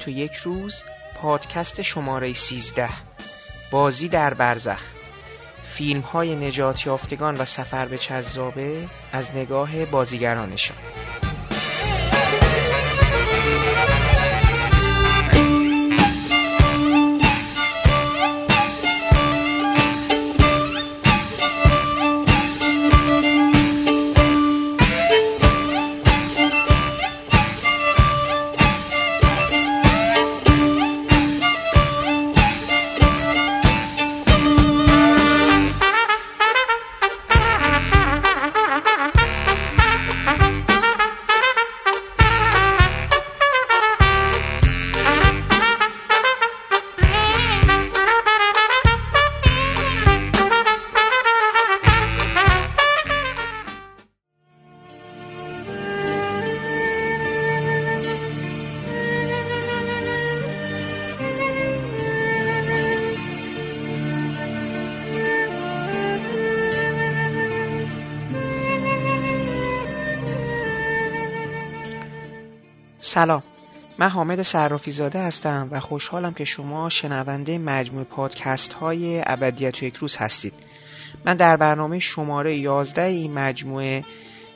ابدیت و یک روز پادکست شماره 13 بازی در برزخ. فیلم های نجات یافتگان و سفر به چذابه از نگاه بازیگرانشان. سلام. من حامد صرافی زاده هستم و خوشحالم که شما شنونده مجموع پادکست های ابدیت یک روز هستید. من در برنامه شماره 11 این مجموعه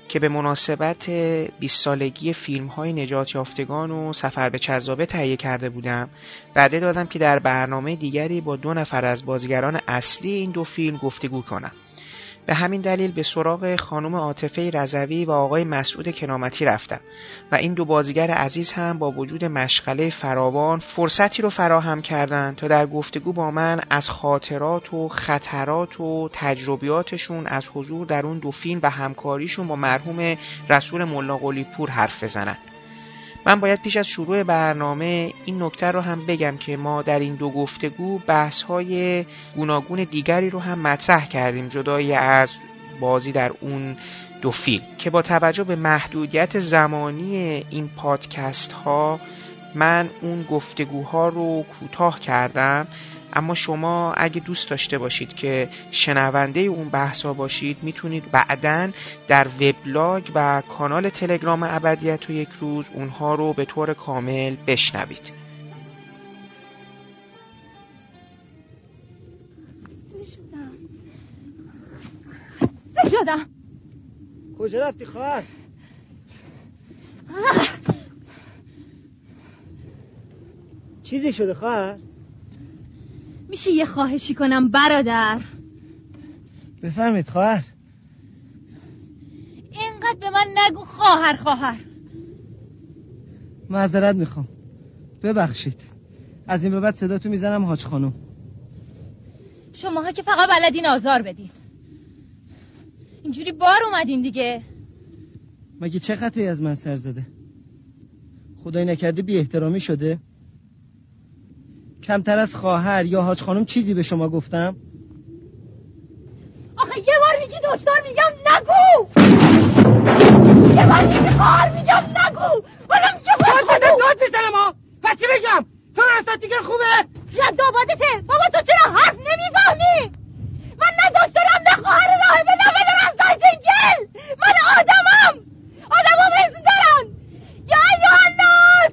که به مناسبت 20 سالگی فیلم های نجات یافتگان و سفر به چذابه تهیه کرده بودم. وعده دادم که در برنامه دیگری با دو نفر از بازیگران اصلی این دو فیلم گفتگو کنم. به همین دلیل به سراغ خانم عاطفه رضوی و آقای مسعود کنامتی رفتم و این دو بازیگر عزیز هم با وجود مشغله فراوان فرصتی رو فراهم کردند تا در گفتگو با من از خاطرات و خطرات و تجربیاتشون از حضور در اون دو فیلم و همکاریشون با مرحوم رسول ملا پور حرف بزنند. من باید پیش از شروع برنامه این نکته رو هم بگم که ما در این دو گفتگو بحث های گوناگون دیگری رو هم مطرح کردیم جدای از بازی در اون دو فیلم. که با توجه به محدودیت زمانی این پادکست ها من اون گفتگوها رو کوتاه کردم اما شما اگه دوست داشته باشید که شنونده اون بحثا باشید می‌تونید بعدا در وبلاگ و کانال تلگرام ابدیت و یک روز اونها رو به طور کامل بشنوید. شدم کجا رفتی خواهر. چیزی شده خواهر؟ میشه یه خواهشی کنم برادر؟ بفهمید خواهر. اینقدر به من نگو خواهر خواهر. معذرت می‌خوام. ببخشید. از این به بعد صداتو می‌زنم حاج خانم. شماها که فقط بلدین آزار بدین. اینجوری بار اومدین دیگه. مگه چه خطایی از من سر زده؟ خدای نکرده بی احترامی شده؟ کمتر از خواهر یا حاج خانم چیزی به شما گفتم؟ آخه یه بار میگی دکتر میگم نگو یه بار میگی خواهر میگم نگو حالا میگه داد بزن داد بزنم ها پس چی بگم تو راست دیگر خوبه جد آبادته بابا تو چرا حرف نمی‌فهمی من نه دکترم نه خواهر راهبه نه ولر از جنگل من آدمم آدمم اسم دارن یا ایوه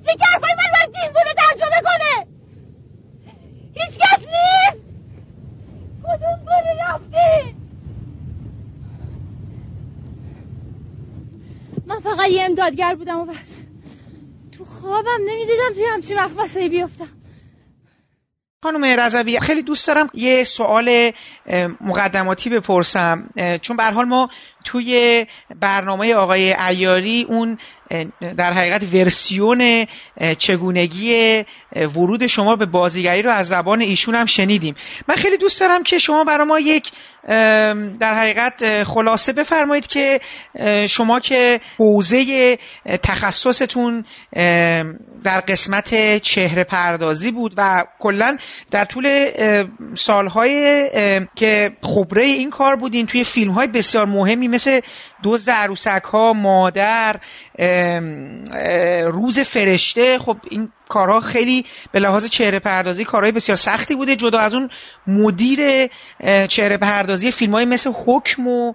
چه که من بر دینگونه ترجمه کنه هیچ کس نیست کدوم گونه رفتی من فقط بودم و بس. تو خوابم نمی‌دیدم توی همچین مخمسه بیفتم. خانم رضوی خیلی دوست دارم یه سوال مقدماتی بپرسم. چون به حال ما توی برنامه آقای ایاری اون در حقیقت ورسیون چگونگی ورود شما به بازیگری رو از زبان ایشون هم شنیدیم. من خیلی دوست دارم که شما برای ما یک در حقیقت خلاصه بفرمایید که شما که حوزه تخصصتون در قسمت چهره پردازی بود و کلا در طول سالهای که خبره این کار بودین توی فیلم های بسیار مهمی مثل دزد عروسک ها مادر روز فرشته خب این کارها خیلی به لحاظ چهره پردازی کارهای بسیار سختی بوده جدا از اون مدیر چهره پردازی فیلم های مثل حکم و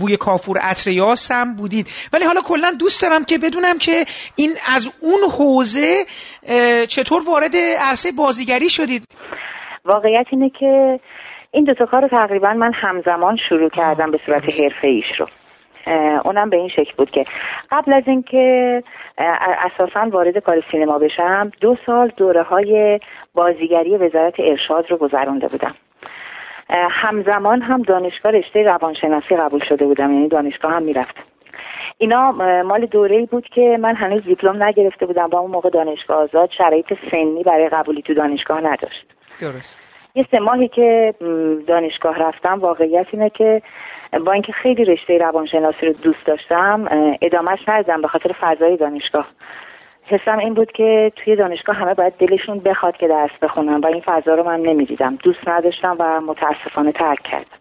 بوی کافور عطر یاس هم بودید. ولی حالا کلا دوست دارم که بدونم که این از اون حوزه چطور وارد عرصه بازیگری شدید؟ واقعیت اینه که این دو تا کار تقریبا من همزمان شروع کردم به صورت حرفه ایش رو. اونم به این شکل بود که قبل از اینکه اساسا وارد کار سینما بشم دو سال دوره های بازیگری وزارت ارشاد رو گذرونده بودم. همزمان هم دانشگاه رشته روانشناسی قبول شده بودم یعنی دانشگاه هم می‌رفتم اینا مال دوره ای بود که من هنوز دیپلم نگرفته بودم با اون موقع دانشگاه آزاد شرایط سنی برای قبولی تو دانشگاه نداشت. درست. یه سه ماهی که دانشگاه رفتم واقعیت اینه که با اینکه خیلی رشته روانشناسی رو دوست داشتم ادامهش ندادم به خاطر فضای دانشگاه. حسم این بود که توی دانشگاه همه باید دلشون بخواد که درس بخونم و این فضا رو من نمی‌دیدم. دوست نداشتم و متاسفانه ترک کردم.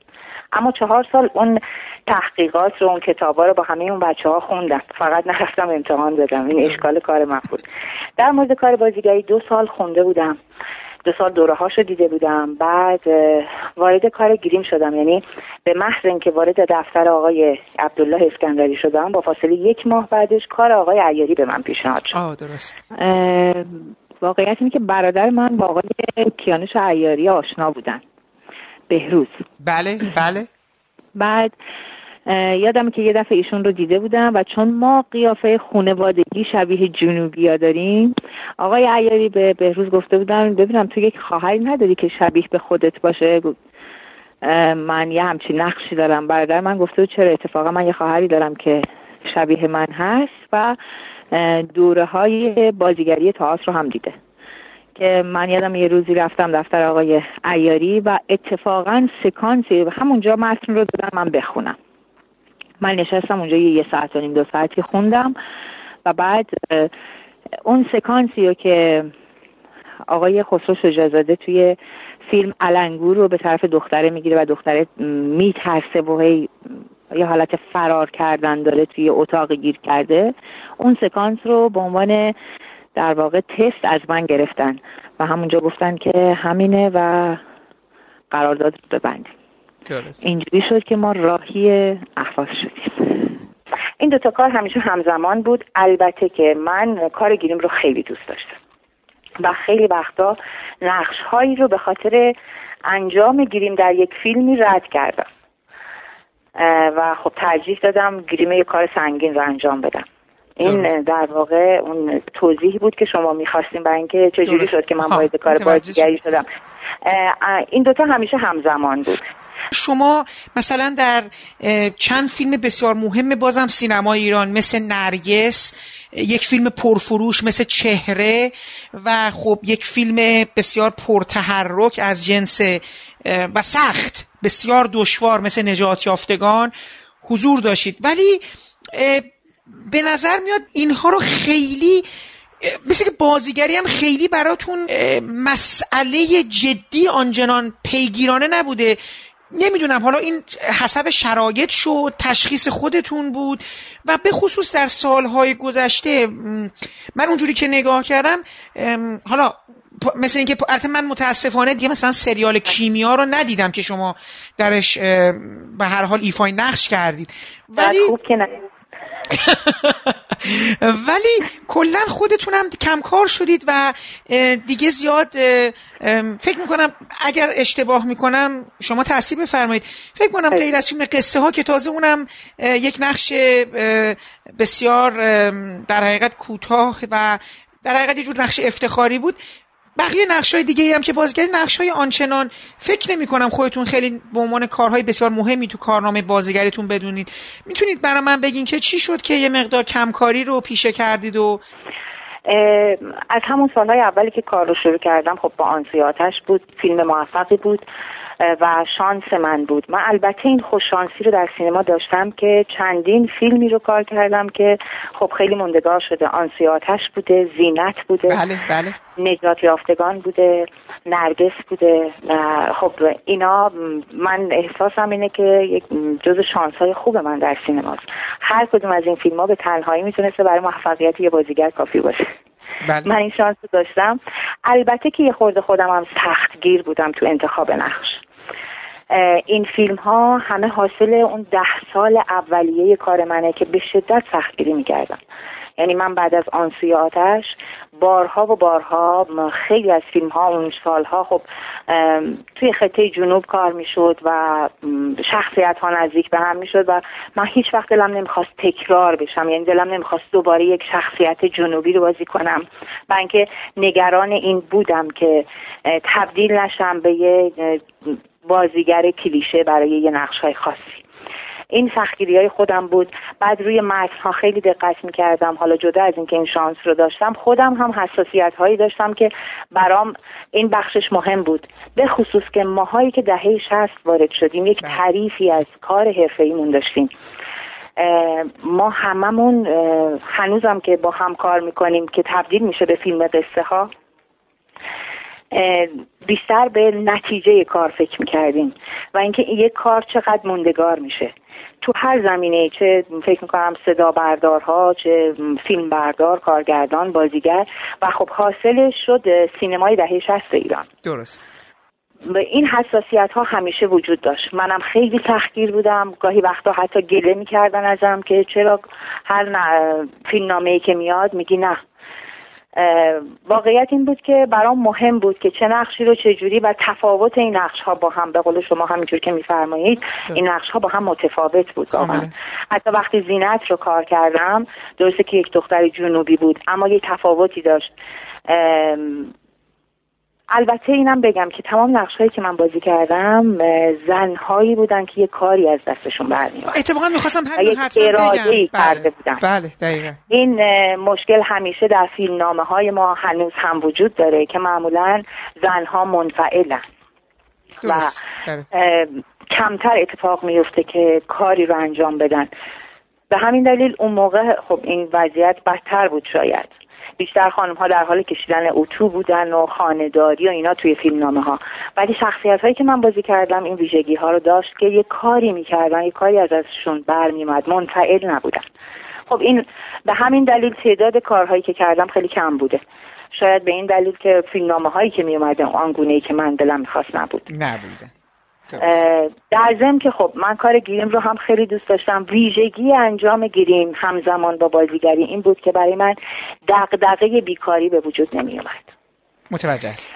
اما چهار سال اون تحقیقات رو اون کتابا رو با همه اون بچه ها خوندم. فقط نرفتم امتحان بدم این اشکال کار من بود. در مورد کار بازیگری دو سال خونده بودم. دو سال دوره هاشو دیده بودم. بعد وارد کار گریم شدم. یعنی به محض اینکه وارد دفتر آقای عبدالله اسکندری شدم با فاصله یک ماه بعدش کار آقای عیاری به من پیشنهاد شد. آه درست. واقعیت اینه که برادر من با آقای کیانش عیاری آشنا بودن. بهروز. بله بله. بعد یادم که یه دفعه ایشون رو دیده بودم و چون ما قیافه خونوادگی شبیه جنوبی ها داریم آقای عیاری به بهروز گفته بودم ببینم تو یک خواهری نداری که شبیه به خودت باشه؟ من یه همچین نقشی دارم. برادر من گفته بود چرا اتفاقا من یه خواهری دارم که شبیه من هست و دوره های بازیگری تئاتر رو هم دیده. که من یادم یه روزی رفتم دفتر آقای عیاری و اتفاقا سکانسی همونجا متن رو دادم من بخونم. من نشستم اونجا یه ساعت و نیم دو ساعتی خوندم و بعد اون سکانسی رو که آقای خسرو شجازاده توی فیلم علنگور رو به طرف دختره می‌گیره و دختره میترسه و هی یه حالت فرار کردن داره توی اتاق گیر کرده اون سکانس رو به عنوان در واقع تست از من گرفتن و همونجا گفتن که همینه و قرارداد رو ببندیم. اینجوری شد که ما راهی این دوتا کار همیشه همزمان بود. البته که من کار گیریم رو خیلی دوست داشتم. و خیلی وقتا نقش هایی رو به خاطر انجام گیریم در یک فیلمی رد کردم. و خب ترجیح دادم گریم یک کار سنگین رو انجام بدم. این در واقع اون توضیحی بود که شما می‌خواستیم برای اینکه چجوری شد که من باید کار بازیگری شدم. این دوتا همیشه همزمان بود. شما مثلا در چند فیلم بسیار مهم بازم سینما ایران مثل نرگس یک فیلم پرفروش مثل چهره و خب یک فیلم بسیار پرتحرک از جنس و سخت بسیار دشوار مثل نجات یافتگان حضور داشتید. ولی به نظر میاد اینها رو خیلی مثل که بازیگری هم خیلی براتون مسئله جدی آنجنان پیگیرانه نبوده. نمی‌دونم. حالا این حسب شرایط شد تشخیص خودتون بود و به خصوص در سالهای گذشته من اونجوری که نگاه کردم حالا مثل اینکه البته من متاسفانه دیگه مثلا سریال کیمیا رو ندیدم که شما درش به هر حال ایفای نقش کردید. ولی خوب که ولی کلا خودتونم کمکار شدید و دیگه زیاد فکر می‌کنم اگر اشتباه می‌کنم شما تحصیل بفرمایید. فکر کنم غیر از فیلم قصه ها که تازه اونم یک نقش بسیار در حقیقت کوتاه و در حقیقت یه جور نقش افتخاری بود. بقیه نقش های دیگه هم که بازیگری نقش های آنچنان فکر نمی کنم خودتون خیلی به عنوان کارهای بسیار مهمی تو کارنامه بازیگریتون بدونید. می‌تونید برای من بگین که چی شد که یه مقدار کمکاری رو پیشه کردید و از همون سالهای اولی که کار رو شروع کردم خب با آنسیاتش بود فیلم موفقی بود. و شانس من بود. من البته این خوششانسی رو در سینما داشتم که چندین فیلمی رو کار کردم که خب خیلی موندگار شده. آنسیاتش بوده زینت بوده بله بله. نجات یافتگان بوده نرگس بوده خب اینا من احساسم اینه که یک جز شانس های خوب من در سینماست. هر کدوم از این فیلم ها به تنهایی می‌تونسته برای موفقیت یه بازیگر کافی باشه. بله. من این شانس داشتم. البته که یه خورده خودم هم سخت گیر بودم تو انتخاب نقش. این فیلم ها همه حاصل اون ده سال اولیه کار منه که به شدت سختگیری می‌کردم. یعنی من بعد از آن سوی آتش بارها و بارها خیلی از فیلم ها اون سالها خب توی خطه جنوب کار می‌شد و شخصیت ها نزدیک به هم می‌شد و من هیچ وقت دلم نمی‌خواست تکرار بشم. یعنی دلم نمی‌خواست دوباره یک شخصیت جنوبی رو بازی کنم. و اینکه نگران این بودم که تبدیل نشم به یه بازیگر کلیشه برای یه نقش های خاصی. این سختگیری های خودم بود. بعد روی متن ها خیلی دقت می‌کردم. حالا جدا از اینکه این شانس رو داشتم خودم هم حساسیت هایی داشتم که برام این بخشش مهم بود. به خصوص که ماهایی که دهه شست وارد شدیم یک بله. تعریفی از کار حرفه ایمون داشتیم ما هممون هنوزم که با هم کار می‌کنیم که تبدیل میشه به فیلم قصه ها بیشتر به نتیجه کار فکر می‌کردیم و اینکه یک کار چقدر موندگار میشه. تو هر زمینه چه فکر می‌کنم صدا بردارها چه فیلم بردار کارگردان بازیگر و خب حاصلش شد سینمای دهه شست ایران. درست. این حساسیت ها همیشه وجود داشت. منم خیلی تحقیر بودم. گاهی وقتا حتی گله می‌کردن ازم که چرا هر فیلم نامه ای که میاد میگی نه. واقعیت این بود که برام مهم بود که چه نقشی رو چه جوری و تفاوت این نقش ها با هم به قول شما همینجور که میفرمایید این نقش ها با هم متفاوت بود واقعا. حتی وقتی زینت رو کار کردم درسته که یک دختر جنوبی بود اما یه تفاوتی داشت. البته اینم بگم که تمام نقش هایی که من بازی کردم زنهایی بودن که یه کاری از دستشون برمیاد اتفاقا می‌خواستم همین حتما بگم. بله. بودن. بله دقیقا. این مشکل همیشه در فیلم نامه های ما هنوز هم وجود داره که معمولا زنها منفعلن. و بله. کمتر اتفاق میفته که کاری رو انجام بدن. به همین دلیل اون موقع خب این وضعیت بدتر بود شاید. بیشتر خانم ها در حال کشیدن اتو بودن و خانهداری و اینا توی فیلم نامه ها ولی شخصیت هایی که من بازی کردم این ویژگی ها رو داشت که یه کاری می‌کردن یه کاری از ازشون برمیومد منفعل نبودن. خب این به همین دلیل تعداد کارهایی که کردم خیلی کم بوده. شاید به این دلیل که فیلم نامه هایی که می اومده ای که من دلم می‌خواست نبود. نبوده. در ضمن که خب من کار گیریم رو هم خیلی دوست داشتم. ویژگی انجام گیریم همزمان با بازیگری این بود که برای من دغدغه بیکاری به وجود نمی اومد متوجه است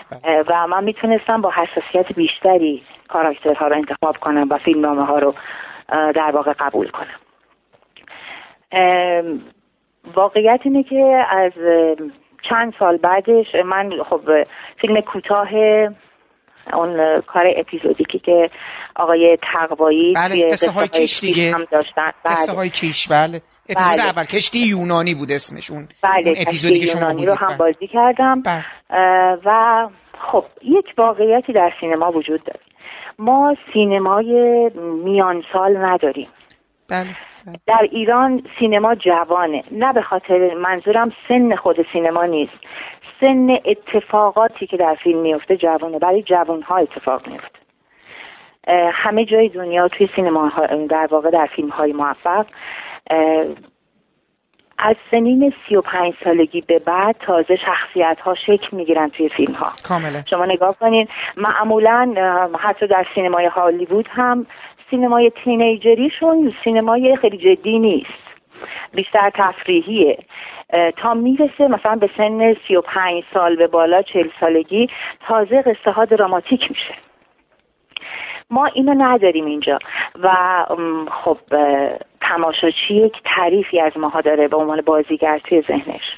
و من می‌تونستم با حساسیت بیشتری کاراکترها رو انتخاب کنم و فیلم نامه ها رو در واقع قبول کنم. واقعیت اینه که از چند سال بعدش من خب فیلم کوتاه اون کار اپیزودیکی که آقای تقوایی بله قصه های کش دیگه هم داشتن بله. قصه های کش بله اپیزود بله. اول کشتی یونانی بود اسمش اون بله اپیزودی که شما یونانی رو هم بله. بازی کردم بله. و خب یک واقعیتی در سینما وجود داره ما سینمای میان سال نداریم بله. در ایران سینما جوانه. نه به خاطر منظورم سن خود سینما نیست. سن اتفاقاتی که در فیلم میفته جوانه. برای جوانها اتفاق میفته. همه جای دنیا توی سینما در واقع در فیلم های موفق از سنین سی و پنج سالگی به بعد تازه شخصیت ها شکل می‌گیرن توی فیلم ها کاملا شما نگاه کنین. معمولا حتی در سینمای هالیوود هم سینمای تینیجریشون سینمای خیلی جدی نیست. بیشتر تفریحیه. تا می‌رسه مثلا به سن سی و پنج سال به بالا چل سالگی تازه قصه ها دراماتیک میشه. ما اینو نداریم اینجا. و خب تماشاچی یک تعریفی از ماها داره به عنوان بازیگر توی ذهنش.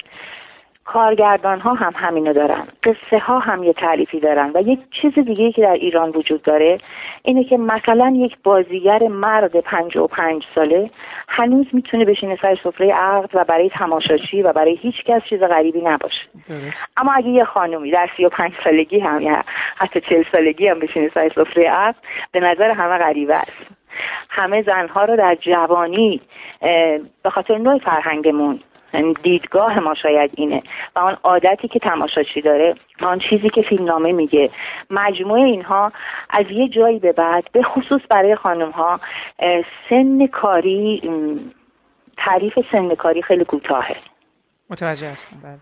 کارگردان ها هم همینو دارن. قصه ها هم یه تعریفی دارن و یک چیز دیگه که در ایران وجود داره اینه که مثلا یک بازیگر مرد پنج و پنج ساله هنوز می‌تونه بشینه سر سفره عقد و برای تماشاچی و برای هیچ کس چیز غریبی نباشه. اما اگه یه خانومی در سی و پنج سالگی هم یا حتی چل سالگی هم بشینه سر سفره عقد به نظر همه غریبه است. همه زنها رو در جوانی به خاطر نوع فرهنگمون دیدگاه ما شاید اینه. و آن عادتی که تماشاچی داره آن چیزی که فیلمنامه میگه. مجموعه اینها از یه جایی به بعد به خصوص برای خانم ها سن کاری تعریف سن کاری خیلی کوتاهه. متوجه هستم بله.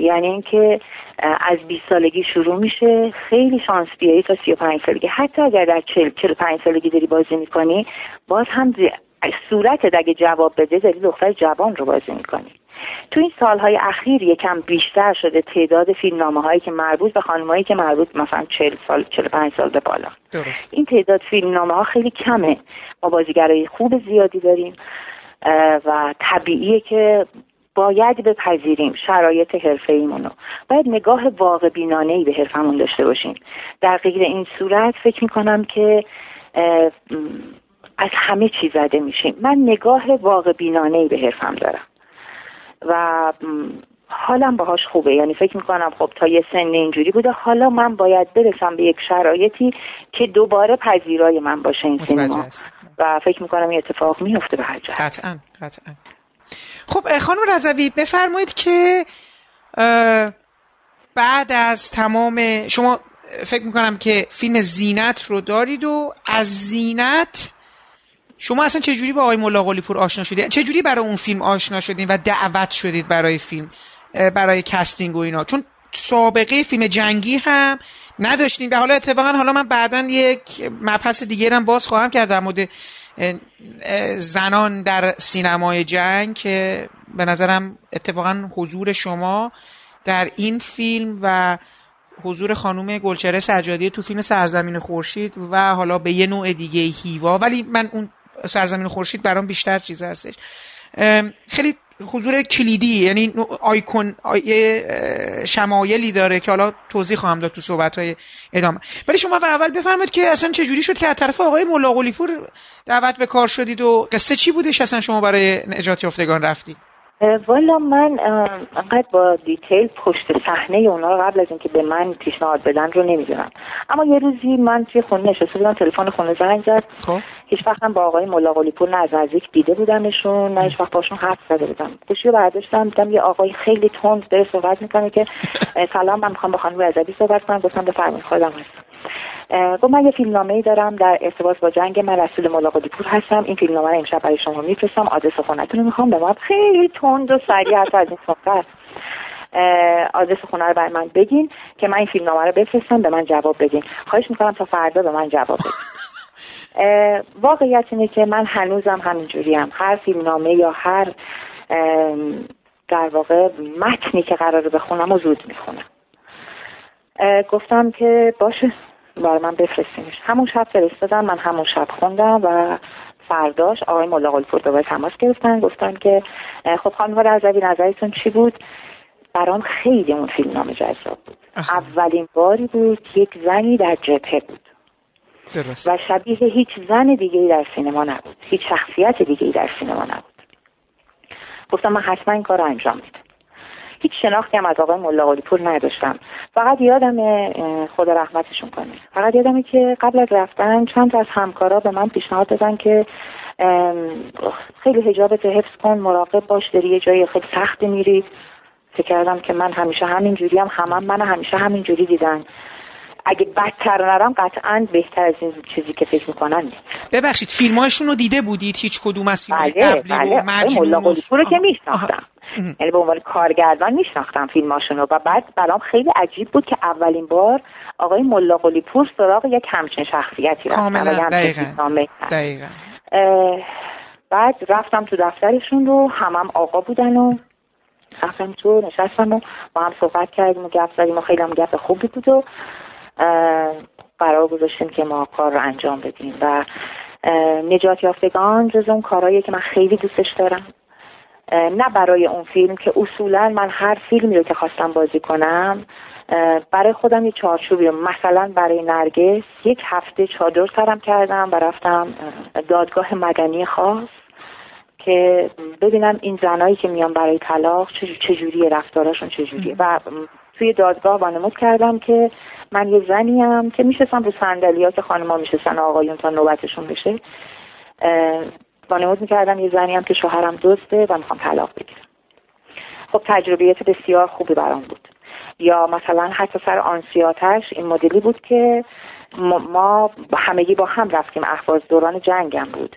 یعنی اینکه از 20 سالگی شروع میشه. خیلی شانس بیایی تا 35 سالگی. حتی اگر در 40 45 سالگی داری بازی می‌کنی باز هم صورت اگه جواب بده داری دختر جوان رو بازی می‌کنی. تو این سالهای اخیر یکم بیشتر شده تعداد فیلمنامه هایی که مربوط به خانمایی که مربوط مثلا 40 سال 45 سال به بالا. درست. این تعداد فیلمنامه ها خیلی کمه. ما بازیگرای خوب زیادی داریم و طبیعیه که باید بپذیریم شرایط حرفه ایمونو باید نگاه واقع بینانه ای به حرفمون داشته باشیم. در غیر این صورت فکر می‌کنم که از همه چیز زده میشیم. من نگاه واقع بینانه ای به حرفم دارم. و حالم باهاش خوبه. یعنی فکر می‌کنم خب تا یه سن اینجوری بوده حالا من باید برسم به یک شرایطی که دوباره پذیرای من باشه این سینما. و فکر می‌کنم این اتفاق میفته به هر جهت. قطعا قطعا. خب خانم رضوی بفرمایید که بعد از تمام شما فکر می‌کنم که فیلم زینت رو دارید و از زینت شما اصلا چه جوری با آقای ملاقلی پور آشنا شدید چه جوری برای اون فیلم آشنا شدید و دعوت شدید برای فیلم برای casting و اینا؟ چون سابقه فیلم جنگی هم نداشتیم و حالا اتفاقا حالا من بعدا یک مبحث دیگه هم باز خواهم کرد در مورد زنان در سینمای جنگ که به نظرم اتفاقا حضور شما در این فیلم و حضور خانوم گلچره سجادی تو فیلم سرزمین خورشید و حالا به یه نوع دیگه هیوا. ولی من اون سرزمین خورشید برام بیشتر چیز هستش. خیلی حضور کلیدی یعنی آیکون آی... شمایلی داره که حالا توضیح خواهم داد تو صحبت های ادامه. ولی شما اول بفرمایید که اصلا چه جوری شد که از طرف آقای پور دعوت به کار شدید و قصه چی بودش؟ اصلا شما برای نجات یافتگان رفتید؟ والا من انقدر با دیتیل پشت صحنه اونا رو قبل از اینکه به من پیشنهاد بدن رو نمی‌دونم. اما یه روزی من توی خونه نشسته بودم تلفن خونه زنگ زد. خب. هیچ وقت هم با آقای ملا پور نه از نزدیک دیده بودمشون نه هیچ وقت باشون حرف زده بودم. گوشی رو برداشتم دیدم یه آقای خیلی تند داره صحبت می‌کنه که سلام من می‌خوام با خانم رضوی صحبت کنم. گفتم بفرمایید خودم هستم. گفت من یه فیلمنامه ای دارم در ارتباط با جنگ من رسول ملاقاتی پور هستم. این فیلمنامه رو امشب برای شما میفرستم. آدرس خونتون رو می‌خوام. به ما خیلی تند و سریع حتی از این صحبت. آدرس خونه رو برای من بگین که من این فیلمنامه رو بفرستم به من جواب بدین. خواهش می‌کنم تا فردا به من جواب بدین. واقعیت اینه که من هنوزم همینجوریم. هر فیلمنامه یا هر در واقع متنی که قراره بخونم و زود می‌خونم. گفتم که باشه. برای من بفرستینش. همون شب فرستادن من همون شب خوندم و فرداش آقای ملا قلپور دوباره تماس گرفتن گفتن که خب خانم رضوی نظرتون چی بود؟ برام خیلی اون فیلم نام جذاب بود. اولین باری بود که یک زنی در جبهه بود. درست. و شبیه هیچ زن دیگه در سینما نبود. هیچ شخصیت دیگه در سینما نبود. گفتم من حتما این کار رو انجام میدم. هیچ شناختی هم از آقای ملا پور نداشتم. فقط یادم خدا رحمتشون کنه. فقط یادمه که قبل از رفتن چند از همکارا به من پیشنهاد دادن که خیلی حجابت حفظ کن مراقب باش داری یه جایی خیلی سخت میری. فکر کردم که من همیشه همین جوری هم همم من همیشه همین جوری دیدن. اگه بدتر نرم قطعا بهتر از این چیزی که فکر می‌کنن ببخشید فیلمهاشون رو دیده بودید؟ هیچ کدوم از فیلم بله بله. رو که میشناختم. یعنی به عنوان کارگردان میشناختم فیلماشون رو و بعد برام خیلی عجیب بود که اولین بار آقای ملا قلی پور سراغ یک همچین شخصیتی رفتم دقیقا. بعد رفتم تو دفترشون رو همم آقا بودن و رفتم تو نشستم و با هم صحبت کردیم و گفت زدیم و خیلی هم گفت خوبی بود و قرار گذاشتیم که ما کار رو انجام بدیم و نجات یافتگان جز اون کارهایی که من خیلی دوستش دارم. نه برای اون فیلم که اصولا من هر فیلمی رو که خواستم بازی کنم برای خودم یه چارچوبی مثلا برای نرگس یک هفته چادر سرم کردم و رفتم دادگاه مدنی خاص که ببینم این زنایی که میان برای طلاق چجوری رفتاراشون چجوریه. و توی دادگاه وانمود کردم که من یه زنیم که میشستم رو صندلی ها که خانم‌ها میشستن آقایون تا نوبتشون بشه. وانمود می‌کردم یه زنی هم که شوهرم دزده و می‌خوام طلاق بگیرم. خب تجربیت بسیار خوبی برام بود. یا مثلا حتی سر آنسیاتش این مدلی بود که ما همگی با هم رفتیم. احواز دوران جنگم بود.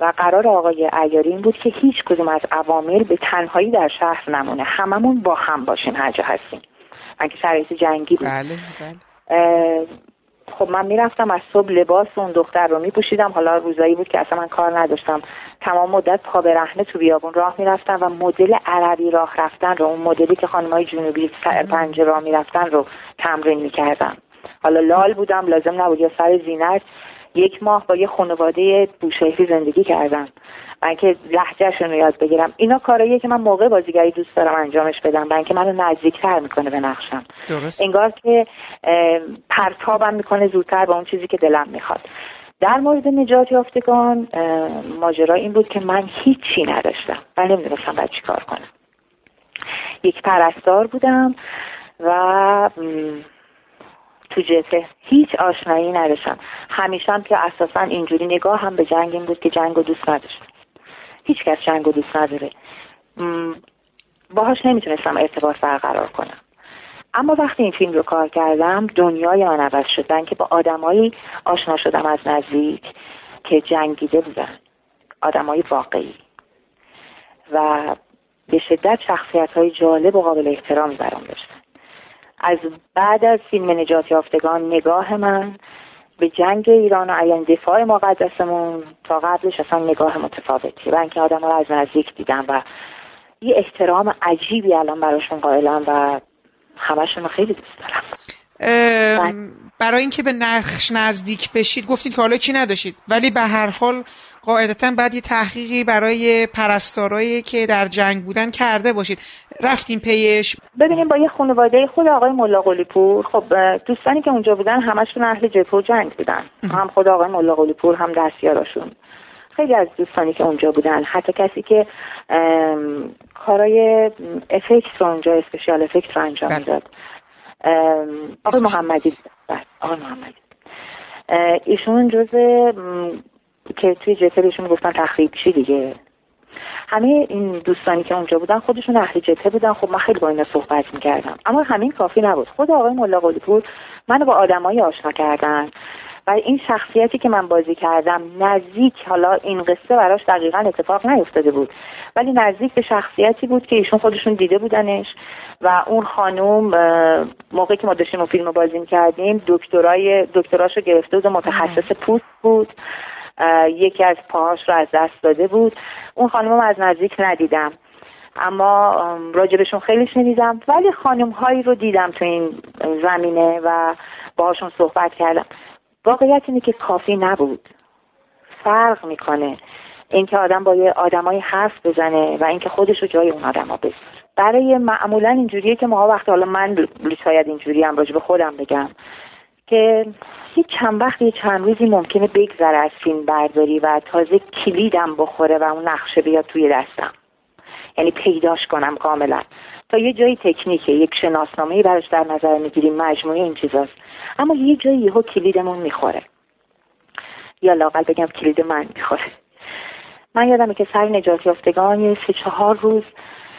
و قرار آقای ایاری این بود که هیچ کدوم از عوامل به تنهایی در شهر نمونه. هممون با هم باشیم هر جا هستیم. من که شرایط جنگی بود. بله بله. خب من می‌رفتم از صبح لباس اون دختر رو میپوشیدم. حالا روزایی بود که اصلا من کار نداشتم. تمام مدت پا برهنه تو بیابون راه می‌رفتم و مدل عربی راه رفتن رو اون مدلی که های جنوبی سر پنجه راه می‌رفتن رو تمرین می‌کردم. حالا لال بودم لازم نبود یا سر زینت. یک ماه با یه خانواده بوشهری زندگی کردم. من که لحجهشون رو یاد بگیرم. اینا کاراییه که من موقع بازیگری دوست دارم انجامش بدم. من که منو نزدیکتر می‌کنه به نقشم. درست انگار که پرتابم می‌کنه زودتر به اون چیزی که دلم می‌خواد. در مورد نجات یافتگان ماجرا این بود که من هیچی نداشتم. و نمی‌دونستم باید چی کار کنم. یک پرستار بودم و تو جبهه هیچ آشنایی نداشتم. همیشه هم که اساسا اینجوری نگاه هم به جنگ این بود که جنگ و دوست نداشتم. هیچ کس جنگ و دوست نداره. باهاش نمی‌تونستم ارتباط برقرار کنم. اما وقتی این فیلم رو کار کردم دنیای من عوض شد. که با آدمایی آشنا شدم از نزدیک که جنگیده بودن. آدمای واقعی. و به شدت شخصیت های جالب و قابل احترامی برام داشتن. از بعد از فیلم نجات یافتگان نگاه من به جنگ ایران و عیان دفاع مقدسمون تا قبلش اصلا نگاه متفاوتی و اینکه آدم رو از نزدیک دیدم و یه احترام عجیبی الان براشون قائلم و همشون خیلی دوست دارم. برای اینکه به نقش نزدیک بشید گفتید که حالا چی نداشتید؟ ولی به هر حال قاعدتا بعد یه تحقیقی برای پرستارایی که در جنگ بودن کرده باشید. رفتیم پیش. ببینیم با یه خانواده خود آقای ملا پور خب دوستانی که اونجا بودن همشون اهل جبهه و جنگ بودن. هم خود آقای ملا پور هم دستیاراشون. خیلی از دوستانی که اونجا بودن حتی کسی که کارای افکت رو اونجا اسپشیال افکت رو انجام بله. داد. آقای محمدی. بله، آقای محمدی. ایشون جز که توی جبهه بهشون گفتن تخریب چی دیگه؟ همه این دوستانی که اونجا بودن خودشون اهل جبهه بودن. خب من خیلی با اینا صحبت می‌کردم. اما همین کافی نبود. خود آقای ملا پور منو با آدمایی آشنا کردن. و این شخصیتی که من بازی کردم نزدیک حالا این قصه براش دقیقا اتفاق نیفتاده بود. ولی نزدیک به شخصیتی بود که ایشون خودشون دیده بودنش. و اون خانوم موقعی که ما داشتیم اون فیلم بازی کردیم دکترای دکتراشو گرفته بود و متخصص پوست بود. یکی از پاهاش رو از دست داده بود. اون خانم از نزدیک ندیدم. اما راجبشون خیلی شنیدم ولی خانم هایی رو دیدم تو این زمینه و باهاشون صحبت کردم. واقعیت اینه که کافی نبود. فرق می‌کنه اینکه آدم با یه آدمای حرف بزنه و اینکه خودش رو جای اون آدما بذاره. برای معمولا اینجوریه که ما وقتی حالا من شاید اینجوری هم راجب خودم بگم. که یه چند وقت یه چند روزی ممکنه بگذره از فیلم برداری و تازه کلیدم بخوره و اون نقشه بیاد توی دستم. یعنی پیداش کنم کاملا. تا یه جایی تکنیکه یک شناسنامه براش در نظر می‌گیریم مجموعه این چیزاست. اما یه جایی یهو کلیدمون می‌خوره. یا لاقل بگم کلید من می‌خوره. من یادمه که سر نجات یافتگان یه سه چهار روز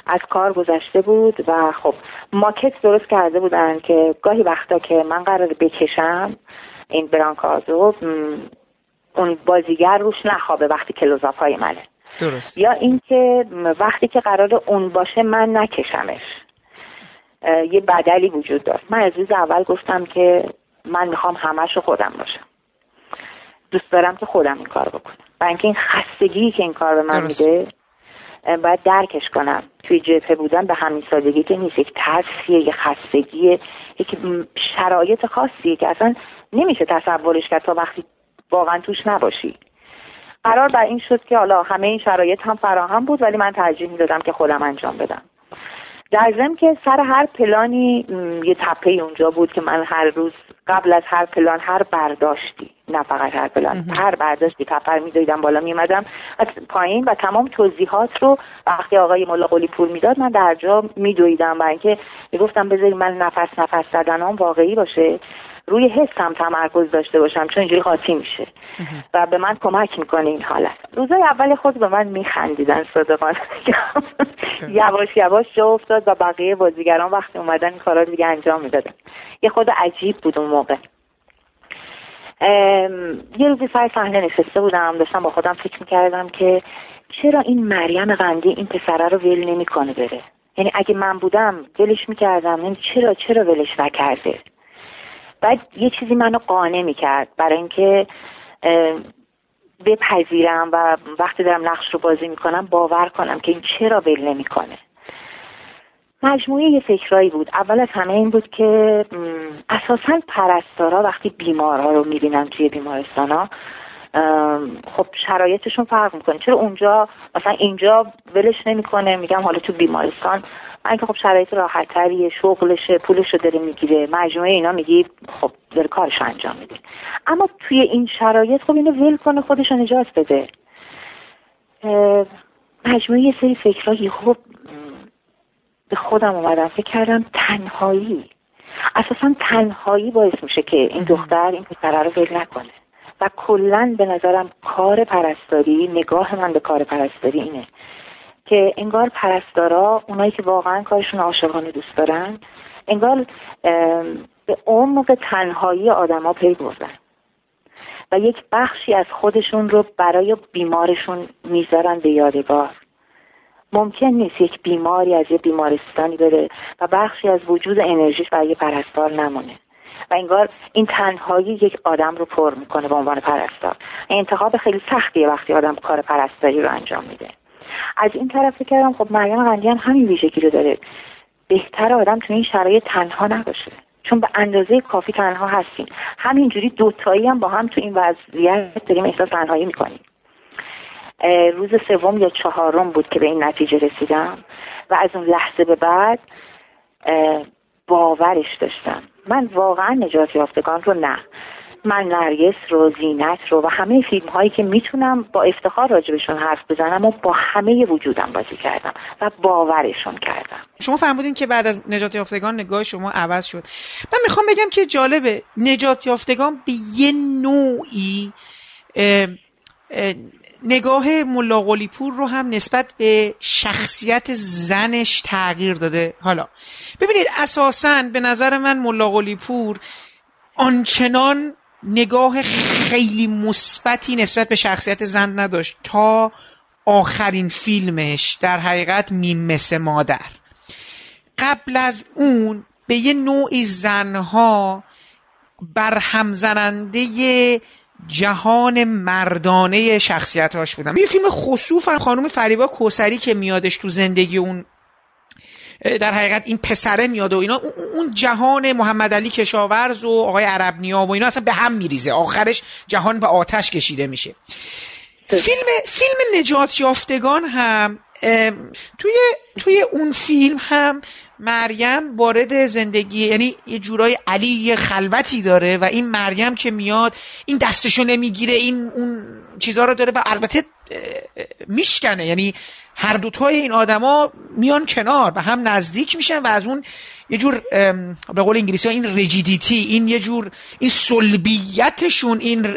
از کار گذشته بود و خب ماکت درست کرده بودن که گاهی وقتا که من قرار بکشم این برانکازو اون بازیگر روش نخوابه وقتی کلوزاف های منه. درست. یا اینکه وقتی که قرار اون باشه من نکشمش. یه بدلی وجود داشت. من از روز اول گفتم که من می‌خوام همش رو خودم باشم. دوست دارم که خودم این کار بکنم. و اینکه این خستگی که این کار به من میده باید درکش کنم. توی جبهه بودن به همین سادگی که نیست. یک ترسیه یک خستگیه یک شرایط خاصیه که اصلا نمیشه تصورش کرد تا وقتی واقعا توش نباشی. قرار بر این شد که حالا همه این شرایط هم فراهم بود ولی من ترجیح می‌دادم که خودم انجام بدم. در ضمن که سر هر پلانی یه تپه اونجا بود که من هر روز قبل از هر پلان هر برداشتی نه فقط هر پلان هر برداشتی تپر میدویدم بالا میمدم از پایین و تمام توضیحات رو وقتی آقای ملا قلی پول می‌داد من در جا میدویدم و اینکه می‌گفتم بذاری من نفس نفس زدنام واقعی باشه. روی حسم تمرکز داشته باشم چون اینجوری قاطی میشه. و به من کمک می‌کنه این حالت. روزای اول خود به من میخندیدن صادقانه. یواش یواش جا افتاد و بقیه بازیگران وقتی اومدن این کارا رو دیگه انجام می‌دادن. یه خود عجیب بود اون موقع. یه روزی سر صحنه نشسته بودم داشتم با خودم فکر می‌کردم که چرا این مریم قندی این پسره رو ول نمی‌کنه بره. یعنی اگه من بودم ولش می‌کردم. یعنی چرا چرا ولش نکرده؟ بعد یه چیزی منو قانع می‌کرد برای اینکه بپذیرم و وقتی دارم نقش رو بازی می‌کنم باور کنم که این چرا ول نمی‌کنه. مجموعه یه فکرایی بود. اول از همه این بود که اساسا پرستارا وقتی بیمارها رو می‌بینن توی بیمارستان ها خب شرایطشون فرق می‌کنه. چرا اونجا مثلا اینجا ولش نمی‌کنه؟ میگم حالا تو بیمارستان من که خب شرایط راحتتریه شغلشه پولش رو داره می‌گیره مجموعه اینا میگی خب داره کارش انجام میده. اما توی این شرایط خب اینو ول کنه خودش نجات بده. مجموعه یه سری فکرهایی خب به خودم اومدم. فکر کردم تنهایی. اساسا تنهایی باعث میشه که این دختر این پسره رو ول نکنه. و کلا به نظرم کار پرستاری نگاه من به کار پرستاری اینه. که انگار پرستارا اونایی که واقعا کارشون عاشقانه دوست دارن انگار به عمق تنهایی آدما پی بردن. و یک بخشی از خودشون رو برای بیمارشون می‌ذارن به یادگار. ممکن نیست یک بیماری از یه بیمارستانی بره و بخشی از وجود انرژیش برای پرستار نمونه. و انگار این تنهایی یک آدم رو پر می‌کنه به عنوان پرستار. انتخاب خیلی سختیه وقتی آدم کار پرستاری رو انجام میده. از این طرف فکر کردم خب مریم قندی هم همین ویژگی رو داره. بهتر آدم تو این شرایط تنها نباشه. چون به اندازه کافی تنها هستیم. همینجوری دوتایی هم با هم تو این وضعیت داریم احساس تنهایی می‌کنیم. روز سوم یا چهارم بود که به این نتیجه رسیدم و از اون لحظه به بعد باورش داشتم. من واقعا نجات یافتگان رو نه. من نرگس رو زینت رو و همه فیلم هایی که می‌تونم با افتخار راجبشون حرف بزنم و با همه وجودم بازی کردم و باورشون کردم. شما فرمودین که بعد از نجات یافتگان نگاه شما عوض شد. من می‌خوام بگم که جالبه. نجات یافتگان به یه نوعی نگاه ملا پور رو هم نسبت به شخصیت زنش تغییر داده. حالا ببینید اساسا به نظر من ملا پور آنچنان نگاه خیلی مثبتی نسبت به شخصیت زن نداشت تا آخرین فیلمش در حقیقت میمس مادر. قبل از اون به یه نوعی زنها برهم زننده جهان مردانه شخصیت هاش بودم یه فیلم خصوصا خانم فریبا کوسری که میادش تو زندگی اون در حقیقت این پسره میاد و اینا. اون جهان محمد علی کشاورز و آقای عرب نیا و اینا اصلا به هم میریزه. آخرش جهان به آتش کشیده میشه. فیلم فیلم نجات یافتگان هم توی توی اون فیلم هم مریم وارد زندگی یعنی یه جورای علی یه خلوتی داره و این مریم که میاد این دستشو نمی‌گیره این اون چیزها رو داره و البته میشکنه. یعنی هر دوتای این آدما میان کنار و هم نزدیک میشن و از اون یه جور به قول انگلیسی ها این رجیدیتی این یه جور این سلبیتشون این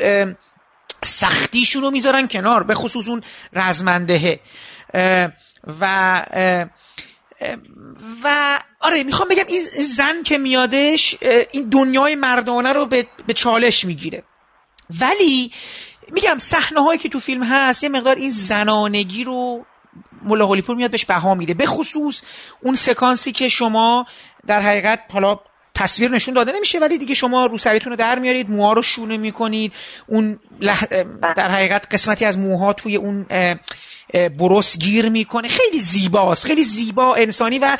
سختیشون رو می‌ذارن کنار به خصوص اون رزمندهه. و و آره می‌خوام بگم این زن که میادش این دنیای مردانه رو به, به چالش می‌گیره. ولی میگم صحنه هایی که تو فیلم هست یه مقدار این زنانگی رو ملا پور میاد بهش بها میده. به خصوص اون سکانسی که شما در حقیقت حالا تصویر نشون داده نمیشه ولی دیگه شما رو سریتون رو در میارید موها رو شونه می‌کنید. اون در حقیقت قسمتی از موها توی اون برس گیر می‌کنه. خیلی زیباست خیلی زیبا انسانی و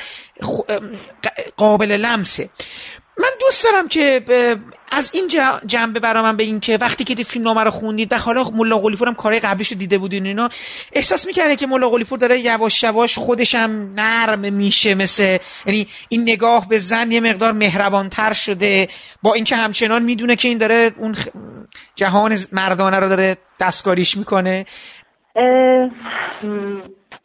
قابل لمسه. من دوست دارم که از این جنبه برا من به این که وقتی که فیلم نامه رو خوندید و حالا ملا قلیپور هم کارهای قبلیش رو دیده بودین اینا احساس می‌کنه که ملا قلیپور داره یواش یواش خودش هم نرم میشه مثل یعنی این نگاه به زن یه مقدار مهربانتر شده. با اینکه همچنان می‌دونه که این داره اون جهان مردانه رو داره دستکاریش می‌کنه.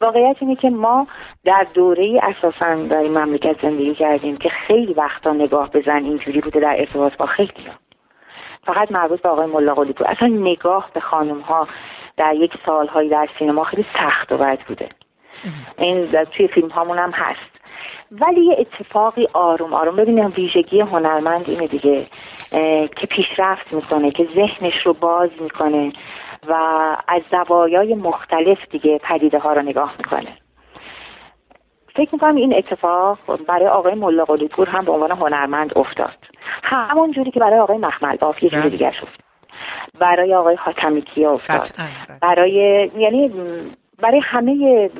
واقعیت اینه که ما در دوره اساسا در این مملکت زندگی کردیم که خیلی وقتا نگاه به زن اینجوری بوده در ارتباط با خیلی ها. فقط مربوط به آقای ملا قلی بود. اصلا نگاه به خانم ها در یک سالهایی در سینما خیلی سخت و بد بوده. این در توی فیلم هامون هم هست. ولی یه اتفاقی آروم آروم ببینیم ویژگی هنرمند اینه دیگه که پیشرفت می‌کنه که ذهنش رو باز می‌کنه. و از زوایای مختلف دیگه پدیده ها رو نگاه می‌کنه فکر می‌کنم این اتفاق برای آقای ملا پور هم به عنوان هنرمند افتاد همون جوری که برای آقای مخمل باف یه جوری. دیگه افتاد برای آقای خاتمی کیا افتاد. برای یعنی برای همه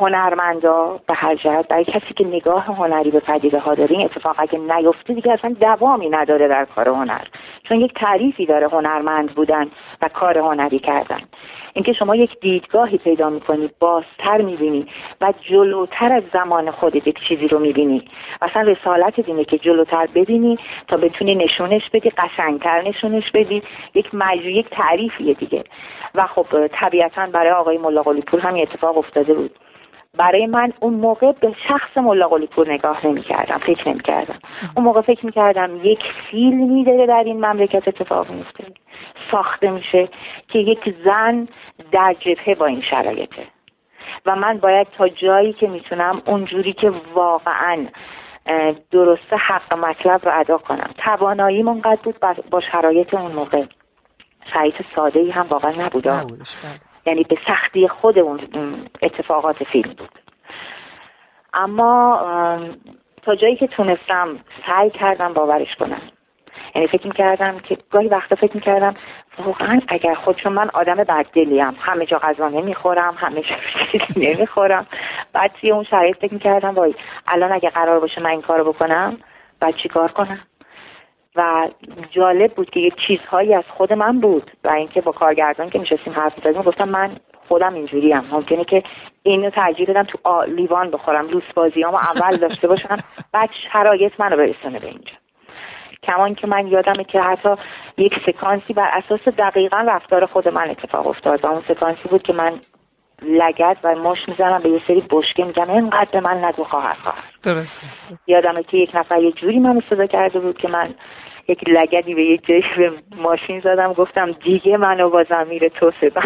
هنرمندا به هر جهت برای کسی که نگاه هنری به پدیده ها داره این اتفاق اگه نیفته دیگه اصلا دوامی نداره در کار هنر. چون یک تعریفی داره هنرمند بودن و کار هنری کردن. اینکه شما یک دیدگاهی پیدا می‌کنی بازتر می‌بینی و جلوتر از زمان خودت یک چیزی رو می‌بینی. اصلا رسالت اینه که جلوتر ببینی تا بتونی نشونش بدی قشنگتر نشونش بدی. یک مجموعه یک تعریفیه دیگه. و خب طبیعتا برای آقای ملا پور هم اتفاق افتاده بود. برای من اون موقع به شخص ملا پور نگاه نمی کردم فکر نمی کردم اون موقع فکر می کردم یک فیلمی داره در این مملکت اتفاق میفته ساخته میشه که یک زن در جبهه با این شرایطه. و من باید تا جایی که می‌تونم اونجوری که واقعا درسته حق مطلب رو ادا کنم. توانایی منقدر بود با شرایط اون موقع. شرایط ساده ای هم واقعا نبود. یعنی به سختی خود اون اتفاقات فیلم بود. اما تا جایی که تونستم سعی کردم باورش کنم. یعنی فکر می‌کردم که گاهی وقتا فکر می‌کردم واقعا اگر خودشون من آدم بددلیم همه جا غذا نمی‌خورم همه جا نمی‌خورم. بعد توی اون شرایط فکر می‌کردم وای الان اگه قرار باشه من این کارو بکنم بعد چیکار کنم؟ و جالب بود که یک چیزهایی از خود من بود و اینکه با کارگردان که میشستیم حرف می‌زدیم گفتم من خودم اینجوری هم ممکنه که اینو ترجیح بدم تو لیوان بخورم لوس بازی اول داشته باشم بعد شرایط منو برسونه به اینجا. کمان که من یادمه که حتی یک سکانسی بر اساس دقیقا رفتار خود من اتفاق افتاد و اون سکانسی بود که من لگت و مش می‌زنم به یه سری بشکه میگم. اینقدر به من نگو خواهر خواهر درست. یادمه که یک نفر یه جوری من صدا کرده بود که من یک لگدی به یه جایی به ماشین زدم. گفتم دیگه منو با زمیر تو صدا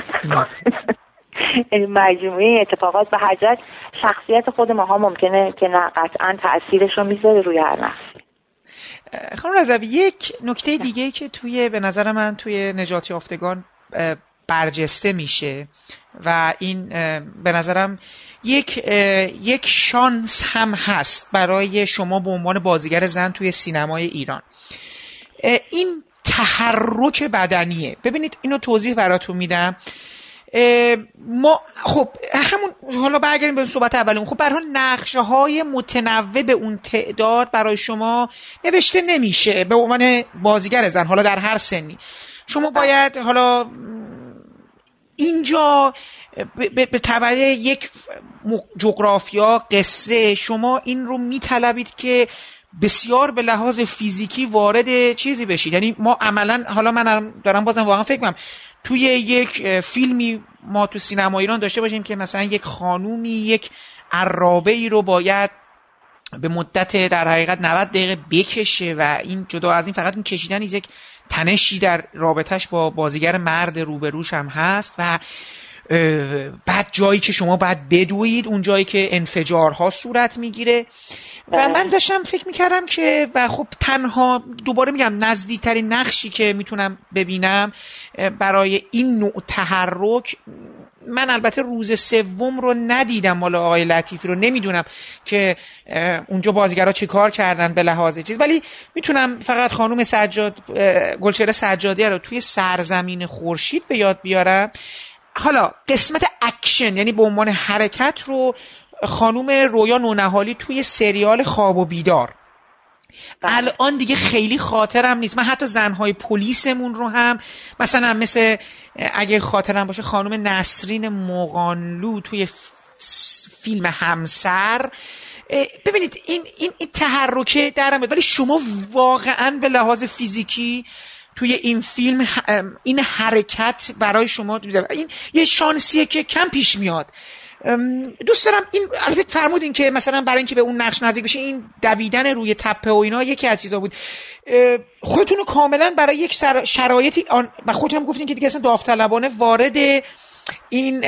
یعنی مجموعه اتفاقات به حجت شخصیت خود ماها ممکنه که نه قطعا تاثیرش رو می‌ذاره روی هر نفسی خانم رضوی یک نکته دیگه که توی به نظر من توی نجات یافتگان برجسته میشه و این به نظرم یک یک شانس هم هست برای شما به عنوان بازیگر زن توی سینمای ایران. این تحرک بدنیه. ببینید اینو توضیح براتون میدم. ما خب همون حالا برگردیم به صحبت اولمون. خب برای نقشه های متنوع به اون تعداد برای شما نوشته نمیشه به عنوان بازیگر زن حالا در هر سنی. شما باید حالا اینجا به تبعه یک جغرافیا قصه شما این رو میطلبید که بسیار به لحاظ فیزیکی وارد چیزی بشید. یعنی ما عملا حالا من دارم بازم واقعا فکر کنم توی یک فیلمی ما تو سینما ایران داشته باشیم که مثلا یک خانومی یک عرابه ای رو باید به مدت در حقیقت 90 دقیقه بکشه و این جدا از این فقط این کشیدن یک تنشی در رابطهش با بازیگر مرد روبروش هم هست و بعد جایی که شما باید بدوید اون جایی که انفجارها صورت می‌گیره و بله. من داشتم فکر می‌کردم که و خب تنها دوباره میگم نزدیکترین نقشی که می‌تونم ببینم برای این نوع تحرک من البته روز سوم رو ندیدم مال آقای لطیفی رو. نمی‌دونم که اونجا بازیگرا چه کار کردن به لحاظ چیز. ولی می‌تونم فقط خانم سجاد گلچهره سجادی رو توی سرزمین خورشید به یاد بیارم. حالا قسمت اکشن یعنی به عنوان حرکت رو خانوم رویا نونهالی توی سریال خواب و بیدار. بله. الان دیگه خیلی خاطرم نیست. من حتی زنهای پلیسمون رو هم مثلا مثل اگه خاطرم باشه خانم نسرین مقانلو توی فیلم همسر ببینید این این, این تحرکه درم ولی شما واقعا به لحاظ فیزیکی توی این فیلم این حرکت برای شما این یه شانسیه که کم پیش میاد. دوست دارم این البته فرمودین که مثلا برای اینکه به اون نقش نزدیک بشه این دویدن روی تپه و اینا یکی از چیزا بود خودتون رو کاملا برای یک شرایطی آن و خودتون هم گفتین که دیگه اصلا داوطلبانه وارد این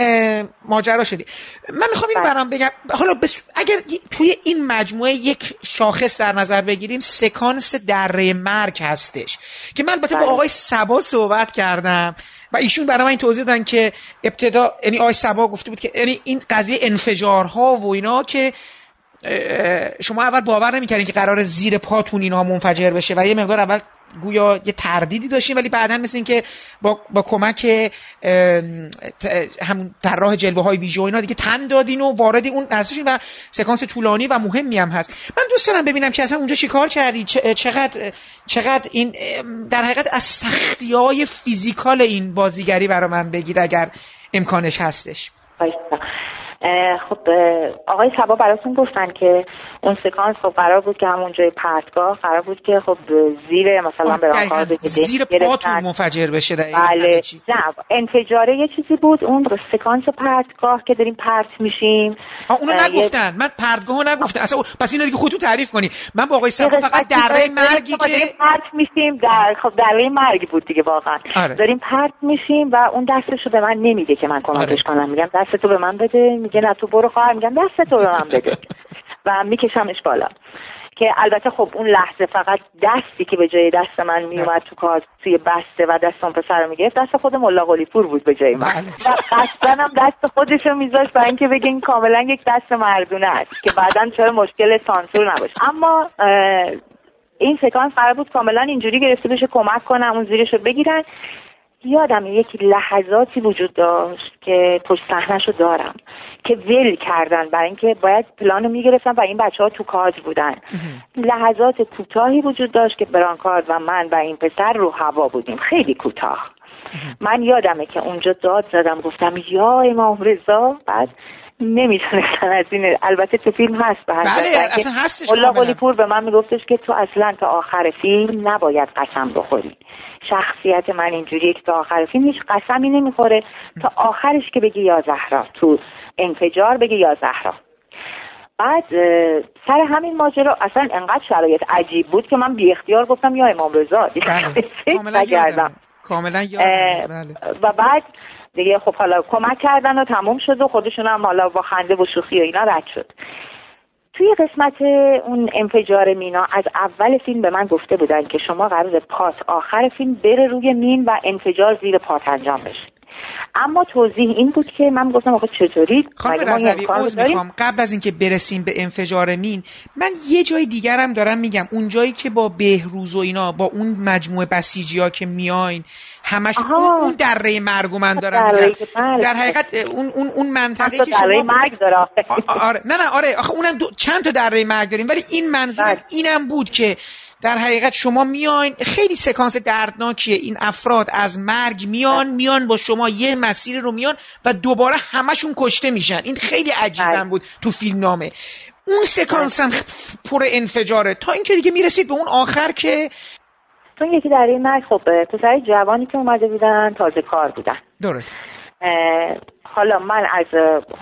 ماجرا شدی من می‌خوام اینو بله. برام بگم حالا بس... اگر توی این مجموعه یک شاخص در نظر بگیریم سکانس دره مرگ هستش که من البته با بله. آقای سبا صحبت کردم و ایشون برای این توضیح دادن که ابتدا یعنی آقای سبا گفته بود که یعنی این قضیه انفجارها و اینا که شما اول باور نمی‌کردین که قرار زیر پاتون اینها منفجر بشه و یه مقدار اول گویا یه تردیدی داشتین ولی بعدا مثل این که با, با کمک همون طراح جلوه های ویژه و اینا دیگه تن دادین و وارد اون درسشین و سکانس طولانی و مهمی هم هست. من دوست دارم ببینم که اصلا اونجا چیکار کردی؟ چقدر چقدر این در حقیقت از سختی های فیزیکال این بازیگری برا من بگید اگر امکانش هستش. خب آقای سبا براتون گفتن که اون سکانس خب قرار بود که همون جای پرتگاه قرار بود که خب زیر مثلا برانکار دقیقاً. بگیریم زیر پاتون منفجر بشه بله. نه انفجاره یه چیزی بود اون سکانس پرتگاه که داریم پرت میشیم. اونو نگفتن. من پردگاهو نگفتن اصلا پس اینو دیگه خودتون تعریف کنی. من با آقای سبا فقط دره مرگی ما داریم که پرت میشیم. در خب دره مرگ بود دیگه واقعا. آره. داریم پرت میشیم و اون دستشو به من نمیده که من کمکش آره. کنم. میگم دستتو به من بده میگه نه تو برو خواهر میگم دستتو به من بده. و میکشمش بالا. که البته خب اون لحظه فقط دستی که به جای دست من میومد تو کار توی بسته و دست اون پسر رو می‌گرفت دست خود ملا قلی پور بود به جای من. بله. و قصدن هم دست خودش رو میذاشت برای اینکه بگه این کاملا یک دست مردونه است که بعدا چرا مشکل سانسور نباشه. اما این سکانس قرار بود کاملا اینجوری گرفته بشه کمک کنم اون زیرش رو بگیرن. یادم یک لحظاتی وجود داشت که پشت صحنه‌شو دارم که ول کردن برای اینکه باید پلان رو می‌گرفتن و این بچه ها تو کاج بودن. لحظات کوتاهی وجود داشت که برانکارد و من و این پسر رو هوا بودیم. خیلی کوتاه. من یادمه که اونجا داد زدم گفتم یا امام رضا بعد نمی‌تونستن از این البته تو فیلم هست به هر بله، اصلا هستش. قلی پور به من میگفتش که تو اصلا تا آخر فیلم نباید قسم بخوری. شخصیت من اینجوریه که تا آخر فیلم هیچ قسمی نمی‌خوره. تا آخرش که بگی یا زهرا. تو انفجار بگی یا زهرا. بعد سر همین ماجرا اصلا انقدر شرایط عجیب بود که من بی اختیار گفتم یا امام رضا بله. کاملا. یادم کاملا یادم بله. و بعد دیگه خب حالا کمک کردن و تموم شد و خودشون هم حالا با خنده و شوخی و اینا رد شد. توی قسمت اون انفجار مینا از اول فیلم به من گفته بودن که شما قرار پات آخر فیلم بره روی مین و انفجار زیر پات انجام بشه. اما توضیح این بود که من گفتم آقا چطوری خانم رضوی عذر؟ می‌خوام قبل از اینکه برسیم به انفجار مین من یه جای دیگرم دارم میگم اون جایی که با بهروز و اینا با اون مجموعه بسیجی ها که میاین همش آها. اون, دره مرگ و من دارم میگم. در حقیقت اون اون اون منطقه که شما مرگ داره آره نه نه آره آخه اونم دو... چند تا دره مرگ داریم ولی این منظورم بله. اینم بود که در حقیقت شما میاین خیلی سکانس دردناکیه. این افراد از مرگ میان میان با شما یه مسیر رو میان و دوباره همشون کشته میشن. این خیلی عجیبم بله. بود تو فیلم نامه. اون سکانس هم پر انفجاره. تا اینکه دیگه می‌رسید به اون آخر که اون یکی دره مرگ خب پسر جوانی که اومده بودن تازه کار بودن. درست. حالا من از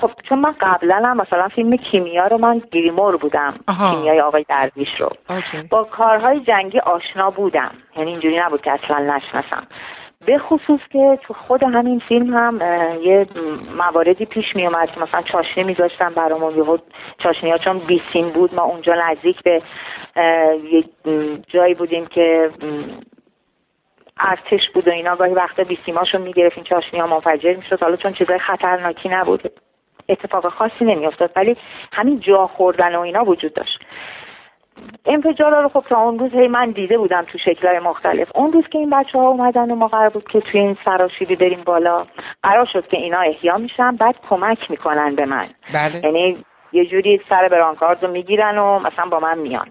خب چون من قبلا هم مثلا فیلم کیمیا رو من گریمور بودم آها. کیمیای آقای درویش رو. اوکی. با کارهای جنگی آشنا بودم یعنی اینجوری نبود که اصلا نشناسم. به خصوص که تو خود همین فیلم هم یه مواردی پیش می اومد که مثلا چاشنی میذاشتن برامون یهو چاشنی ها چون بیسیم بود ما اونجا نزدیک به یه جایی بودیم که ارتش بود و اینا گاهی وقتا بیسیماشو می‌گرفت این چاشنی ها منفجر می‌شد. حالا چون چیزای خطرناکی نبود اتفاق خاصی نمیافتاد. ولی همین جا خوردن و اینا وجود داشت. انفجارا رو خب تا اون روز هی من دیده بودم تو شکلهای مختلف. اون روز که این بچه ها اومدن و ما قرار بود که توی این سراشیبی بریم بالا قرار شد که اینا احیا میشن بعد کمک می‌کنن به من. بله. یعنی یه جوری سر برانکارد رو می‌گیرن و مثلا با من میان.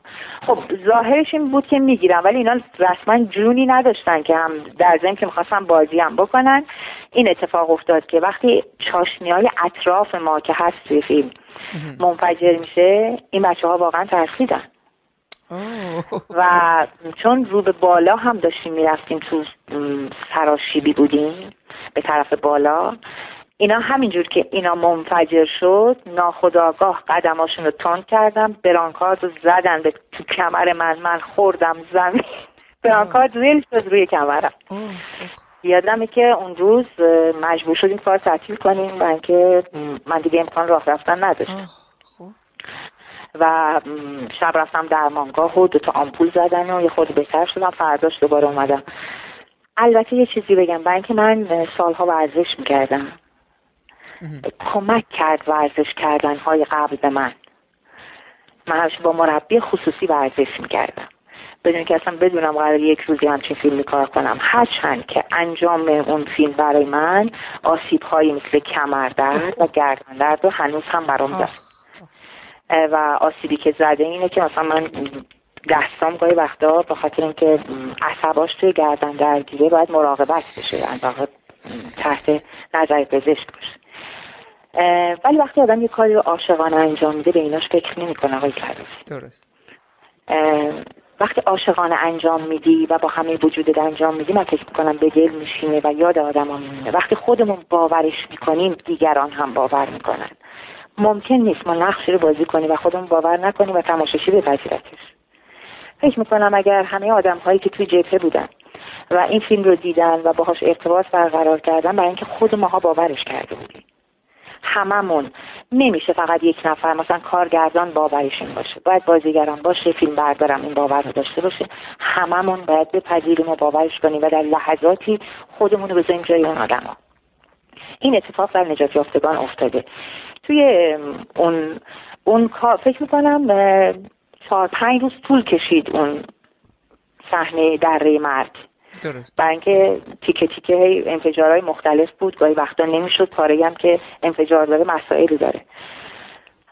خب ظاهرش این بود که می‌گیرن ولی اینا رسما جونی نداشتن که هم در ضمن که می‌خواستن بازی هم بکنن. این اتفاق افتاد که وقتی چاشنی های اطراف ما که هست توی فیلم منفجر میشه این بچه ها واقعا ترسیدن. و چون رو به بالا هم داشتیم می‌رفتیم تو سراشیبی بودیم به طرف بالا اینا همینجور که اینا منفجر شد ناخداگاه قدماشون رو تند کردم برانکارد رو زدن به تو کمر من من خوردم زمین. برانکارد ریل شد روی کمرم. یادمه که اون روز مجبور شدیم کار تعطیل کنیم و اینکه من دیگه امکان راه رفتن نداشتم. و شب رفتم درمانگاه و دوتا آمپول زدن و یه خود بهتر شدم. فرداش دوباره اومدم. البته یه چیزی بگم. برای اینکه من سالها ورزش می‌کردم. کمک کرد ورزش کردن های قبل به من. من با مربی خصوصی ورزش می‌کردم. بدون که اصلا بدونم قرار یک روزی همچین فیلمی کار کنم. هرچند که انجام اون فیلم برای من آسیب هایی مثل کمردرد و گردن درد و هنوز هم برام دست و آسیبی که زده اینه که مثلا من دستام گاهی وقتا به خاطر اینکه عصباش توی گردن درگیره باید مراقبت بشه یعنی تحت نظر پزشک باشه. ولی وقتی آدم یه کاری رو عاشقانه انجام میده به ایناش فکر نمی‌کنه آقای درست. وقتی عاشقانه انجام میدی و با همه وجودت انجام میدی من فکر می‌کنم به دل میشینه و یاد آدم ها میمونه. وقتی خودمون باورش می‌کنیم دیگران هم باور می‌کنن. ممکن نیست ما نقشی رو بازی کنیم و خودمون باور نکنیم و تماشاشی بپذیرتش. فکر می‌کنم اگر همه آدم هایی که توی جبهه بودن و این فیلم رو دیدن و باهاش ارتباط برقرار کردن برای اینکه خود ماها باورش کرده بودیم. هممون نمیشه فقط یک نفر مثلا کارگردان باورش این باشه. باید بازیگران باشه فیلم بردارم این باور رو داشته باشه. هممون باید بپذیریم و باورش کنیم و در لحظاتی خودمون رو بذاریم جای اون آدم ها. این اتفاق در نجات یافتگان افتاده. توی اون اون کار فکر می‌کنم چهار پنج روز طول کشید اون صحنه دره مرگ. درست. برای اینکه تیکه تیکه انفجارهای مختلف بود. گاهی وقتا نمی‌شد. پاره هم که انفجار داره مسائلی داره.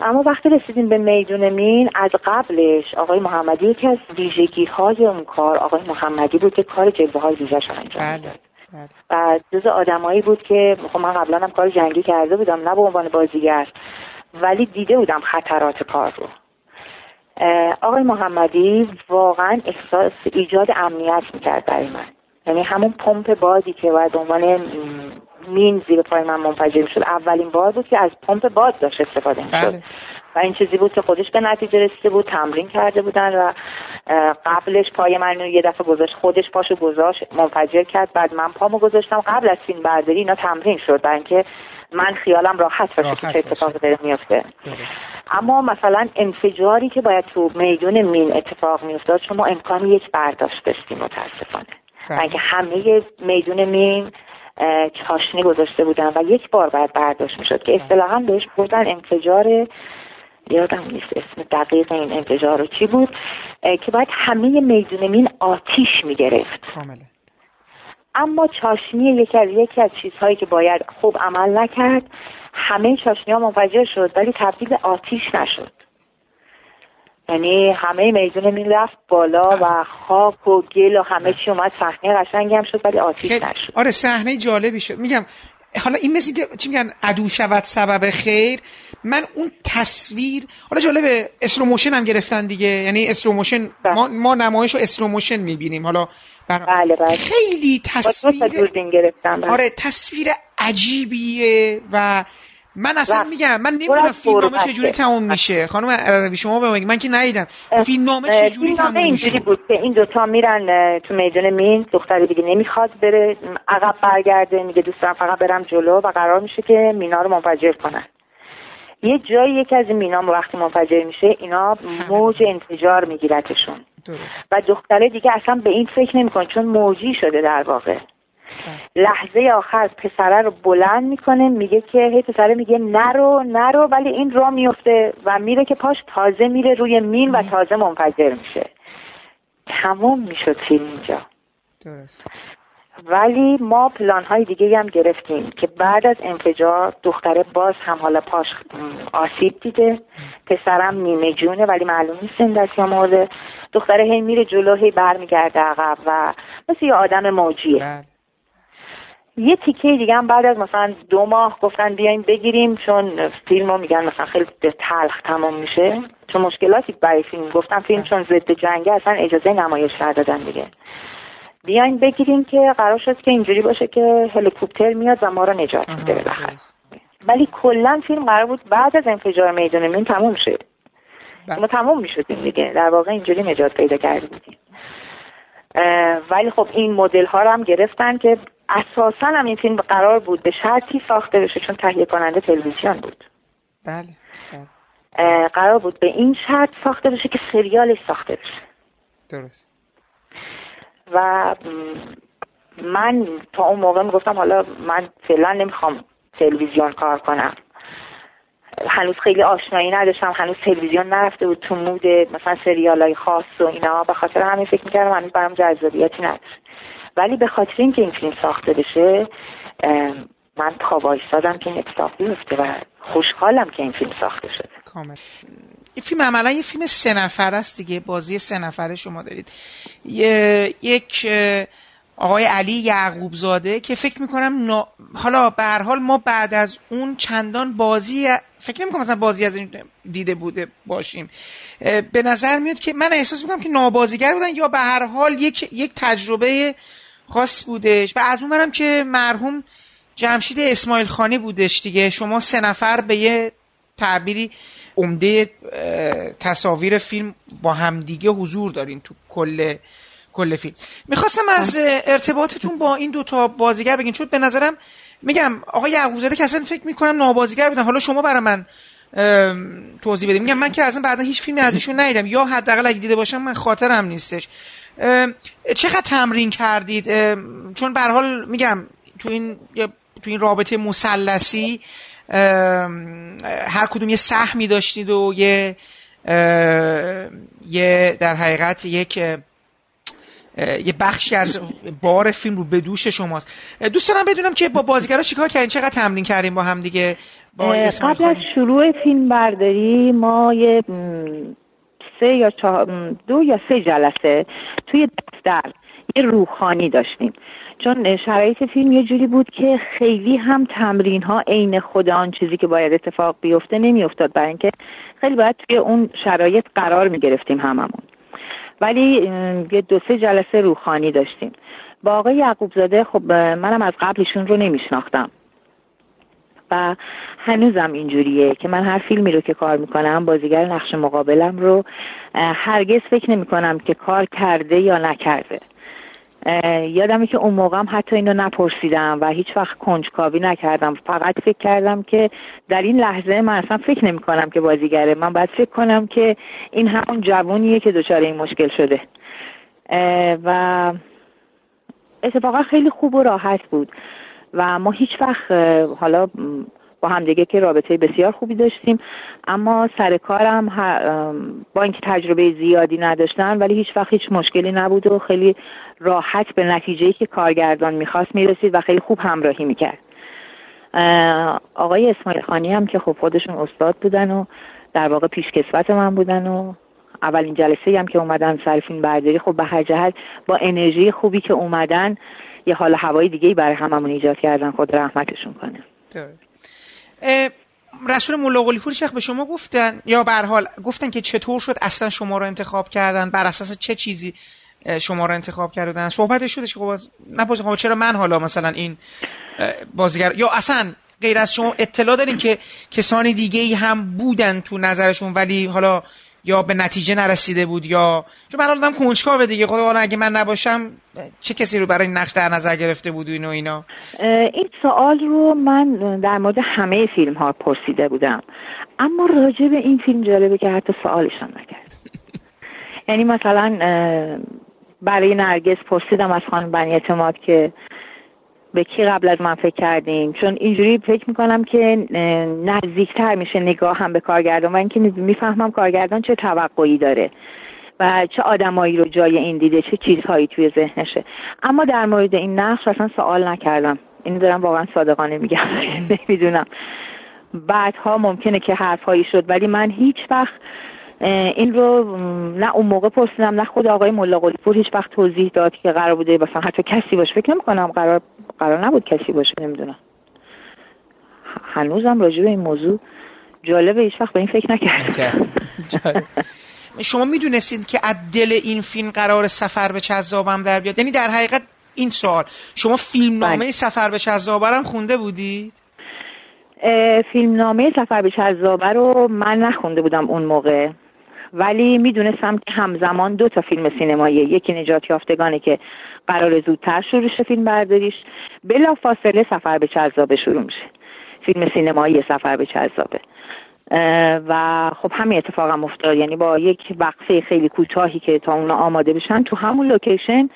اما وقتی رسیدیم به میدون مین از قبلش آقای محمدی یکی از ویژگی های اون کار آقای محمدی بود که کار جلوه های ویژه انجام بله. بله. و جز آدمایی بود که خب من قبلا هم کار جنگی کرده بودم نه به عنوان بازیگر ولی دیده بودم خطرات کار رو. آقای محمدی واقعا احساس ایجاد امنیت می‌کرد برای من. یعنی همون پمپ بادی که باید عنوان مین زیر پای من منفجر شد اولین بار بود که از پمپ باد داشت استفاده می‌شد. بله. و این چیزی بود که خودش به نتیجه رسیده بود تمرین کرده بودن و قبلش پای من یه دفعه گذاشت خودش پاشو گذاشت منفجر کرد بعد من پامو گذاشتم. قبل از فیلم برداری اینا تمرین شد برای اینکه من خیالم راحت باشه که چه اتفاقی داره میفته. اما مثلا انفجاری که باید تو میدون مین اتفاق میافتاد چون ما امکان یک برداشت داشتیم متاسفانه. اینکه همه میدون مین چاشنی گذاشته بودن و یک بار باید برداشت می‌شد که اصطلاحا بهش بودن انفجار یادم نیست اسم دقیق این انفجار رو چی بود که باید همه میدون مین آتیش می‌گرفت. کامله. اما چاشنی یکی از یکی از چیزهایی که باید خوب عمل نکرد همه چاشنی ها منفجر شد ولی تبدیل به آتیش نشد. یعنی همه میدون می رفت بالا و خاک و گل و همه چی اومد صحنه قشنگی هم شد ولی آتیش نشد. آره صحنه جالبی شد. میگم حالا این مثل که چی میگن عدو شود سبب خیر من اون تصویر حالا جالبه اسلوموشن هم گرفتن دیگه یعنی اسلوموشن بله. ما, ما نمایش رو اسلوموشن می‌بینیم حالا بر... بله بله خیلی تصویر بله. آره تصویر عجیبیه و من اصلا میگم من نمی‌دونم فیلمنامه چجوری تموم میشه. خانم عربی شما بگید من که ندیدم. فیلمنامه چجوری تموم میشه؟ بود که این دوتا میرن تو میدان مین دختری دیگه نمی‌خواد بره عقب برگرده میگه دوست دارم فقط برم جلو و قرار میشه که مینا رو منفجر کنن. یه جایی یکی از این مینا وقتی منفجر میشه اینا موج انفجار میگیرتشون. و دختره دیگه اصلا به این فکر نمی‌کنه چون موجی شده در واقع. لحظه آخر پسره رو بلند می‌کنه میگه که هی پسره میگه نرو نرو ولی این را میفته و میره که پاش تازه میره روی مین و تازه منفجر میشه. تموم می‌شد فیلم اینجا. درست. ولی ما پلان های دیگه هم گرفتیم که بعد از انفجار دختره باز هم حالا پاش آسیب دیده. پسرم نیمه جونه ولی معلوم نیست این دست یا مرده. دختره هی میره جلو هی برمیگرده عقب و مثل یه آدم موجیه. بله. یه تیکه دیگه هم بعد از مثلا دو ماه گفتن بیاین بگیریم چون فیلم رو میگن مثلا خیلی تلخ تمام میشه. چون مشکلاتی برای فیلم گفتم فیلم چون ضد جنگه اصلا اجازه نمایش ندادن دیگه. بیاین بگیریم که قرار شد که اینجوری باشه که هلیکوپتر میاد و ما رو نجات میده بالاخره. ولی کلا فیلم قرار بود بعد از انفجار میدون مین تموم شد ما تموم می‌شدیم دیگه. در واقع اینجوری نجات پیدا کرده بودیم ولی خب این مدل ها رو هم گرفتن که اساسا هم این فیلم قرار بود به شرطی ساخته بشه چون تهیه کننده تلویزیون بود. بله, بله. قرار بود به این شرط ساخته بشه که سریالش ساخته بشه. درست. و من تا اون موقع می‌گفتم حالا من فعلا نمی‌خوام تلویزیون کار کنم. هنوز خیلی آشنایی نداشتم هنوز تلویزیون نرفته بود تو مود مثلا سریال های خاص و اینا. به خاطر همین فکر می‌کردم هنوز برام جذابیتی نداشت ولی به خاطر اینکه این فیلم ساخته بشه من پا وایستادم که این اتفاق بیفته و خوشحالم که این فیلم ساخته شده. کامل. این فیلم عملا یه فیلم سه نفر است دیگه. بازی سه نفره شما دارید. یک آقای علی یعقوب زاده که فکر می‌کنم حالا به هر حال ما بعد از اون چندان بازی فکر نمی‌کنم مثلا بازی از این دیده بوده باشیم. به نظر میاد که من احساس می‌کنم که نابازیگر بودن یا به هر حال یک, یک تجربه خاص بودش. و از اونورم که مرحوم جمشید اسماعیل خانی بودش دیگه. شما سه نفر به یه تعبیری عمده تصاویر فیلم با همدیگه حضور دارین تو کل کل فیلم. می‌خواستم از ارتباطتون با این دوتا بازیگر بگین. چون به نظرم میگم آقای یعقوبزاده که اصلا فکر می‌کنم نابازیگر بودن. حالا شما برای من توضیح بدید میگم من که اصلا بعدا هیچ فیلمی از ایشون ندیدم. یا حداقل اگه دیده باشم من خاطرم نیستش. چقدر تمرین کردید؟ چون به حال میگم تو این تو این رابطه مثلثی هر کدوم یه سهمی داشتید و یه یه در حقیقت یک یه بخشی از بار فیلم رو به دوش شماست. دوست دارم بدونم که با بازیگرا چیکار کردین؟ چقدر تمرین کردیم با هم دیگه؟ با قبل از شروع فیلم برداری ما یه سه یا دو یا سه جلسه توی دفتر یه روحانی داشتیم. چون شرایط فیلم یه جوری بود که خیلی هم تمرین ها عین خود آن چیزی که باید اتفاق بیفته نمیافتاد برای اینکه خیلی باید توی اون شرایط قرار می گرفتیم هممون. ولی یه دو سه جلسه روخانی داشتیم. با آقای یعقوب زاده خب منم از قبلشون رو نمیشناختم. و هنوزم اینجوریه که من هر فیلمی رو که کار می‌کنم بازیگر نقش مقابلم رو هرگز فکر نمی کنم که کار کرده یا نکرده. یادمه که اون موقعم حتی اینو نپرسیدم و هیچ وقت کنجکاوی نکردم. فقط فکر کردم که در این لحظه من اصلا فکر نمی کنم که بازیگره. من باید فکر کنم که این همون جوونیه که دچار این مشکل شده. و اتفاقا خیلی خوب و راحت بود. و ما هیچ وقت حالا با همدیگه که رابطه بسیار خوبی داشتیم اما سر کارم با اینکه تجربه زیادی نداشتن ولی هیچ وقت هیچ مشکلی نبود و خیلی راحت به نتیجه که کارگردان می‌خواست می‌رسید و خیلی خوب همراهی می‌کرد. آقای اسماعیل خانی هم که خب خودشون استاد بودن و در واقع پیشکسوت من بودن و اولین جلسه هم که اومدن سر فیلم برداری خب به هر جهت با انرژی خوبی که اومدن یه حال هوای دیگه برای هممون ایجاد کردن. خود رحمتشون کنه. رسول ملا پور به شما گفتن یا به حال گفتن که چطور شد اصلا شما رو انتخاب کردن؟ بر اساس چه چیزی شما رو انتخاب کردن؟ صحبت شدش که خب نپرسید خب چرا من حالا مثلا این بازیگر یا اصلا غیر از شما اطلاع داریم که کسانی دیگه ای هم بودن تو نظرشون ولی حالا یا به نتیجه نرسیده بود یا چون من آدم کنجکاوه دیگه. خدا اگه من نباشم چه کسی رو برای نقش در نظر گرفته بود و اینا این سوال رو من در مورد همه فیلم ها پرسیده بودم. اما راجع به این فیلم جالبه که حتی سوالشان نکرد. یعنی مثلا برای نرگس پرسیدم از خانم بنی اعتماد که به کی قبل از من فکر کردیم چون اینجوری فکر می‌کنم که نزدیکتر میشه نگاه هم به کارگردان و اینکه می‌فهمم کارگردان چه توقعی داره و چه آدمایی رو جای این دیده چه چیزهایی توی ذهنشه. اما در مورد این نقش اصلا سوال نکردم. اینو دارم واقعا صادقانه میگم. نمی‌دونم. بعدها ممکنه که حرفهایی شد ولی من هیچ وقت این رو نه اون موقع پرسیدم نه خود آقای ملا پور هیچ وقت توضیح داد که قرار بوده مثلا حتی کسی باشه. فکر کنم قرار قرار نبود کسی باشه نمی‌دونم. هنوزم راجع به این موضوع جالبه هیچ وقت به این فکر نکردم. شما می‌دونستید که از دل این فیلم قرار سفر به چذابم در بیاد؟ یعنی در حقیقت این سوال شما فیلم نامه بله. سفر به چذابرم خونده بودید؟ فیلم نامه سفر به چذابه رو من نخونده بودم اون موقع. ولی می‌دونستم که همزمان دو تا فیلم سینمایی یکی نجات یافتگانه که قرار زودتر شروع شه فیلم برداریش بلا فاصله سفر به چذابه شروع میشه. فیلم سینمایی سفر به چذابه و خب همین اتفاق هم افتاد. یعنی با یک وقفه خیلی کوتاهی که تا اونا آماده بشن تو همون لوکیشن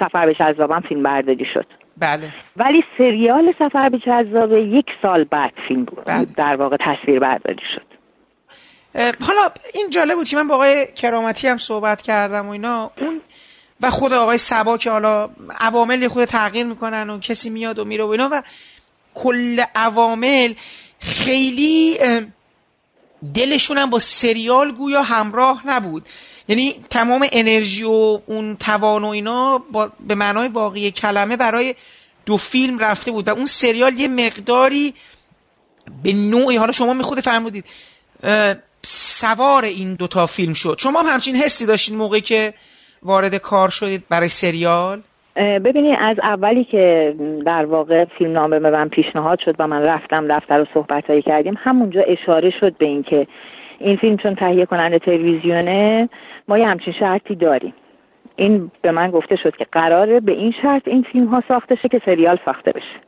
سفر به جذابم فیلم برداری شد. بله. ولی سریال سفر به جذابه یک سال بعد فیلم بود. بله. در واقع تصویر برداری شد. حالا این جالب بود که من با آقای کرامتی هم صحبت کردم و اینا. اون و خود آقای سبا که حالا عوامل خود تغییر می‌کنن و کسی میاد و میره و اینا و کل عوامل خیلی دلشون هم با سریال گویا همراه نبود. یعنی تمام انرژی و اون توان و اینا با به معنای واقعی کلمه برای دو فیلم رفته بود و اون سریال یه مقداری به نوعی حالا شما می خود فرمودید سوار این دوتا فیلم شد. شما هم همچین حسی داشتین موقعی که وارد کار شدید برای سریال؟ ببینید از اولی که در واقع فیلم نامه به من پیشنهاد شد و من رفتم دفتر و صحبت هایی کردیم همونجا اشاره شد به اینکه این فیلم چون تهیه کننده تلویزیونه ما یه همچین شرطی داریم. این به من گفته شد که قراره به این شرط این فیلم ها ساخته شه که سریال ساخته بشه.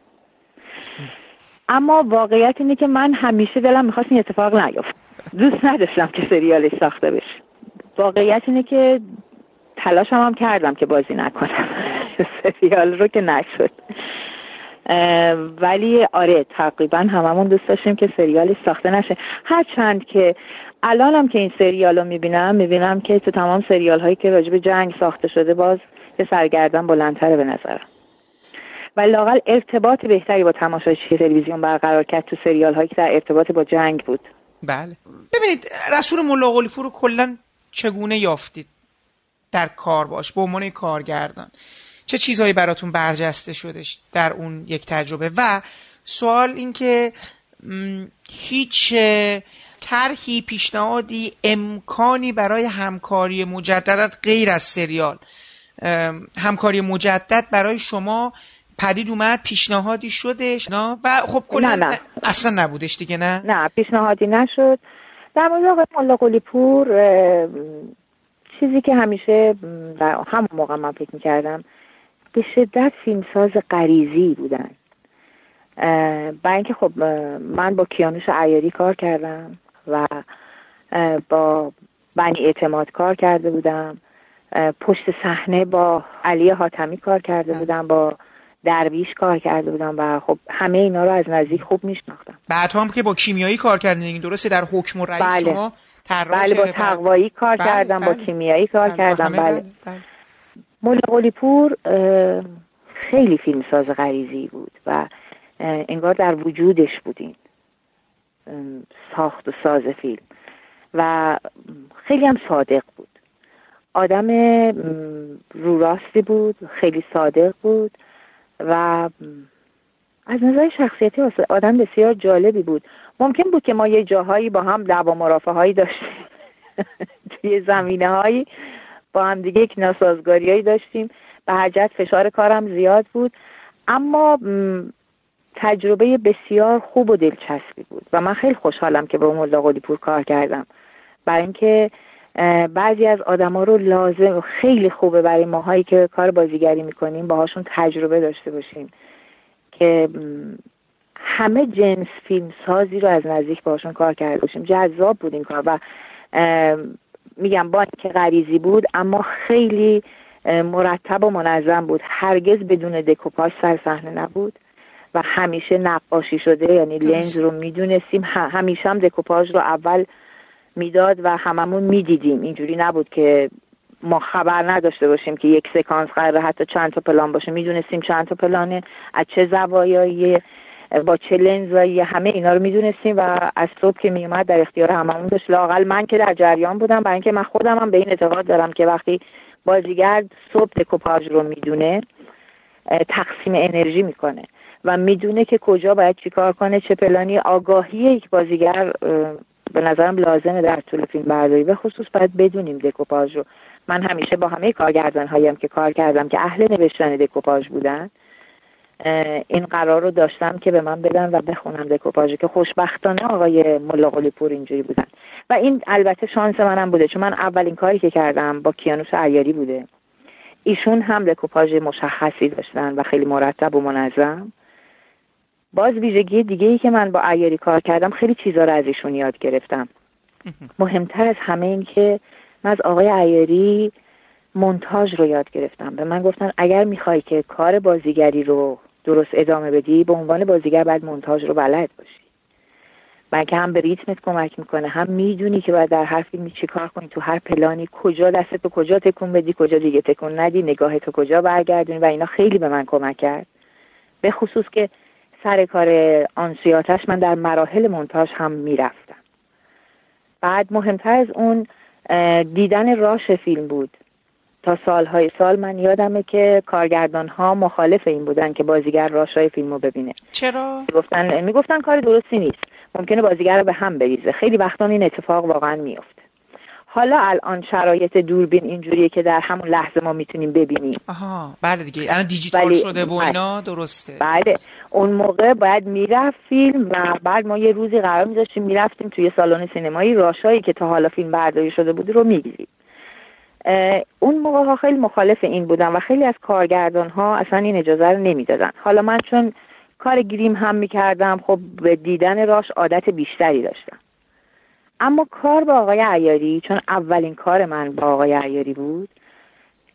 اما واقعیت اینه که من همیشه دلم می‌خواست این اتفاق نیفت دوست نداشتم که سریالش ساخته بشه. واقعیت اینه که تلاشم هم کردم که بازی نکنم. سریال رو که نشد. ولی آره تقریبا هممون دوست داشتیم که سریالی ساخته نشه. هرچند که الانم که این سریال رو می‌بینم می‌بینم که تو تمام سریال هایی که راجب جنگ ساخته شده باز یه سرگردن بلندتره به نظرم. ولی لاقل ارتباط بهتری با تماشاچی تلویزیون برقرار کرد تو سریال هایی که در ارتباط با جنگ بود. بله. ببینید رسول ملاقلی رو کلا چگونه یافتید؟ در کار باش به عنوان کارگردان. چه چیزهایی براتون برجسته شدش در اون یک تجربه؟ و سوال این که هیچ طرحی پیشنهادی امکانی برای همکاری مجددت غیر از سریال همکاری مجدد برای شما پدید اومد پیشنهادی شدش نه و خب کلا نه نه. اصلا نبودش دیگه نه؟ نه پیشنهادی نشد. در مورد آقای ملا پور چیزی که همیشه در همون موقع من فکر می‌کردم به شدت فیلمساز غریزی بودن. برای اینکه خب من با کیانوش عیاری کار کردم و با بنی اعتماد کار کرده بودم. پشت صحنه با علی حاتمی کار کرده بودم با درویش کار کرده بودم و خب همه اینا رو از نزدیک خوب میشناختم بعد هم که با کیمیایی کار کردین درسته در حکم و رئیس بله. شما بله با تقوایی کار بله. کردم با بله. کیمیایی کار بله. کردم بله, بله. قلی پور خیلی فیلمساز غریزی بود و انگار در وجودش بودین ساخت و ساز فیلم و خیلی هم صادق بود آدم رو راستی بود خیلی صادق بود و از نظر شخصیتی آدم بسیار جالبی بود. ممکن بود که ما یه جاهایی با هم دعوا مرافع هایی داشتیم. توی زمینه هایی با هم دیگه یک ناسازگاریایی داشتیم. به حجت فشار کارم زیاد بود. اما تجربه بسیار خوب و دلچسبی بود. و من خیلی خوشحالم که با ملا پور کار کردم. برای اینکه بعضی از آدما رو لازم و خیلی خوبه برای ماهایی که کار بازیگری می‌کنیم باهاشون تجربه داشته باشیم که همه جنس فیلم سازی رو از نزدیک باشون کار کرده باشیم. جذاب بود این کار و میگم با که غریزی بود اما خیلی مرتب و منظم بود. هرگز بدون دکوپاژ سر صحنه نبود و همیشه نقاشی شده یعنی لنز رو می‌دونستیم. همیشه هم دکوپاژ رو اول می‌داد و هممون می‌دیدیم. اینجوری نبود که ما خبر نداشته باشیم که یک سکانس قراره حتی چند تا پلان باشه. می‌دونستیم چند تا پلانه از چه زوایایی با چه لنزایی همه اینا رو می‌دونستیم و از صبح که میومد در اختیار هممون داشت. لاقل من که در جریان بودم برای اینکه من خودم هم به این اعتقاد دارم که وقتی بازیگر صبح دکوپاژ رو می‌دونه تقسیم انرژی می‌کنه و می‌دونه که کجا باید چیکار کنه چه پلانی آگاهی یک بازیگر به نظرم لازمه در طول فیلم برداری به خصوص باید بدونیم دکوپاژ رو. من همیشه با همه کارگردان هایم که کار کردم که اهل نوشتن دکوپاژ بودن این قرار رو داشتم که به من بدن و بخونم دکوپاژو که خوشبختانه آقای ملا پور اینجوری بودن. و این البته شانس منم بوده چون من اولین کاری که کردم با کیانوش عیاری بوده. ایشون هم دکوپاژ مشخصی داشتن و خیلی مرتب و منظم. باز ویژگی دیگه ای که من با عیاری کار کردم خیلی چیزا رو از ایشون یاد گرفتم. مهمتر از همه این که من از آقای عیاری منتاج رو یاد گرفتم. به من گفتن اگر می‌خوای که کار بازیگری رو درست ادامه بدی به عنوان بازیگر باید منتاج رو بلد باشی. من که هم به ریتمت کمک می‌کنه هم می‌دونی که باید در هر فیلمی چی کار کنی تو هر پلانی کجا دستت کجا تکون بدی کجا دیگه تکون ندی نگاهتو کجا برگردونی و اینا خیلی به من کمک کرد. به خصوص که سر کار آنسیاتش من در مراحل منتاج هم می‌رفتم. بعد مهمتر از اون دیدن راش فیلم بود. تا سالهای سال من یادمه که کارگردان ها مخالف این بودن که بازیگر راشای فیلمو ببینه. چرا؟ می‌گفتن می‌گفتن کار درستی نیست. ممکنه بازیگر رو به هم بریزه. خیلی وقتا این اتفاق واقعا میفته حالا الان شرایط دوربین اینجوریه که در همون لحظه ما می‌تونیم ببینیم. آها بله دیگه. الان دیجیتال شده و اینا درسته. بله. اون موقع باید می‌رفت فیلم و بعد ما یه روزی قرار میذاشتیم می‌رفتیم توی سالن سینمایی راشایی که تا حالا فیلم برداری شده بود رو می‌گیریم. اون موقع ها خیلی مخالف این بودن و خیلی از کارگردان ها اصلا این اجازه رو نمی‌دادن. حالا من چون کار گریم هم می‌کردم خب به دیدن راش عادت بیشتری داشتم. اما کار با آقای عیاری چون اولین کار من با آقای عیاری بود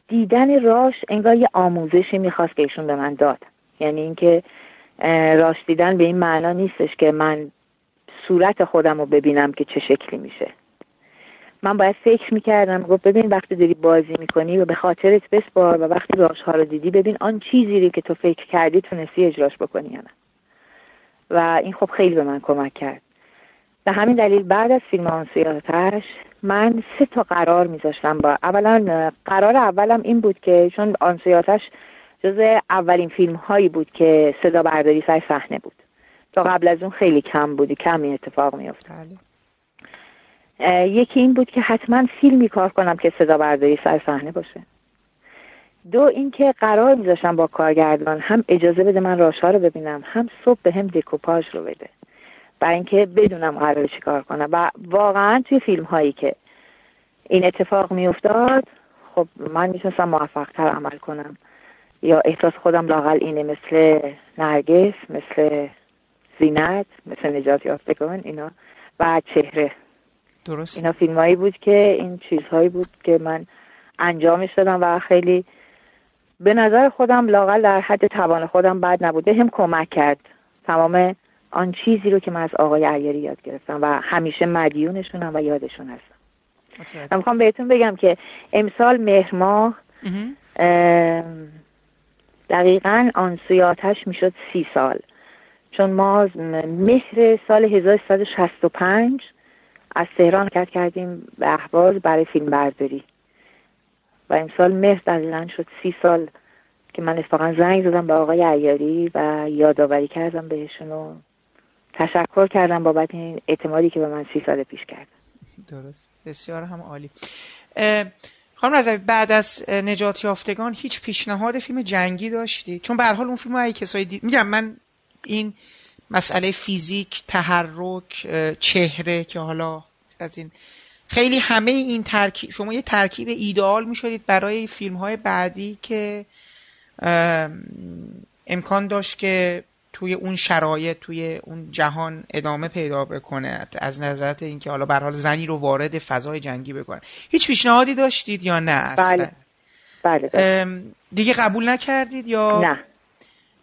دیدن راش انگار یه آموزشی می‌خواست که ایشون به من داد. یعنی اینکه راش دیدن به این معنا نیستش که من صورت خودم رو ببینم که چه شکلی میشه. من باید فکر می‌کردم گفت ببین وقتی داری بازی می‌کنی و به خاطرت بسپار و وقتی راش ها رو دیدی ببین آن چیزی که تو فکر کردی تونستی اجراش بکنی یا نه. و این خب خیلی به من کمک کرد. به همین دلیل بعد از فیلم آنسیاتش من سه تا قرار میذاشتم. با اولا قرار اولم این بود که چون آنسیاتش جز اولین فیلم هایی بود که صدا برداری سر صحنه بود. تا قبل از اون خیلی کم بودی کم این اتفاق میافتاد. بله. یکی این بود که حتما فیلمی کار کنم که صدا برداری سر صحنه باشه. دو اینکه قرار میذاشم با کارگردان هم اجازه بده من راشا رو ببینم هم صبح به هم دکوپاژ رو بده. برای اینکه بدونم قرار چی کار کنم. و واقعا توی فیلم هایی که این اتفاق میافتاد خب من می‌تونستم موفق تر عمل کنم. یا احساس خودم لاقل اینه مثل نرگس مثل زینت مثل نجات یافتگان اینا. و چهره. درست. اینا فیلم هایی بود که این چیزهایی بود که من انجامش دادم و خیلی به نظر خودم لاقل در حد توان خودم بد نبوده. هم کمک کرد. تمام آن چیزی رو که من از آقای عیاری یاد گرفتم و همیشه مدیونشونم و یادشون هستم من می‌خوام بهتون بگم که امسال مهر ماه دقیقا آنسویاتش می‌شد سی سال. چون ما مهر سال 1365 از تهران کت کردیم به احواز برای فیلم برداری. و امسال مهر دقیقا شد سی سال که من اتفاقا زنگ زدم به آقای عیاری و یادآوری کردم بهشون و تشکر کردم بابت این اعتمادی که به من سی سال پیش کرد درست. بسیار هم عالی. خانم رضوی بعد از نجات یافتگان هیچ پیشنهاد فیلم جنگی داشتی؟ چون به حال اون فیلم های کسایی دید میگم من این مسئله فیزیک تحرک چهره که حالا از این خیلی همه این ترکیب شما یه ترکیب ایدئال می‌شدید برای فیلم های بعدی که امکان داشت که توی اون شرایط توی اون جهان ادامه پیدا بکنه. از نظرت اینکه حالا به حال زنی رو وارد فضای جنگی بکنه. هیچ پیشنهادی داشتید یا نه؟ اصلا؟ بله, بله. دیگه قبول نکردید یا؟ نه.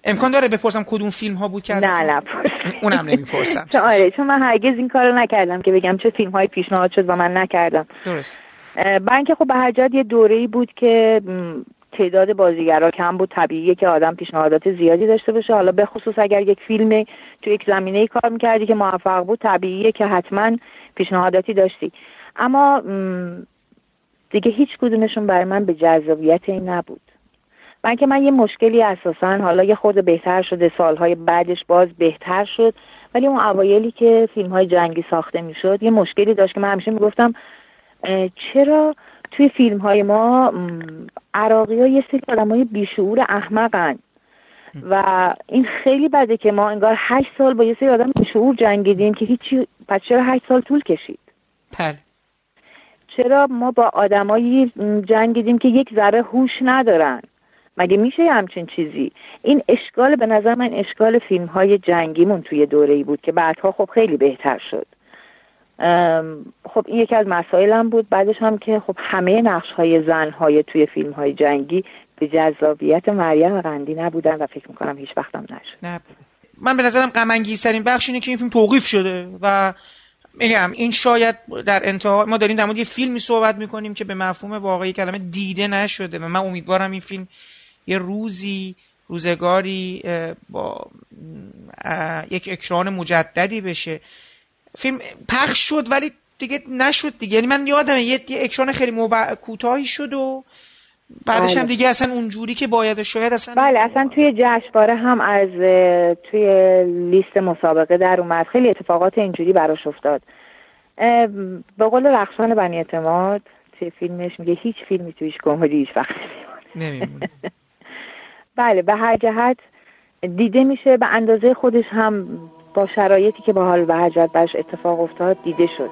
امکان داره بپرسم کدوم فیلم ها بود که نه نه اونم نمی‌پرسم. آره چون من هرگز این کارو نکردم که بگم چه فیلم های پیشنهاد شد و من نکردم. درست. بنک خب به هر یه دوره ای بود که تعداد بازیگرا کم بود. طبیعیه که آدم پیشنهادات زیادی داشته باشه. حالا به خصوص اگر یک فیلم تو یک زمینه ای کار می‌کردی که موفق بود طبیعیه که حتما پیشنهاداتی داشتی. اما دیگه هیچ کدومشون برای من به جذابیت این نبود. من که من یه مشکلی اساسا حالا یه خود بهتر شده سالهای بعدش باز بهتر شد ولی اون اوایلی که فیلم های جنگی ساخته می‌شد یه مشکلی داشت که من همیشه می‌گفتم چرا توی فیلم های ما عراقی ها یه سری آدم های بیشعور احمقن. و این خیلی بده که ما انگار هشت سال با یه سری آدم شعور جنگیدیم که هیچی پس چرا هشت سال طول کشید؟ بله. چرا ما با آدمایی جنگیدیم که یک ذره هوش ندارن؟ مگه میشه همچین چیزی؟ این اشکال به نظر من اشکال فیلم های جنگیمون توی دوره ای بود که بعدها خب خیلی بهتر شد. خب این یکی از مسائلم بود. بعدش هم که خب همه نقش های زن های توی فیلم های جنگی به جذابیت مریم قندی نبودن و فکر می‌کنم هیچ وقتم نشد. نبوده من به نظرم غم ترین بخش اینه که این فیلم توقیف شده و میگم این شاید در انتها ما داریم در مورد یه فیلمی صحبت می‌کنیم که به مفهوم واقعی کلمه دیده نشده و من امیدوارم این فیلم یه روزی روزگاری با یک اکران مجددی بشه. فیلم پخش شد ولی دیگه نشد دیگه. یعنی من یادمه یه, یه اکران خیلی مبع... کوتاهی شد و بعدش هم بله. دیگه اصلا اونجوری که باید شاید اصلا بله اصلا توی جشنواره هم از توی لیست مسابقه در اومد. خیلی اتفاقات اینجوری براش افتاد. به قول رخشان بنی اعتماد توی فیلمش میگه هیچ فیلمی تویش کمدی هیچ وقت نمیمونه. بله به هر جهت دیده میشه. به اندازه خودش هم با شرایطی که با حال و حجت برش اتفاق افتاد دیده شد.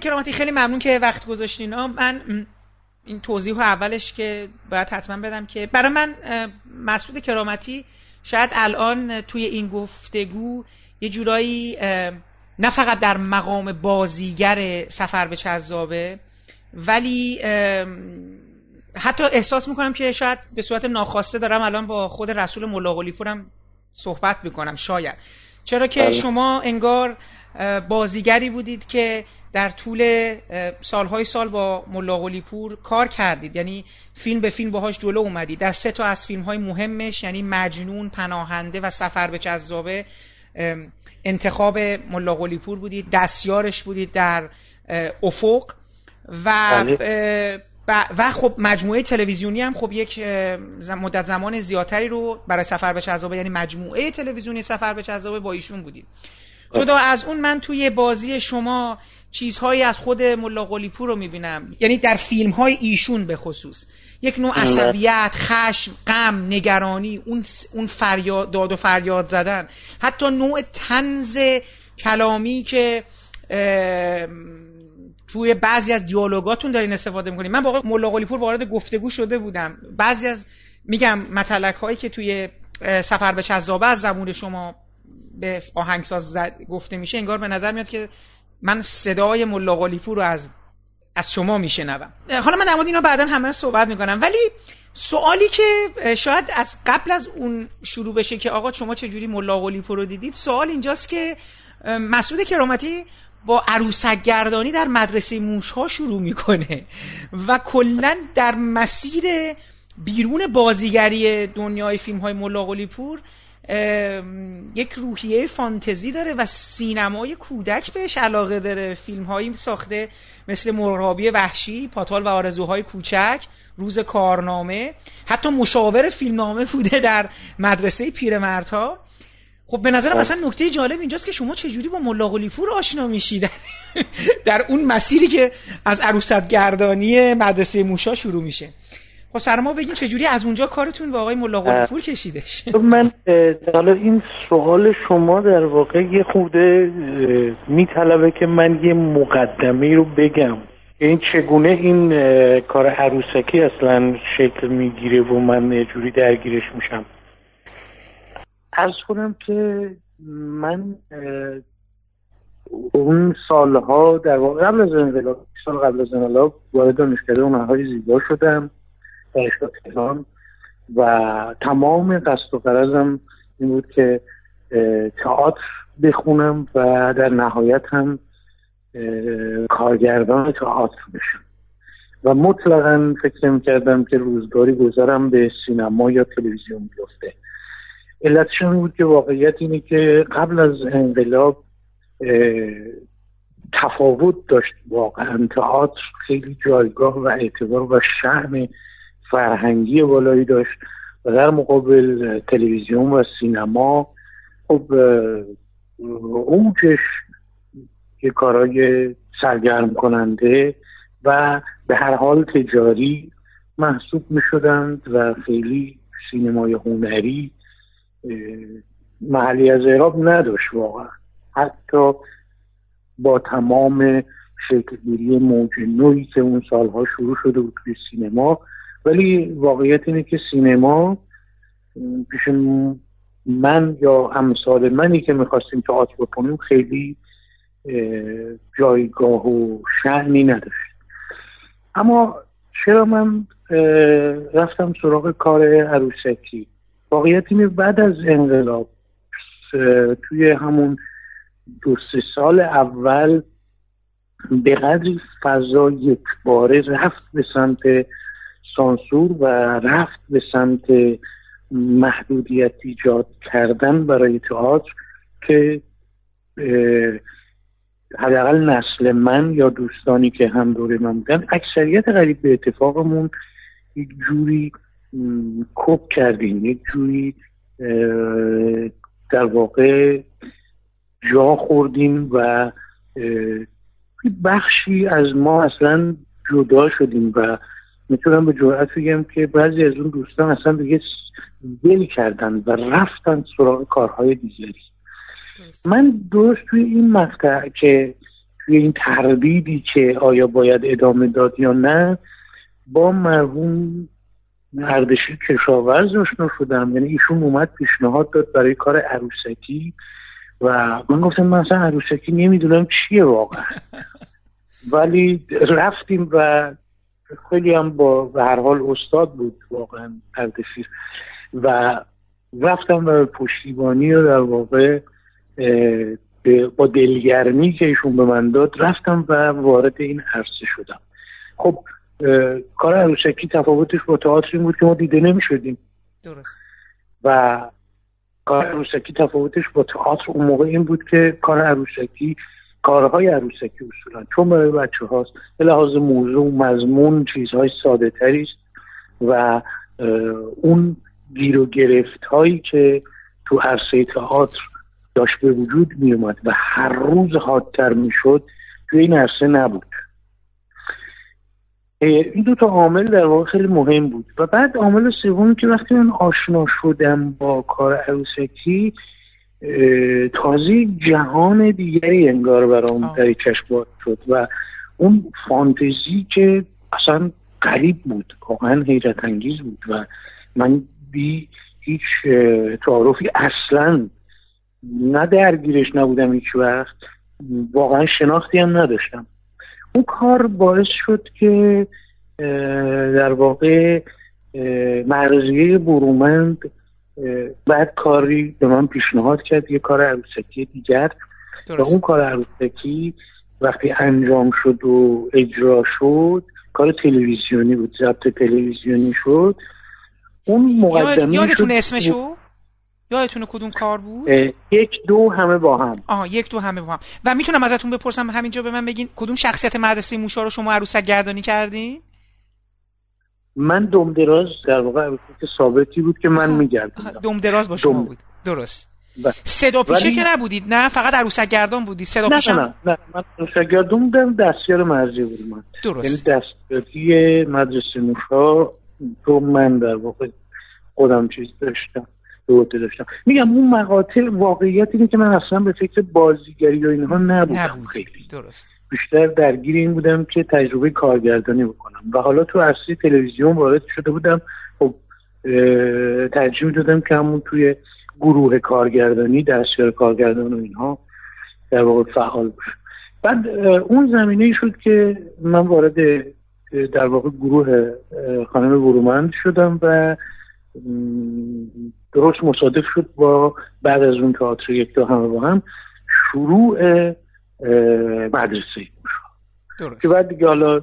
کرامتی خیلی ممنون که وقت گذاشتین من این توضیح اولش که باید حتما بدم که برای من مسعود کرامتی شاید الان توی این گفتگو یه جورایی نه فقط در مقام بازیگر سفر به چذابه ولی حتی احساس می‌کنم که شاید به صورت ناخواسته دارم الان با خود رسول ملاقلی پورم صحبت می‌کنم شاید چرا که بله. شما انگار بازیگری بودید که در طول سالهای سال با ملا پور کار کردید. یعنی فیلم به فیلم باهاش جلو اومدید. در سه تا از فیلم های مهمش یعنی مجنون پناهنده و سفر به جذابه انتخاب ملا پور بودید دستیارش بودید در افق و بله. و خب مجموعه تلویزیونی هم خب یک مدت زمان زیادتری رو برای سفر به جذابه یعنی مجموعه تلویزیونی سفر به جذابه با ایشون بودید. جدا از اون من توی بازی شما چیزهایی از خود ملا قلیپور رو می‌بینم. یعنی در فیلم های ایشون به خصوص. یک نوع عصبیت خشم غم نگرانی اون اون فریاد داد و فریاد زدن. حتی نوع تنز کلامی که توی بعضی از دیالوگاتون دارین استفاده می‌کنین. من با ملا قلیپور وارد گفتگو شده بودم. بعضی از میگم مطلق هایی که توی سفر به چذابه از زبون شما به آهنگساز گفته میشه انگار به نظر میاد که من صدای ملا قلیپور رو از از شما میشنوم. حالا من در اینا بعدا همه صحبت می‌کنم. ولی سوالی که شاید از قبل از اون شروع بشه که آقا شما چجوری ملا قلیپور رو دیدید سوال اینجاست که مسعود کرامتی با عروسک گردانی در مدرسه موش ها شروع می‌کنه و کلا در مسیر بیرون بازیگری دنیای فیلم های ملا پور یک روحیه فانتزی داره و سینمای کودک بهش علاقه داره. فیلم هایی ساخته مثل مرغابی وحشی پاتال و آرزوهای کوچک روز کارنامه. حتی مشاور فیلمنامه بوده در مدرسه پیرمردها. خب به نظرم اصلا نکته جالب اینجاست که شما چجوری با ملا قلیپور آشنا میشید در, در اون مسیری که از عروست گردانی مدرسه موشا شروع میشه. خب سر ما بگین چجوری؟ از اونجا کارتون با آقای ملا قلیپور کشیدش. من حالا این سوال شما در واقع یه خوده میطلبه که من یه مقدمه رو بگم. این چگونه این کار عروسکی اصلا شکل می‌گیره و من جوری درگیرش میشم؟ ارز کنم که من اون سالها در واقع قبل از انقلاب سال قبل از انقلاب وارد دانشکده هنرهای زیبا شدم. دانشگاه تهران و تمام قصد و قرضم این بود که تئاتر بخونم و در نهایت هم کارگردان تئاتر بشم. و مطلقا فکر کردم که روزگاری گذارم به سینما یا تلویزیون بیفته. علتش بود که واقعیت اینه که قبل از انقلاب تفاوت داشت. واقعا تئاتر خیلی جایگاه و اعتبار و شهن فرهنگی بالایی داشت و در مقابل تلویزیون و سینما خب اوجش یه کارهای سرگرم کننده و به هر حال تجاری محسوب می شدند و خیلی سینمای هنری محلی از اعراب نداشت واقعا. حتی با تمام شکلگیری موج نوعی که اون سالها شروع شده بود توی سینما ولی واقعیت اینه که سینما پیش من یا امثال منی که می‌خواستیم تئاتر بکنیم خیلی جایگاه و شهنی نداشت. اما چرا من رفتم سراغ کار عروسکی؟ واقعیت اینه بعد از انقلاب توی همون دو سه سال اول به قدری فضا یک باره رفت به سمت سانسور و رفت به سمت محدودیت ایجاد کردن برای تئاتر که حداقل نسل من یا دوستانی که هم دوره من بودن اکثریت قریب به اتفاقمون یک جوری کپ کردیم یک جوری در واقع جا خوردیم و بخشی از ما اصلا جدا شدیم و می‌تونم به جرأت بگم که بعضی از اون دوستان اصلا دیگه ول کردن و رفتن سراغ کارهای دیگری. من درست توی این مقطع که توی این تردیدی که آیا باید ادامه داد یا نه با مرحوم اردشیر کشاورز آشنا شدم. یعنی ایشون اومد پیشنهاد داد برای کار عروسکی و من گفتم من اصلا عروسکی نمی‌دونم چیه واقعا. ولی رفتیم و خیلی هم با به هر حال استاد بود واقعا اردشیر و رفتم و پشتیبانی رو در واقع با دلگرمی که ایشون به من داد رفتم و وارد این عرصه شدم. خب کار عروسکی تفاوتش با تئاتر این بود که ما دیده نمی شدیم درست. و کار عروسکی تفاوتش با تئاتر اون موقع این بود که کار عروسکی کارهای عروسکی اصولا. چون برای بچه هاست به لحاظ موضوع مضمون چیزهای ساده تری است و اون گیر و گرفت هایی که تو عرصه تئاتر داشت به وجود می اومد و هر روز حادتر می شد توی این عرصه نبود. این دو تا عامل در واقع خیلی مهم بود. و بعد عامل سومی که وقتی من آشنا شدم با کار عروسکی تازه جهان دیگری انگار برام در چشم شد و اون فانتزی که اصلا قریب بود واقعا حیرت انگیز بود و من بی هیچ تعارفی اصلا نه درگیرش نبودم هیچ وقت واقعا شناختی هم نداشتم. اون کار باعث شد که در واقع مرزیه برومند بعد کاری به من پیشنهاد کرد یه کار عروسکی دیگر. و اون کار عروسکی وقتی انجام شد و اجرا شد کار تلویزیونی بود ضبط تلویزیونی شد. اون مقدمه یادتون اسمشو؟ یادتونه کدوم کار بود؟ یک دو همه با هم. آها یک دو همه با هم. و می‌تونم ازتون بپرسم همینجا به من بگین کدوم شخصیت مدرسه موشا رو شما عروسک گردانی کردین؟ من دمدراز در واقع که ثابتی بود که من میگردم دمدراز با شما بود. درست. بله. صدا پیشه که نبودید نه؟ فقط عروسک گردان بودید. صدا نه نه نه, نه. من عروسک گردان بودم دستیار مرزی بود من. درست. یعنی دستیاری مدرسه موشا رو من در واقع خودم چیز داشتم دوته داشتم. میگم اون مقاطع واقعیت اینه که من اصلا به فکر بازیگری و اینها نبودم خیلی. درست. بیشتر درگیر این بودم که تجربه کارگردانی بکنم. و حالا تو اصلی تلویزیون وارد شده بودم خب ترجیح می‌دادم که همون توی گروه کارگردانی دستیار کارگردان و اینها در واقع فعال باشم. بعد اون زمینه شد که من وارد در واقع گروه خانم برومند شدم و درست مصادف شد با بعد از اون تئاتر یک تا همه با هم شروع مدرسه موشا. که بعد دیگه حالا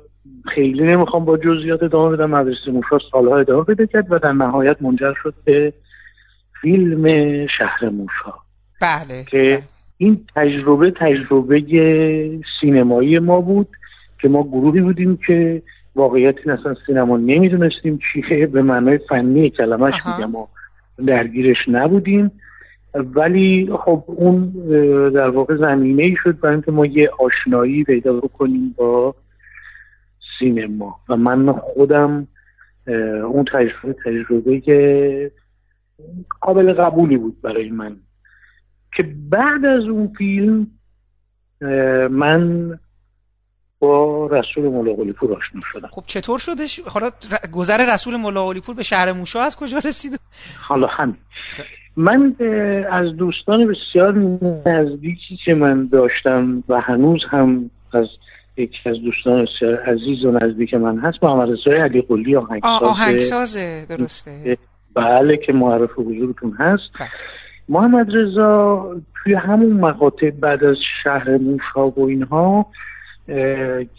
خیلی نمی‌خوام با جزئیات ادامه بدم مدرسه موشا سالها ادامه بده کرد و در نهایت منجر شد به فیلم شهر موشا. بله. که بله. این تجربه تجربه سینمایی ما بود که ما گروهی بودیم که واقعیت این اصلا سینما نمی‌دونستیم چیه به معنای فنی کلمهش میگم ما درگیرش نبودیم. ولی خب اون در واقع زمینه ای شد برای اینکه ما یه آشنایی پیدا بکنیم با سینما. و من خودم اون تجربه تجربه که قابل قبولی بود برای من. که بعد از اون فیلم من با رسول ملاقلی پور آشنا شدم. خب چطور شدش؟ حالا گذر رسول ملاقلی پور به شهر موشا از کجا رسید؟ حالا همین. من از دوستان بسیار نزدیکی که من داشتم و هنوز هم از یکی از دوستان بسیار عزیز و نزدیک من هست محمد رضای علی قلی آهنگساز آهنگسازه. درسته. بله که معرف حضورتون هست. بله. محمد رضا توی همون مقاطع بعد از شهر موشا و اینها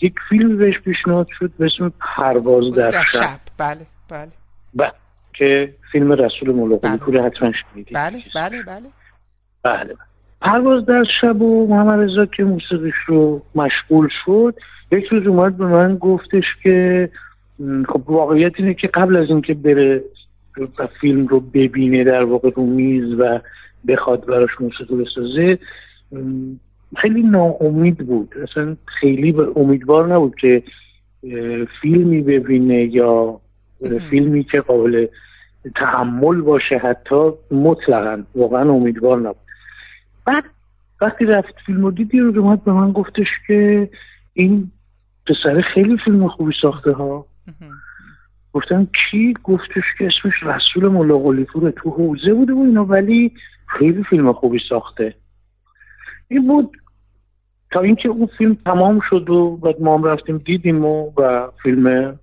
یک فیلم بهش پیشنهاد شد به اسم پرواز در, در شب. شب. بله بله. بله. که فیلم رسول ملاقلی پور حتما شنیدید. بله بله بله. بله پرواز در شب و محمد رضا که موسیقیش رو مشغول شد یک روز اومد به من گفتش که خب واقعیت اینه که قبل از اینکه بره و فیلم رو ببینه در واقع رو میز و بخواد براش موسیقی بسازه خیلی ناامید بود. اصلا خیلی امیدوار نبود که فیلمی ببینه یا فیلمی که قابل تحمل باشه حتی مطلقا. واقعا امیدوار نبود. بعد وقتی رفت فیلم رو دیدی رو اومد به من گفتش که این پسر خیلی فیلم خوبی ساخته ها. گفتم کی؟ گفتش که اسمش رسول ملاقلی تو حوزه بوده و اینا ولی خیلی فیلم خوبی ساخته. این بود تا اینکه اون فیلم تمام شد و بعد ما هم رفتیم دیدیم و, و فیلم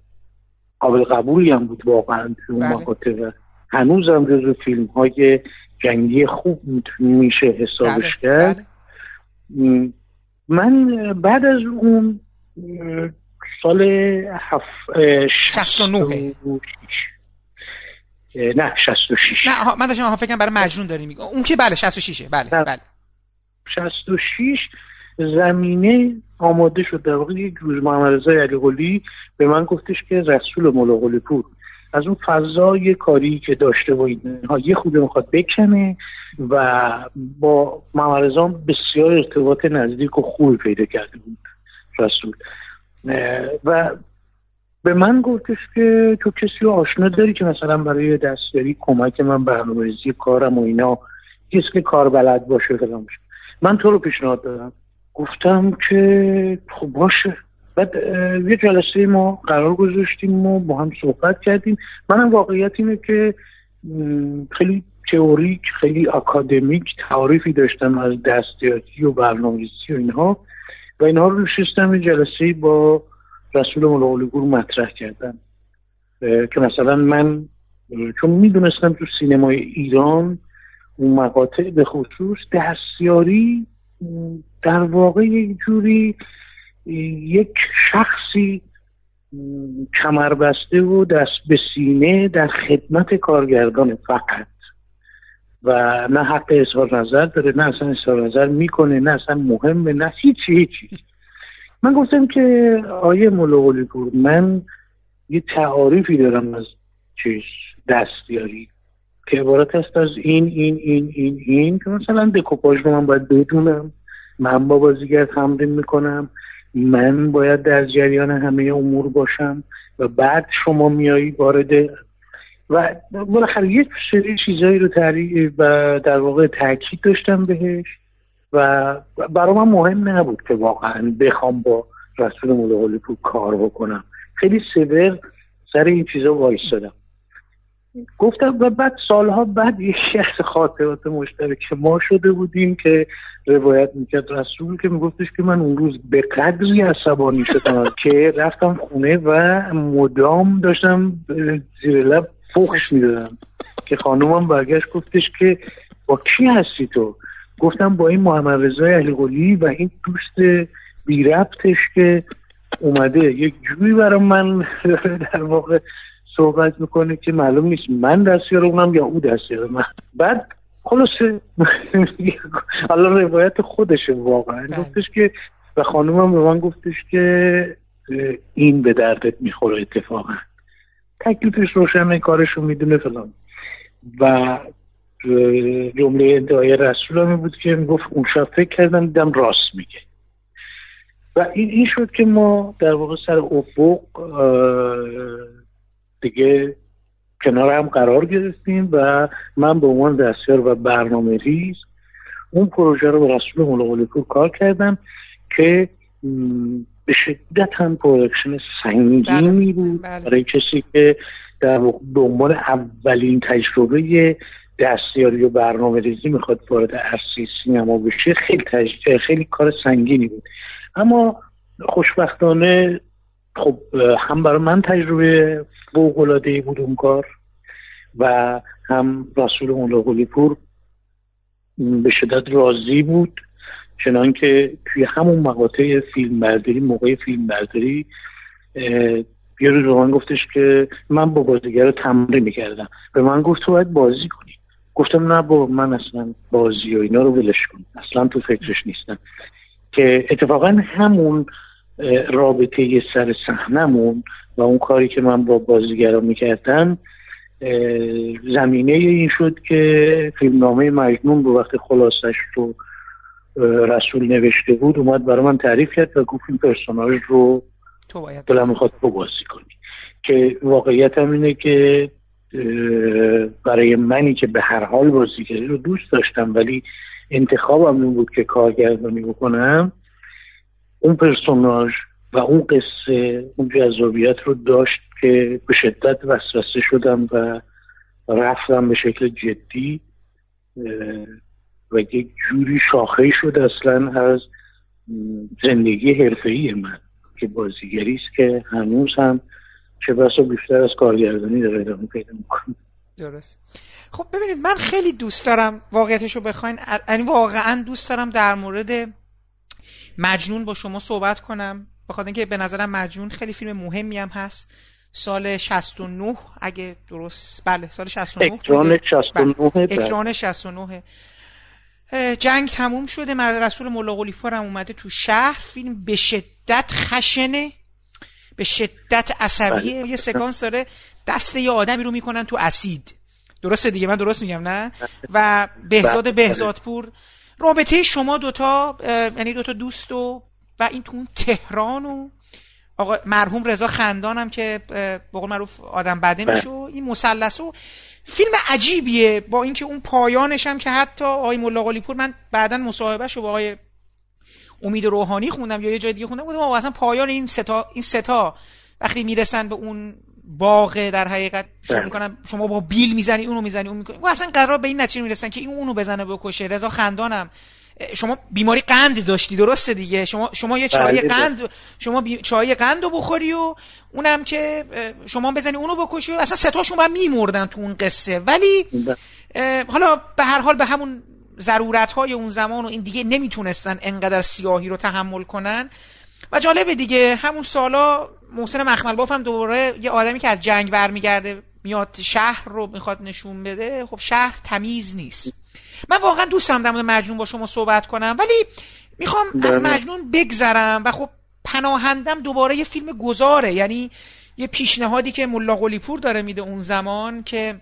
قابل قبولی هم بود واقعا تو بله. و هنوز هم جزو فیلم های جنگی خوب میشه حسابش بله. کرد. من بعد از اون سال هف... 69 نه. 66 نه من داشتم فکر برای مجنون داری میگم اون که بله 66 بله بله. 66 زمینه آماده شد در واقع یک روز محمد رضا علی به من گفتش که رسول مولا پور از اون فضای کاری که داشته و اینها یه خود می‌خواد بکنه و با محمد بسیار ارتباط نزدیک و خوبی پیدا کرده بود رسول. و به من گفتش که تو کسی رو آشنا داری که مثلا برای دستیاری کمک من برنامه‌ریزی کارم و اینا کسی که کار بلد باشه فلان من تو رو پیشنهاد دادم. گفتم که خب باشه. بعد یه جلسه ما قرار گذاشتیم و با هم صحبت کردیم. منم واقعیت اینه که خیلی تئوریک خیلی اکادمیک تعریفی داشتم از دستیاتی و برنامه‌ریزی و اینها. و اینها رو نشستم یه جلسه با رسول ملاقلگور مطرح کردم. که مثلا من چون می‌دونستم تو سینمای ایران اون مقاطع به خصوص دستیاری در واقع یک جوری یک شخصی کمربسته و دست به سینه در خدمت کارگردان فقط. و نه حق اظهار نظر داره نه اصلا اظهار نظر می‌کنه نه اصلا مهمه نه هیچی هیچی. من گفتم که آیه ملوغلی بود من یه تعاریفی دارم از چیز دستیاری. که عبارت است از این این این این این که مثلا دکوپاژ رو من باید بدونم. من با بازیگر تمرین می‌کنم. من باید در جریان همه امور باشم و بعد شما میایی وارد و بالاخره یک سری چیزایی رو تعریف و در واقع تاکید داشتم بهش و برای من مهم نبود که واقعا بخوام با رسول مولا کار بکنم. خیلی سور سر این چیزا وایستادم. گفتم و بعد سالها بعد یکی از خاطرات مشترک ما شده بودیم که روایت می‌کرد رسول که میگفتش که من اون روز به قدری عصبانی شدم که رفتم خونه و مدام داشتم زیر لب فخش می‌دادم. که خانومم برگشت گفتش که با کی هستی تو؟ گفتم با این محمد رضای علی و این دوست بی ربطش که اومده. یک جوی برای من در واقع صحبت می‌کنه که معلوم نیست من دستیار اونم یا او دستیار من. بعد خلاصه حالا روایت خودشه واقعا. بله. گفتش که و خانومم به من گفتش که این به دردت می‌خوره اتفاقا. تکلیفش روشنه کارشو می‌دونه فلان. و جمله انتهای رسول هم بود که می‌گفت اون شب فکر کردم دیدم راست میگه. و این این شد که ما در واقع سر افق دیگه کنار هم قرار گرفتیم و من به عنوان دستیار و برنامه ریز اون پروژه رو با رسول ملاقلی پور کار کردم که به شدت هم production سنگینی بله، بود. بله. برای کسی که در دنبال اولین تجربه دستیاری و برنامه ریزی می‌خواد وارد عرصه سینما بشه خیلی خیلی کار سنگینی بود. اما خوشبختانه خب هم برای من تجربه فوق العاده بود اون کار و هم رسول مولا پور به شدت راضی بود چنان که توی همون مقاطع فیلم برداری موقع فیلم برداری یه روز من گفتش که من با بازیگر تمرین می‌کردم. به من گفت تو باید بازی کنی. گفتم نه با من اصلا بازی و اینا رو ولش کن. اصلا تو فکرش نیستم. که اتفاقا همون رابطه سر صحنمون و اون کاری که من با بازیگران می‌کردم زمینه این شد که فیلمنامه مجنون به وقت خلاصش رو رسول نوشته بود اومد برای من تعریف کرد و گفت این پرسوناج رو دلم می‌خواد تو بازی کنی. که واقعیت هم اینه که برای منی که به هر حال بازیگری رو دوست داشتم ولی انتخابم این بود که کارگردانی بکنم اون پرسوناژ و اون قصه اون جذابیت رو داشت که به شدت وسوسه شدم و رفتم به شکل جدی و یک جوری شاخه شد اصلا از زندگی حرفه‌ای من که بازیگری است که هنوز هم چه بسا بیشتر از کارگردانی داره ادامه پیدا می‌کنه. درست. خب ببینید من خیلی دوست دارم واقعیتش رو بخواین یعنی واقعا دوست دارم در مورد مجنون با شما صحبت کنم. بخاطر اینکه به نظرم مجنون خیلی فیلم مهمی هم هست. سال 69 اگه درست بله سال 69 اکران 69 بله. اکران 69 جنگ تموم شده. مرد رسول ملا قلیفار هم اومده تو شهر. فیلم به شدت خشنه. به شدت عصبیه. بله. یه سکانس داره دست یه آدمی رو می‌کنن تو اسید. درسته دیگه؟ من درست میگم نه؟ و بهزاد بله. بهزادپور رابطه شما دوتا یعنی دوتا دوست و و این تو تهران و آقا مرحوم رضا خندانم که به قول معروف آدم بده میشه این مثلث و فیلم عجیبیه. با اینکه اون پایانش هم که حتی آقای ملا قلیپور من بعدا مصاحبهشو با آقای امید روحانی خوندم یا یه جای دیگه خوندم بودم اصلا پایان این ستا این ستا وقتی می‌رسن به اون باغ در حقیقت شما بله. می‌کنم. شما با بیل می‌زنی اونو می‌زنی اون می‌کنی. اصلا قرار به این نتیجه می‌رسن که این اونو بزنه بکشه. رضا خندانم. شما بیماری قند داشتی درسته دیگه. شما شما یه چای بله، قند شما بی... چای قند رو بخوری و اونم که شما بزنی اونو بکشی و اصلا ستاشون باید میمردن تو اون قصه. ولی بله. حالا به هر حال به همون ضرورت های اون زمان و این دیگه نمی‌تونستن انقدر سیاهی رو تحمل کنن. و جالبه دیگه همون سالا محسن مخمل باف هم دوباره یه آدمی که از جنگ برمیگرده میاد شهر رو می‌خواد نشون بده خب شهر تمیز نیست من واقعا دوست دارم در مورد مجنون با شما صحبت کنم ولی می‌خوام از بله. مجنون بگذرم و خب پناهندم دوباره یه فیلم گذاره یعنی یه پیشنهادی که ملا قلیپور داره میده اون زمان که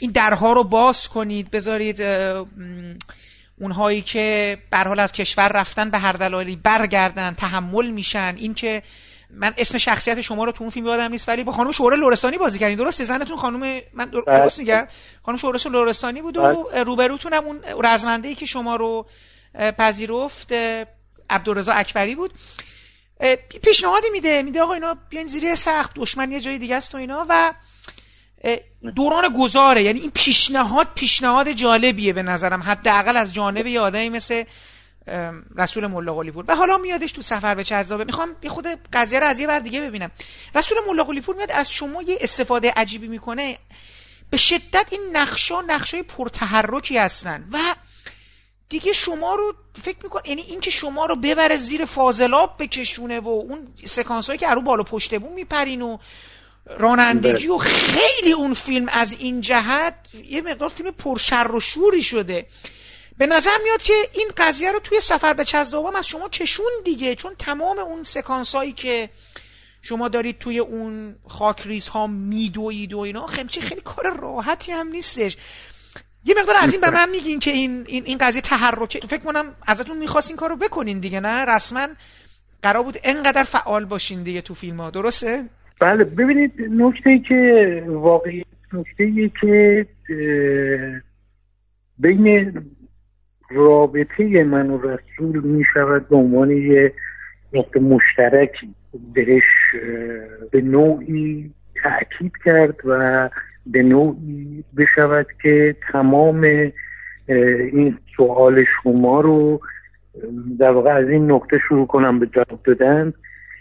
این درها رو باز کنید بذارید اونهایی که حال از کشور رفتن به هر دلالی برگردن تحمل میشن این که من اسم شخصیت شما رو تو اون فیلم یادم نیست ولی با خانم شوره لورستانی بازی کردین. درست؟ زنتون خانم من بله. درست میگم؟ خانم شوره لورستانی بود و بله. روبروتون هم اون رزمنده ای که شما رو پذیرفت عبدالرضا اکبری بود. پیشنهادی میده. میده آقا اینا بیاین زیر سخت دشمن یه جای دیگه است و اینا و دوران گذاره. یعنی این پیشنهاد پیشنهاد جالبیه به نظرم. حداقل از جانب یه آدمی مثل رسول ملا قلیپور و حالا میادش تو سفر به جذابه. می‌خوام یه خود قضیه رو از یه ور دیگه ببینم. رسول ملا قلیپور میاد از شما یه استفاده عجیبی می‌کنه. به شدت این نقشا نقشای پرتحرکی هستن. و دیگه شما رو فکر میکن یعنی این که شما رو ببره زیر فاضلاب بکشونه و اون سکانس هایی که رو بالا پشت بون میپرین و رانندگی و خیلی اون فیلم از این جهت یه مقدار فیلم پرشر و شوری شده. به نظر میاد که این قضیه رو توی سفر به چزدوام از شما کشون دیگه چون تمام اون سکانس هایی که شما دارید توی اون خاکریز ها میدوید و اینا خیلی خیلی کار راحتی هم نیستش. یه مقدار از این به من میگین که این این, این قضیه تحرک فکر کنم ازتون می‌خواست این کارو بکنین دیگه نه؟ رسما قرار بود انقدر فعال باشین دیگه تو فیلم ها درسته؟ بله ببینید نکته که واقعی نکته که بین رابطه من و رسول می شود به عنوان یه نقطه مشترکی. بهش به نوعی تأکید کرد و به نوعی بشود که تمام این سوال شما رو در واقع از این نقطه شروع کنم به جواب دادن.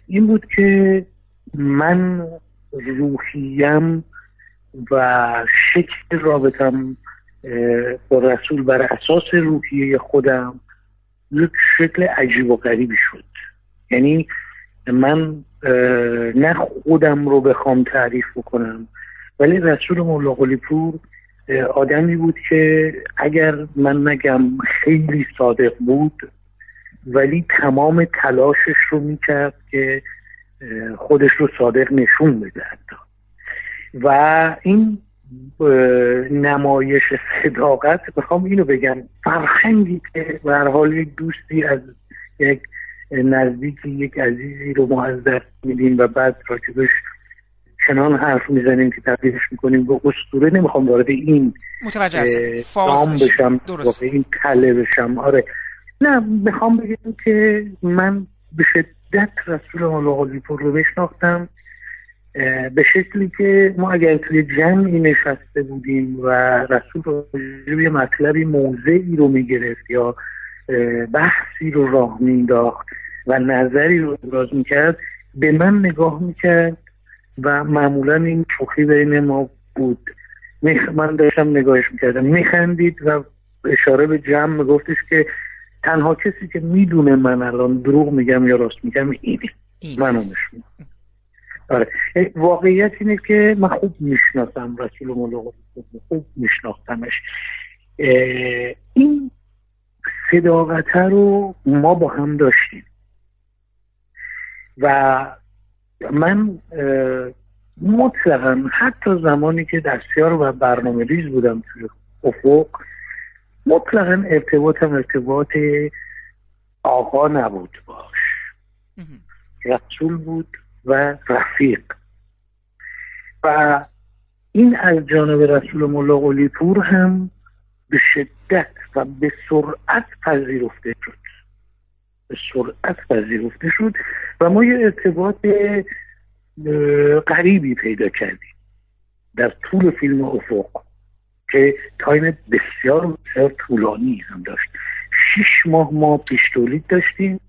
این بود که من روحیم و شکل رابطم با رسول بر اساس روحیه خودم یک شکل عجیب و غریبی شد. یعنی من نه خودم رو بخوام تعریف بکنم ولی رسول مولا پور آدمی بود که اگر من نگم خیلی صادق بود ولی تمام تلاشش رو می‌کرد که خودش رو صادق نشون بده و این نمایش صداقت. بخوام اینو بگم. فرخندی که به حال یک دوستی از یک نزدیکی یک عزیزی رو ما از دست میدیم و بعد راجبش چنان حرف می‌زنیم که تبدیلش می‌کنیم به اسطوره نمی‌خوام وارد این متوجه بشم درست. این تله بشم. آره. نه می‌خوام بگم که من به شدت رسول الله رو بشناختم. به شکلی که ما اگر توی جمعی نشسته بودیم و رسول یه مطلبی موضعی رو می‌گرفت یا بحثی رو راه مینداخت و نظری رو ابراز می‌کرد به من نگاه می‌کرد و معمولا این شوخی بین ما بود. من داشتم نگاهش می‌کردم. میخندید و اشاره به جمع میگفتش که تنها کسی که می‌دونه من الان دروغ میگم یا راست میگم اینه. من نشون آره. واقعیت اینه که من خوب می‌شناسم رسول ملاقات خوب میشناختمش. این صداقت رو ما با هم داشتیم. و من مطلقا حتی زمانی که دستیار و برنامه ریز بودم توی افق مطلقا ارتباطم ارتباط آقا نبود باش. رسول بود. و رفیق. و این از جانب رسول ملا قلی پور هم به شدت و به سرعت پذیرفته شد. به سرعت پذیرفته شد و ما یه ارتباط غریبی پیدا کردیم در طول فیلم افق که تایم بسیار بسیار طولانی هم داشت. شیش ماه ما پیش تولید داشتیم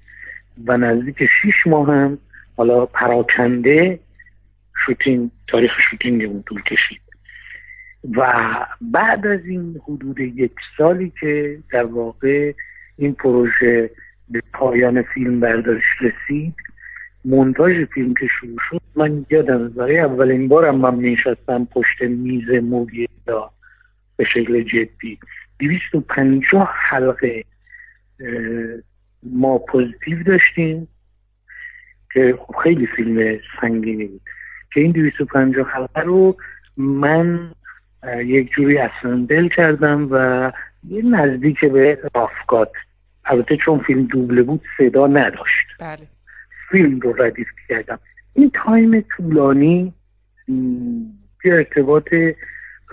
و نزدیک شیش ماه هم حالا پراکنده شوتینگ تاریخ شوتینگ اون طول کشید. و بعد از این حدود یک سالی که در واقع این پروژه به پایان فیلم بردارش رسید مونتاژ فیلم که شروع شد من یادم برای اولین بارم من میشستم پشت میز موگیدا به شکل جدی. دویست و پنجاه حلقه ما positive داشتیم. که خب خیلی فیلم سنگینی بود. که این دویست و پنجاه حلقه رو من یک جوری assemble کردم و یه نزدیک به rough cut. البته چون فیلم دوبله بود صدا نداشت. بله. فیلم رو ردیف کردم. این time طولانی یه ارتباط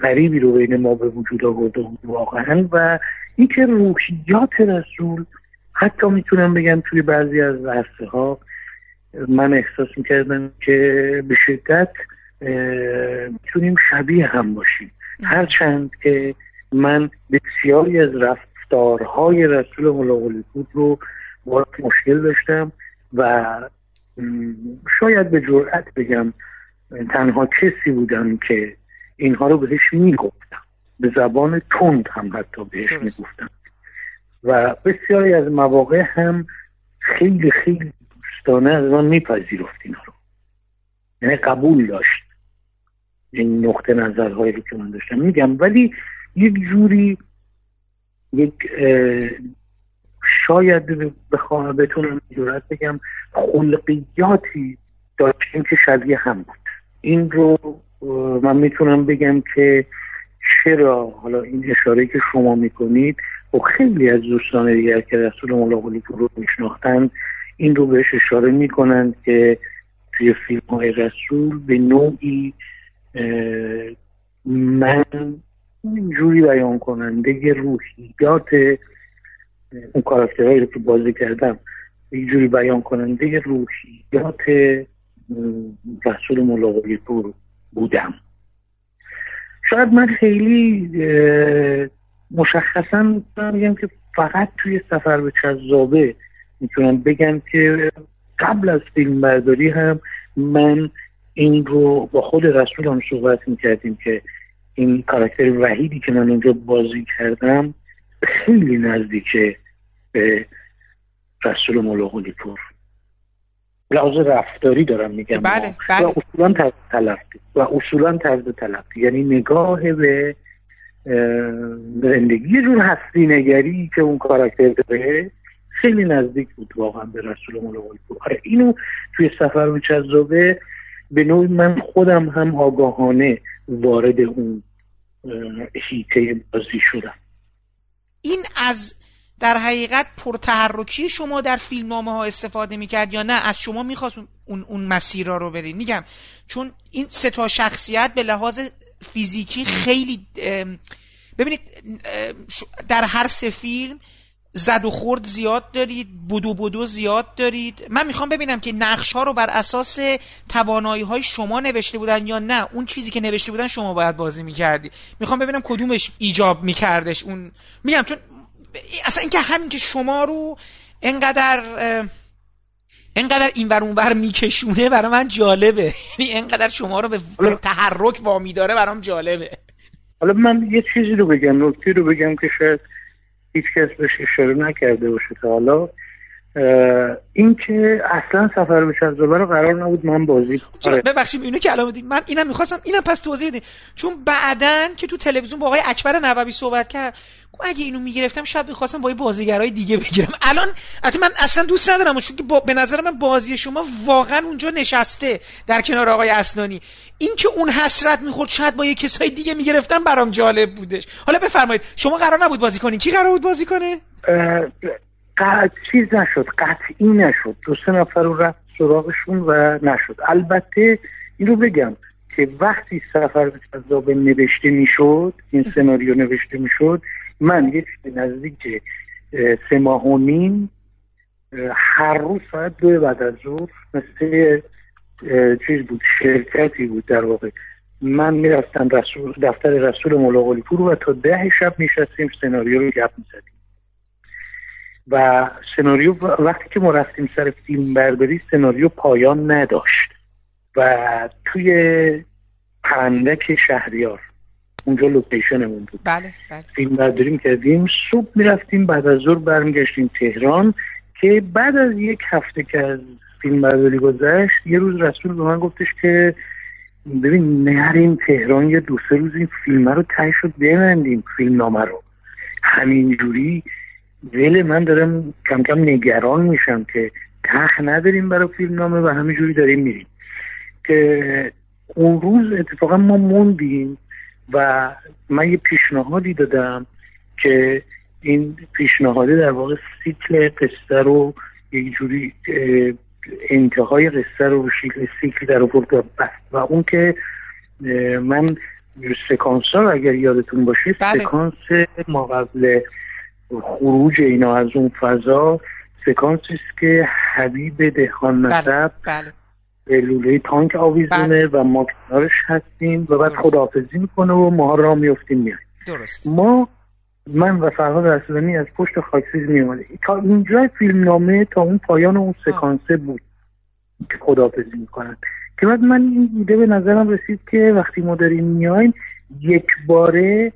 غریبی رو بین ما به وجود آورده بود واقعا و اینکه روحیات رسول حتی می‌تونم بگم توی بعضی از عرصه ها من احساس می‌کردم که به شدت می‌تونیم شبیه هم باشیم. هرچند که من بسیاری از رفتارهای رسول ملاقلی بود رو باید مشکل داشتم و شاید به جرأت بگم تنها کسی بودم که اینها رو بهش می‌گفتم. به زبان تند هم حتی بهش می‌گفتم. و بسیاری از مواقع هم خیلی خیلی دوستانه از من میپذیرفت اینها رو. یعنی قبول داشت این نقطه نظرهایی رو که من داشتم. میگم ولی یک جوری یک شاید بخواهم بتونم جورت بگم خلقیاتی داشتیم که شبیه هم بود. این رو من می‌تونم بگم که چرا؟ حالا این اشاره که شما می‌کنید و خیلی از دوستان دیگر که رسول مولا قلی رو میشناختن این رو بهش اشاره می‌کنند که توی فیلم های رسول به نوعی من جوری بیان کننده روحیات اون کاراکترهایی رو که بازی کردم یه جوری بیان کننده روحیات رسول ملاقی پور بودم. شاید من خیلی مشخصا میگم که فقط توی سفر به چذابه می‌تونم بگم که قبل از فیلم برداری هم من این رو با خود رسول هم صحبت می‌کردیم که این کاراکتر وحیدی که من اونجا بازی کردم خیلی نزدیکه به رسول ملاقلی پور لحاظ رفتاری دارم میگم. بله بله. و اصولا طرز تلقی. و اصولا طرز تلقی. یعنی نگاه به زندگی جور هستی نگری که اون کاراکتر داره خیلی نزدیک بود واقعا به رسول پور آره اینو توی سفر چذابه به نوعی من خودم هم آگاهانه وارد اون هیته بازی شدم. این از در حقیقت پرتحرکی شما در فیلمنامه ها استفاده می‌کرد یا نه؟ از شما می‌خواست اون, اون مسیرها رو برید. میگم چون این سه تا شخصیت به لحاظ فیزیکی خیلی ببینید در هر سه فیلم زد و خورد زیاد دارید بودو بودو زیاد دارید. من می‌خوام ببینم که نقش ها رو بر اساس توانایی های شما نوشته بودن یا نه. اون چیزی که نوشته بودن شما باید بازی می‌کردی. می‌خوام ببینم کدومش ایجاب میکردش. اون میگم چون اصلا اینکه همین که شما رو انقدر انقدر این ور اونور میکشونه برای من جالبه. یعنی انقدر شما رو به تحرک وامی داره برام جالبه. حالا من یه چیزی رو بگم نکته رو بگم که شاید هیچ کس بهش اشاره نکرده باشه تا حالا. اینکه اصلا سفر به شهرزابه رو قرار نبود من بازی کنم. ببخشید اینو که الان من اینم می‌خواستم اینم پس توضیح بدین. چون بعدن که تو تلویزیون با آقای اکبر نووی صحبت کرد اگه اینو می‌گرفتم شاید می‌خواستم با بازیگرای دیگه بگیرم. الان حتی من اصلا دوست ندارم چون که با... به نظر من بازی شما واقعا اونجا نشسته در کنار آقای اسنانی. این که اون حسرت می‌خورد شاید با یه کسای دیگه می‌گرفتم برام جالب بودش. حالا بفرمایید شما قرار نبود بازی کنین. کی قرار بود بازی کنه؟ قطع چیز نشد قطعی نشد. دو سه نفر رو رفت سراغشون و نشد. البته این رو بگم که وقتی سفر به نوشته می‌شد این سناریو نوشته می‌شد من یک نزدیک سه ماه و نیم هر روز ساعت دو بعد از ظهر مثل چیز بود شرکتی بود در واقع. من می‌رفتم رسول دفتر رسول ملاقالی پور و تا ده شب میشستیم سناریو رو گپ می‌زدیم. و سناریو وقتی که ما رفتیم سر فیلم برداری سناریو پایان نداشت و توی پرندک شهریار اونجا لوکیشنمون بود. بله بله. فیلم برداری کردیم صبح می‌رفتیم بعد از ظهر برمیگشتیم تهران که بعد از یک هفته که از فیلم برداری گذشت یه روز رسول به من گفتش که ببین نریم تهران یه دو سه روز این فیلم رو تای شد ببندیم فیلم نامه رو. همینجوری ولی من دارم کم کم نگران میشم که تخ نداریم برای فیلم نامه و همینجوری داریم میریم. که اون روز اتفاقا ما موندیم و من یه پیشنهادی دادم که این پیشنهاده در واقع سیکل قصه رو یک جوری انتهای قصه رو به شکل سیکل در آورد بست. و اون که من سکانس ها اگر یادتون باشه بله. سکانس ما قبل خروج اینا از اون فضا سکانسی است که حبیب دهان بله. نسب بله. به لوله تانک آویزونه بله. و ما کنارش هستیم و بعد خداحافظی می‌کنه و ما را میفتیم میایم درست ما من و فرهاد رسولانی از پشت خاکسیز می تا اینجا فیلم نامه تا اون پایان اون سکانسه بود که خداحافظی می‌کنن که بعد من این ایده به نظرم رسید که وقتی ما داریم میایم یک باره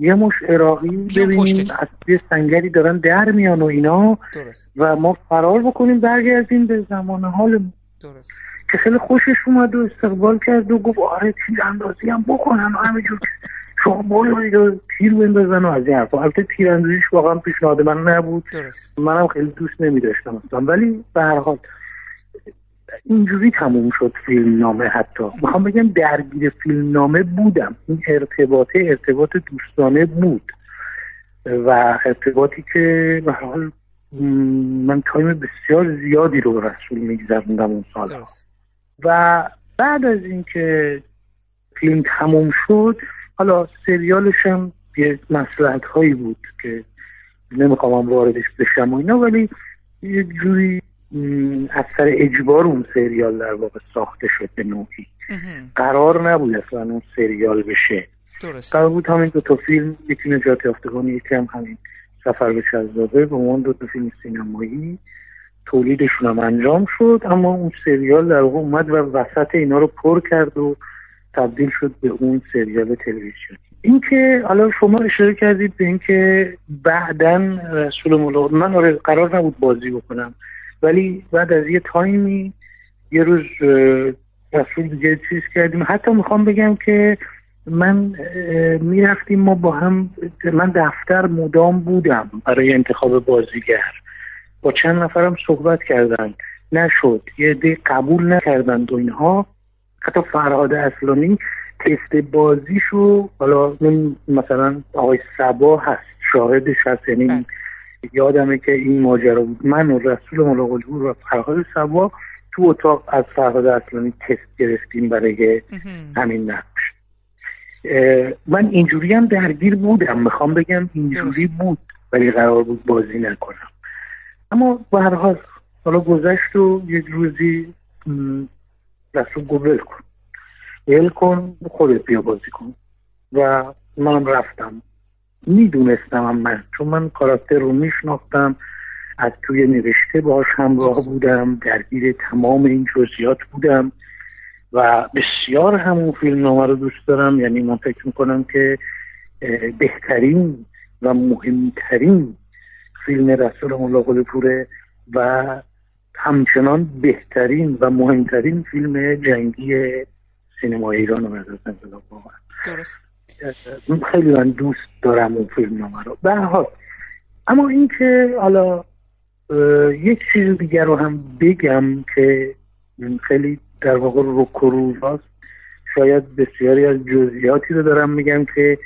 یه مش عراقی ببینیم از یه سنگری دارن در میان و اینا درست. و ما فرار بکنیم برگردیم به زمان حال درست. که خیلی خوشش اومد و استقبال کرد و گفت آره تیر اندازی هم بکنن و همینجور شما باید تیر بندازن و از این حرفا البته تیر اندازیش واقعا پیشنهاد من نبود درست. منم خیلی دوست نمی داشتم ولی به هر حال اینجوری تموم شد فیلم نامه حتی. می‌خوام بگم درگیر فیلم نامه بودم. این ارتباطه ارتباط دوستانه بود. و ارتباطی که به حال من تایم بسیار زیادی رو رسول میگذروندم اون سال. و بعد از اینکه فیلم تموم شد حالا سریالش هم یه مسلحت هایی بود که نمی‌خوام واردش بشم و اینا ولی یه جوری از سر اجبار اون سریال در واقع ساخته شد به نوعی. قرار نبود اصلا اون سریال بشه. درست. قرار بود همین دو تا فیلم یکی نجات یافتگان یکی هم همین سفر به شهزاده به عنوان دو تا فیلم سینمایی تولیدشون هم انجام شد اما اون سریال در واقع اومد و وسط اینا رو پر کرد و تبدیل شد به اون سریال تلویزیونی اینکه حالا شما اشاره کردید به اینکه بعدا رسول ملاقات من آره قرار نبود بازی بکنم. ولی بعد از یه تایمی یه روز رسول دیگه چیز کردیم. حتی می‌خوام بگم که من می‌رفتیم ما با هم من دفتر مدام بودم برای انتخاب بازیگر. با چند نفرم صحبت کردن. نشد. یه دی قبول نکردند و اینها. حتی فرهاد اصلانی تست بازیشو حالا مثلا آقای سبا هست شاهدش هست. یعنی بله. یادمه که این ماجرا بود. من و رسول ملاقالی و فرهاد سبا تو اتاق از فرهاد اصلانی تست گرفتیم برای همین نقش. من اینجوری هم درگیر بودم. می‌خوام بگم اینجوری بود ولی قرار بود بازی نکنم. اما به هر حال حالا گذشت و یک روزی رسول گفت کن. ول کن خودت بیا بازی کن. و من رفتم. می‌دونستم من. چون من کاراکتر رو میشناختم از توی نوشته باش همراه بودم درگیر تمام این جزئیات بودم و بسیار همون فیلم نامه رو دوست دارم. یعنی من فکر می‌کنم که بهترین و مهمترین فیلم رسول ملا پوره و همچنان بهترین و مهمترین فیلم جنگی سینما ایران رو انقلاب درست. خیلی من دوست دارم اون فیلم نامه رو. به حال. اما اینکه حالا یک چیز دیگر رو هم بگم که خیلی در واقع رک هاست. شاید بسیاری از جزئیاتی رو دارم میگم که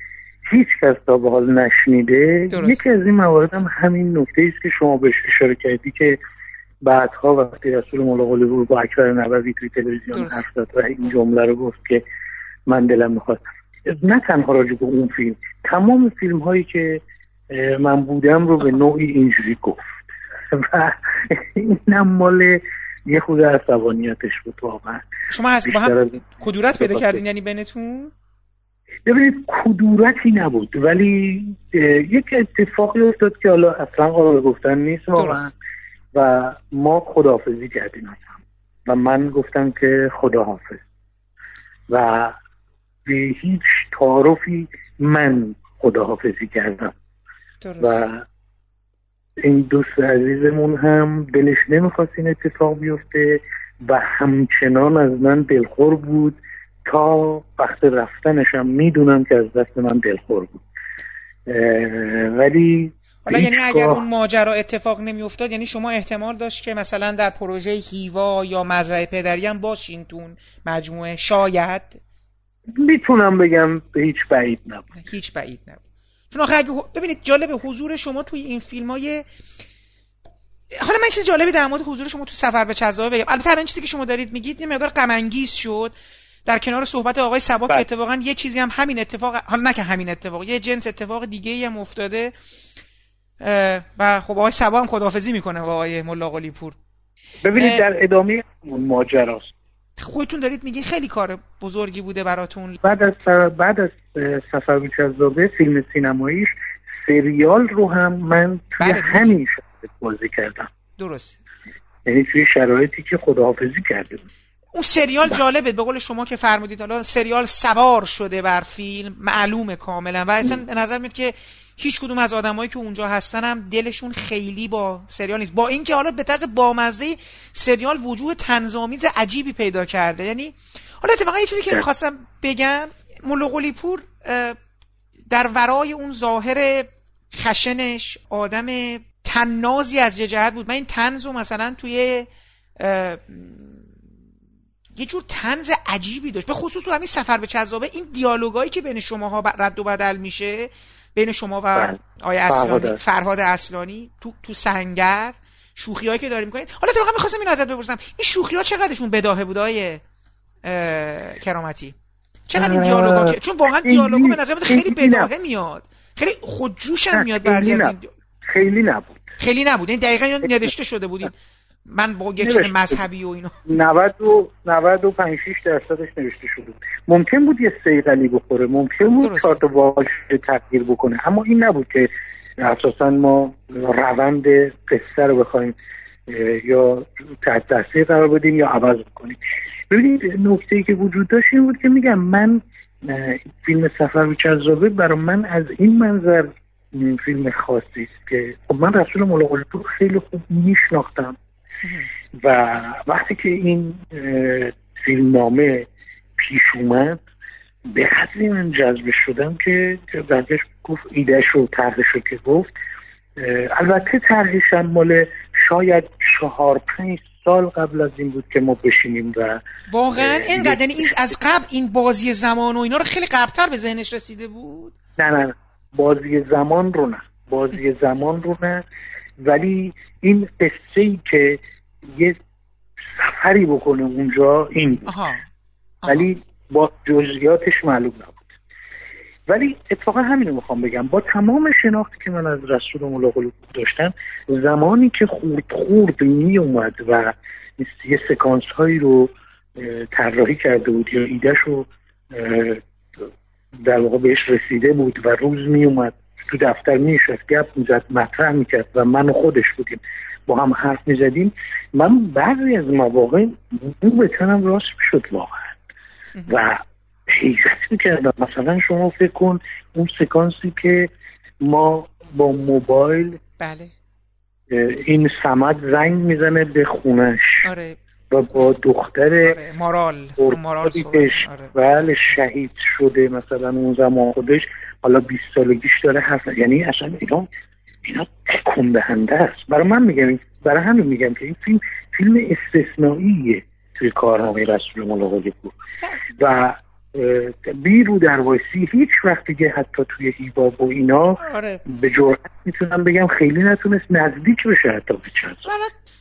هیچ کس تا به حال نشنیده. یکی از این موارد هم همین نکته است که شما بهش اشاره کردی که بعدها وقتی رسول مولا بود با اکبر نبوی توی تلویزیون حرف زد و این جمله رو گفت که من دلم می‌خواد نه تنها راجع به اون فیلم تمام فیلم هایی که من بودم رو به نوعی اینجوری گفت. و اینم مال یه خود عصبانیتش بود واقعا. شما از با هم کدورت پیدا کردین؟ یعنی بینتون؟ ببینید کدورتی نبود. ولی یک اتفاقی افتاد که حالا اصلا قابل گفتن نیست واقعا. و ما خداحافظی کردیم و من گفتم که خداحافظ. و به هیچ تعارفی من خداحافظی کردم. و این دوست عزیزمون هم دلش نمی‌خواست این اتفاق بیفته و همچنان از من دلخور بود تا وقت رفتنشم می‌دونم که از دست من دلخور بود. ولی حالا یعنی اگر اون ماجرا اتفاق نمیافتاد یعنی شما احتمال داشت که مثلا در پروژه هیوا یا مزرعه پدری هم باشین تون مجموعه شاید می‌تونم بگم به هیچ بعید نبود. هیچ بعید نبود. چون آخه اگه ببینید جالب حضور شما توی این فیلم های حالا من چیز جالبی در مورد حضور شما تو سفر به چزابه بگم. البته این چیزی که شما دارید میگید یه مقدار غم شد. در کنار صحبت آقای سبا که بله. اتفاقا یه چیزی هم همین اتفاق حالا نه که همین اتفاق یه جنس اتفاق دیگه ای هم افتاده. و خب آقای سبا هم خداحافظی می‌کنه با آقای ملا پور ببینید در ادامه ماجراست. خودتون دارید میگین خیلی کار بزرگی بوده براتون. بعد از بعد از سفر به جذابه فیلم سینماییش سریال رو هم من توی بله همین شرایط بازی کردم. درست. یعنی توی شرایطی که خداحافظی کرده اون سریال بله. جالبه به قول شما که فرمودید حالا سریال سوار شده بر فیلم معلومه کاملا. و اصلا به نظر میاد که هیچ کدوم از آدمایی که اونجا هستن هم دلشون خیلی با سریال نیست. با اینکه حالا به طرز بامزه سریال وجوه تنظامیز عجیبی پیدا کرده. یعنی حالا اتفاقا یه چیزی که می‌خواستم بگم ملوغلی پور در ورای اون ظاهر خشنش آدم تنازی از یه جهت بود. من این تنز مثلا توی یه جور تنز عجیبی داشت. به خصوص تو همین سفر به چذابه این دیالوگایی که بین شماها رد و بدل میشه بین شما و بله. آیا اصلانی. فرهاد اصلانی. تو تو سنگر شوخی هایی که داریم می‌کنید. حالا تو می‌خواستم این ازت بپرسم. این شوخی ها چقدرشون بداهه بود آیه کرامتی؟ چقدر این دیالوگا چون واقعا دیالوگا به نظر خیلی بداهه میاد. خیلی خودجوش هم میاد بعضی از این خیلی نبود. خیلی نبود. این دقیقا نوشته شده بودین. من با چیز مذهبی و اینا. 90 و 95 6 درصدش نوشته شده. ممکن بود یه سیغلی بخوره. ممکن بود چهار تا واژه تغییر بکنه. اما این نبود که اساسا ما روند قصه رو بخوایم یا تحت تاثیر قرار بدیم یا عوض بکنیم. ببینید نکته ای که وجود داشت این بود که میگم من فیلم سفر به جذابه برای من از این منظر فیلم خاصی است که خب من رسول ملاقات خیلی خوب میشناختم. و وقتی که این فیلمنامه پیش اومد به قدری من جذب شدم که بعدش گفت ایدهش رو طرحش رو که گفت البته طرحش مال شاید چهار پنج سال قبل از این بود که ما بشینیم و واقعا اینقدر یعنی این از قبل این بازی زمان و اینا رو خیلی قبلتر به ذهنش رسیده بود؟ نه نه بازی زمان رو نه. بازی زمان رو نه. ولی این قصه ای که یه سفری بکنه اونجا این بود. ولی با جزئیاتش معلوم نبود. ولی اتفاقا همین رو می‌خوام بگم. با تمام شناختی که من از رسول ملاقل داشتم زمانی که خورد خورد می اومد و یه سکانس هایی رو طراحی کرده بود یا ایدهش رو در واقع بهش رسیده بود و روز می اومد تو دفتر می شد گپ می‌زد مطرح می‌کرد و من و خودش بودیم. با هم حرف می‌زدیم. من بعضی از مواقع اون به تنم راست شد واقعا. و حیرت می‌کردم مثلا شما فکر کن اون سکانسی که ما با موبایل بله. این سمد زنگ می‌زنه به خونش. آره. و با دختر آره مارال. مارال آره. بله شهید شده مثلا اون زمان خودش. حالا 20 سالگیش داره حرف یعنی اصلا اینا اینا تکون دهنده است. برای من میگم برای همین میگم که این فیلم فیلم استثنائیه توی کارنامه رسول ملاقات و بیرو در وایسی هیچ وقت دیگه حتی توی هیباب و اینا آره. به جرأت می‌تونم بگم خیلی نتونست نزدیک بشه حتی به چند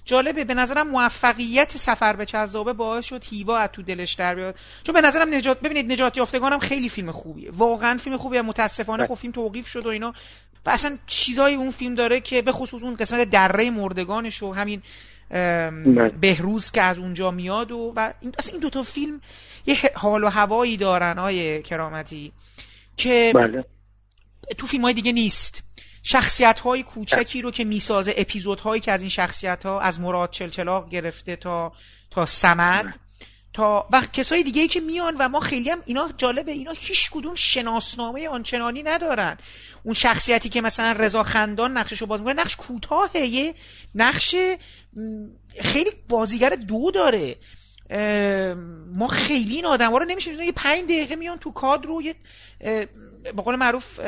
جالبه به نظرم موفقیت سفر به چذابه باعث شد هیوا از تو دلش در بیاد. چون به نظرم نجات ببینید نجات یافتگانم خیلی فیلم خوبیه. واقعا فیلم خوبیه متاسفانه خب فیلم توقیف شد و اینا. و اصلا چیزای اون فیلم داره که به خصوص اون قسمت دره مردگانش و همین. بهروز که از اونجا میاد و, و این اصلا این دوتا فیلم یه حال و هوایی دارن های کرامتی که بله. تو فیلم های دیگه نیست شخصیت های کوچکی رو که می‌سازه اپیزود هایی که از این شخصیت ها از مراد چلچلاق گرفته تا تا سمد. تا و کسای دیگه ای که میان و ما خیلی هم اینا جالبه اینا هیچ کدوم شناسنامه آنچنانی ندارن. اون شخصیتی که مثلا رضا خندان نقشش رو باز می‌کنه نقش کوتاهه یه نقش خیلی بازیگر دو داره. ما خیلی این آدم ها رو نمیشه یه پنج دقیقه میان تو کادر رو یه به قول معروف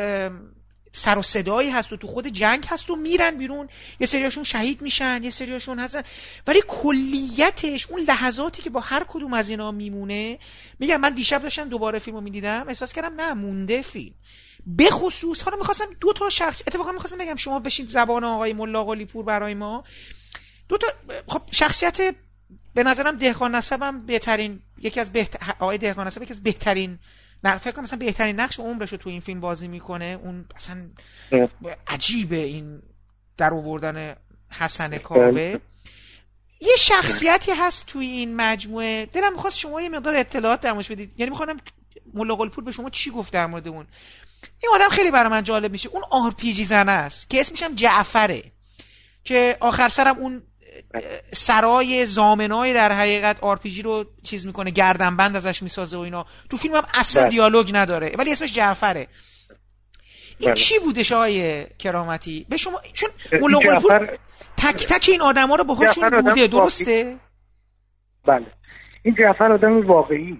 سر و صدایی هست و تو خود جنگ هست و میرن بیرون. یه سریاشون شهید میشن یه سریاشون هستن. ولی کلیتش اون لحظاتی که با هر کدوم از اینا میمونه میگم من دیشب داشتم دوباره فیلمو می‌دیدم احساس کردم نه مونده فیلم. به خصوص حالا می‌خواستم دو تا شخص اتفاقا می‌خواستم بگم شما بشین زبان آقای ملا پور برای ما. دو تا خب شخصیت به نظرم دهقان نسبم بهترین یکی از بهتر آقای دهقان نسب یکی از بهترین نه فکر کنم مثلا بهترین نقش عمرش رو تو این فیلم بازی می‌کنه. اون اصلا عجیبه این در آوردن حسن کاوه. یه شخصیتی هست توی این مجموعه. دلم می‌خواست شما یه مقدار اطلاعات در موردش بدید. یعنی می‌خوام ملاقلی پور به شما چی گفت در مورد اون. این آدم خیلی برای من جالب میشه. اون آرپیجی زنه است که اسمش هم جعفره. که آخر سرم اون سرای ضامنای در حقیقت آرپیجی رو چیز می‌کنه گردنبند ازش می‌سازه و اینا. تو فیلم هم اصلا بله. دیالوگ نداره. ولی اسمش جعفره. این بله. چی بودش آقای کرامتی؟ به شما چون جعفر... تک تک این آدما رو باهاشون بوده. درسته؟ بله. این جعفر آدم واقعی.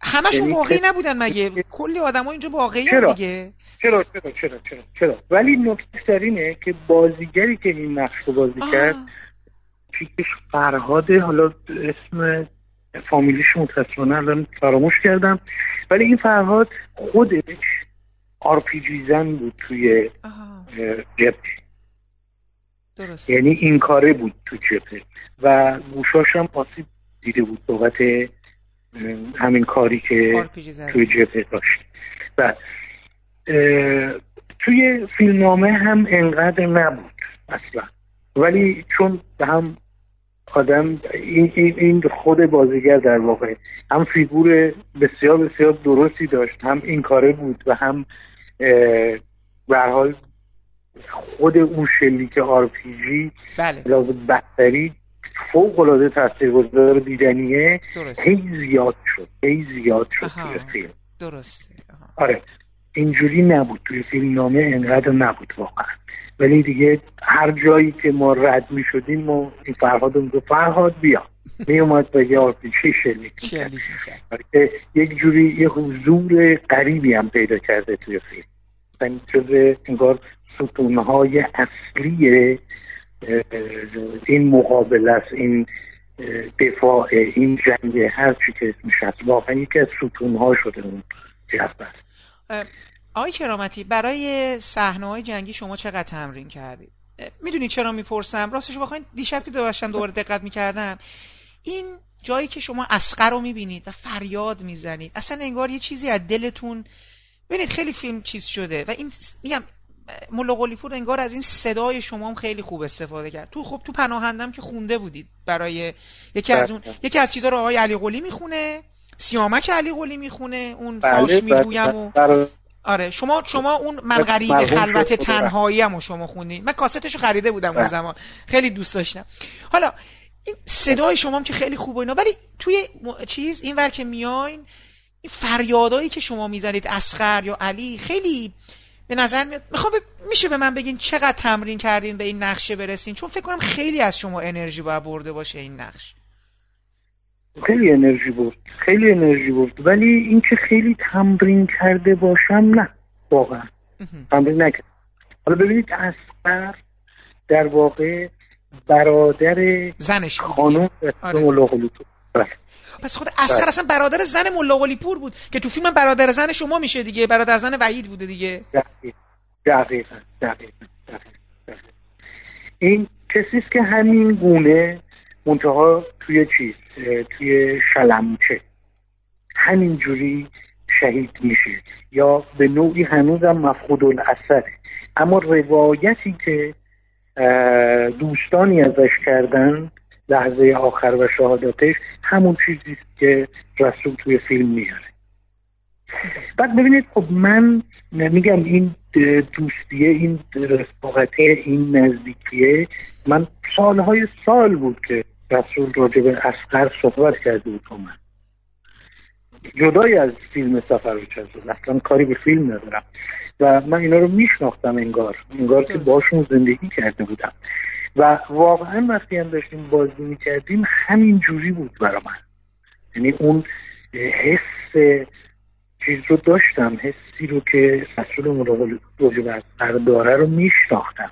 همشون یعنی واقعی نبودن مگه؟ کلی آدم اینجا واقعی چرا؟ دیگه. چرا؟ چرا؟ چرا؟ چرا؟ چرا ولی نکته اینه که بازیگری که این نقش رو بازی کرد پیکش فرهاده حالا اسم فامیلیش متاسفانه الان فراموش کردم. ولی این فرهاد خودش آرپیجی زن بود توی جبهه. یعنی این کاره بود تو جبهه. و گوشاش هم آسیب دیده بود بابت همین کاری که توی جبهه داشت. و توی فیلمنامه هم انقدر نبود اصلا. ولی چون به هم آدم این, این خود بازیگر در واقع هم فیگور بسیار بسیار درستی داشت هم این کاره بود و هم به هر حال خود اون شلیک آرپیجی بله. به قدری فوق العاده تاثیرگذار دیدنیه هی زیاد شد هی زیاد شد توی فیلم. درسته. آره. اینجوری نبود توی فیلم نامه انقدر نبود واقعا. ولی دیگه هر جایی که ما رد می شدیم ما این فرهاد رو فرهاد بیا. می اومد به یه آرپیچی شلیک یک جوری یه حضور قریبی هم پیدا کرده توی فیلم. یعنی جز انگار ستونهای اصلی این مقابل است این دفاع این جنگ هر چی که اسمش هست واقعا یکی از ستونها شده اون آقای کرامتی برای صحنه های جنگی شما چقدر تمرین کردید؟ می‌دونید چرا می‌پرسم؟ راستش بخواین دیشب که داشتم دوباره دقت می‌کردم. این جایی که شما اسقر رو می‌بینید و فریاد می‌زنید اصلا انگار یه چیزی از دلتون ببینید خیلی فیلم چیز شده و این میگم ملا قلیپور انگار از این صدای شما هم خیلی خوب استفاده کرد. تو خب تو پناهندم که خونده بودید برای یکی از اون یکی از چیزا رو آقای علی قلی می‌خونه سیامک علی قلی می‌خونه اون بله، فاش بله، می‌گویم و آره شما شما اون من غریب خلوت تنهایی هم شما خوندین. من کاستشو خریده بودم اون بله. زمان. خیلی دوست داشتم. حالا این صدای شما هم که خیلی خوبه اینا ولی توی چیز این ور که میاین این فریادایی که شما می‌زنید اسخر یا علی خیلی به نظر میاد می‌خوام میشه به من بگین چقدر تمرین کردین به این نقشه برسین؟ چون فکر کنم خیلی از شما انرژی باید برده باشه این نقش. خیلی انرژی برد خیلی انرژی برد. ولی اینکه خیلی تمرین کرده باشم نه واقعا. تمرین نکرد. حالا ببینید اسقر در واقع برادر زنش خانم آره. بله. پس خود اسقر بله. اصلا برادر زن ملا پور بود که تو فیلم برادر زن شما میشه دیگه. برادر زن وحید بوده دیگه. دقیقا دقیقا این کسی که همین گونه منتها توی چیز توی شلمچه. همینجوری شهید میشه یا به نوعی هنوزم مفقود الاثره. اما روایتی که دوستانی ازش کردن لحظه آخر و شهادتش همون چیزی که رسول توی فیلم میاره. بعد ببینید خب من نمیگم این دوستیه این رفاقته این نزدیکیه. من سالهای سال بود که رسول راجع به اسقر صحبت کرده بود با من. جدای از فیلم سفر به اصلا کاری به فیلم ندارم. و من اینا رو میشناختم انگار. انگار که باشون زندگی کرده بودم. و واقعا وقتی هم داشتیم بازی می‌کردیم همین جوری بود برا من. یعنی اون حس چیز رو داشتم حسی رو که رسول مراقب راجع به داره رو میشناختم.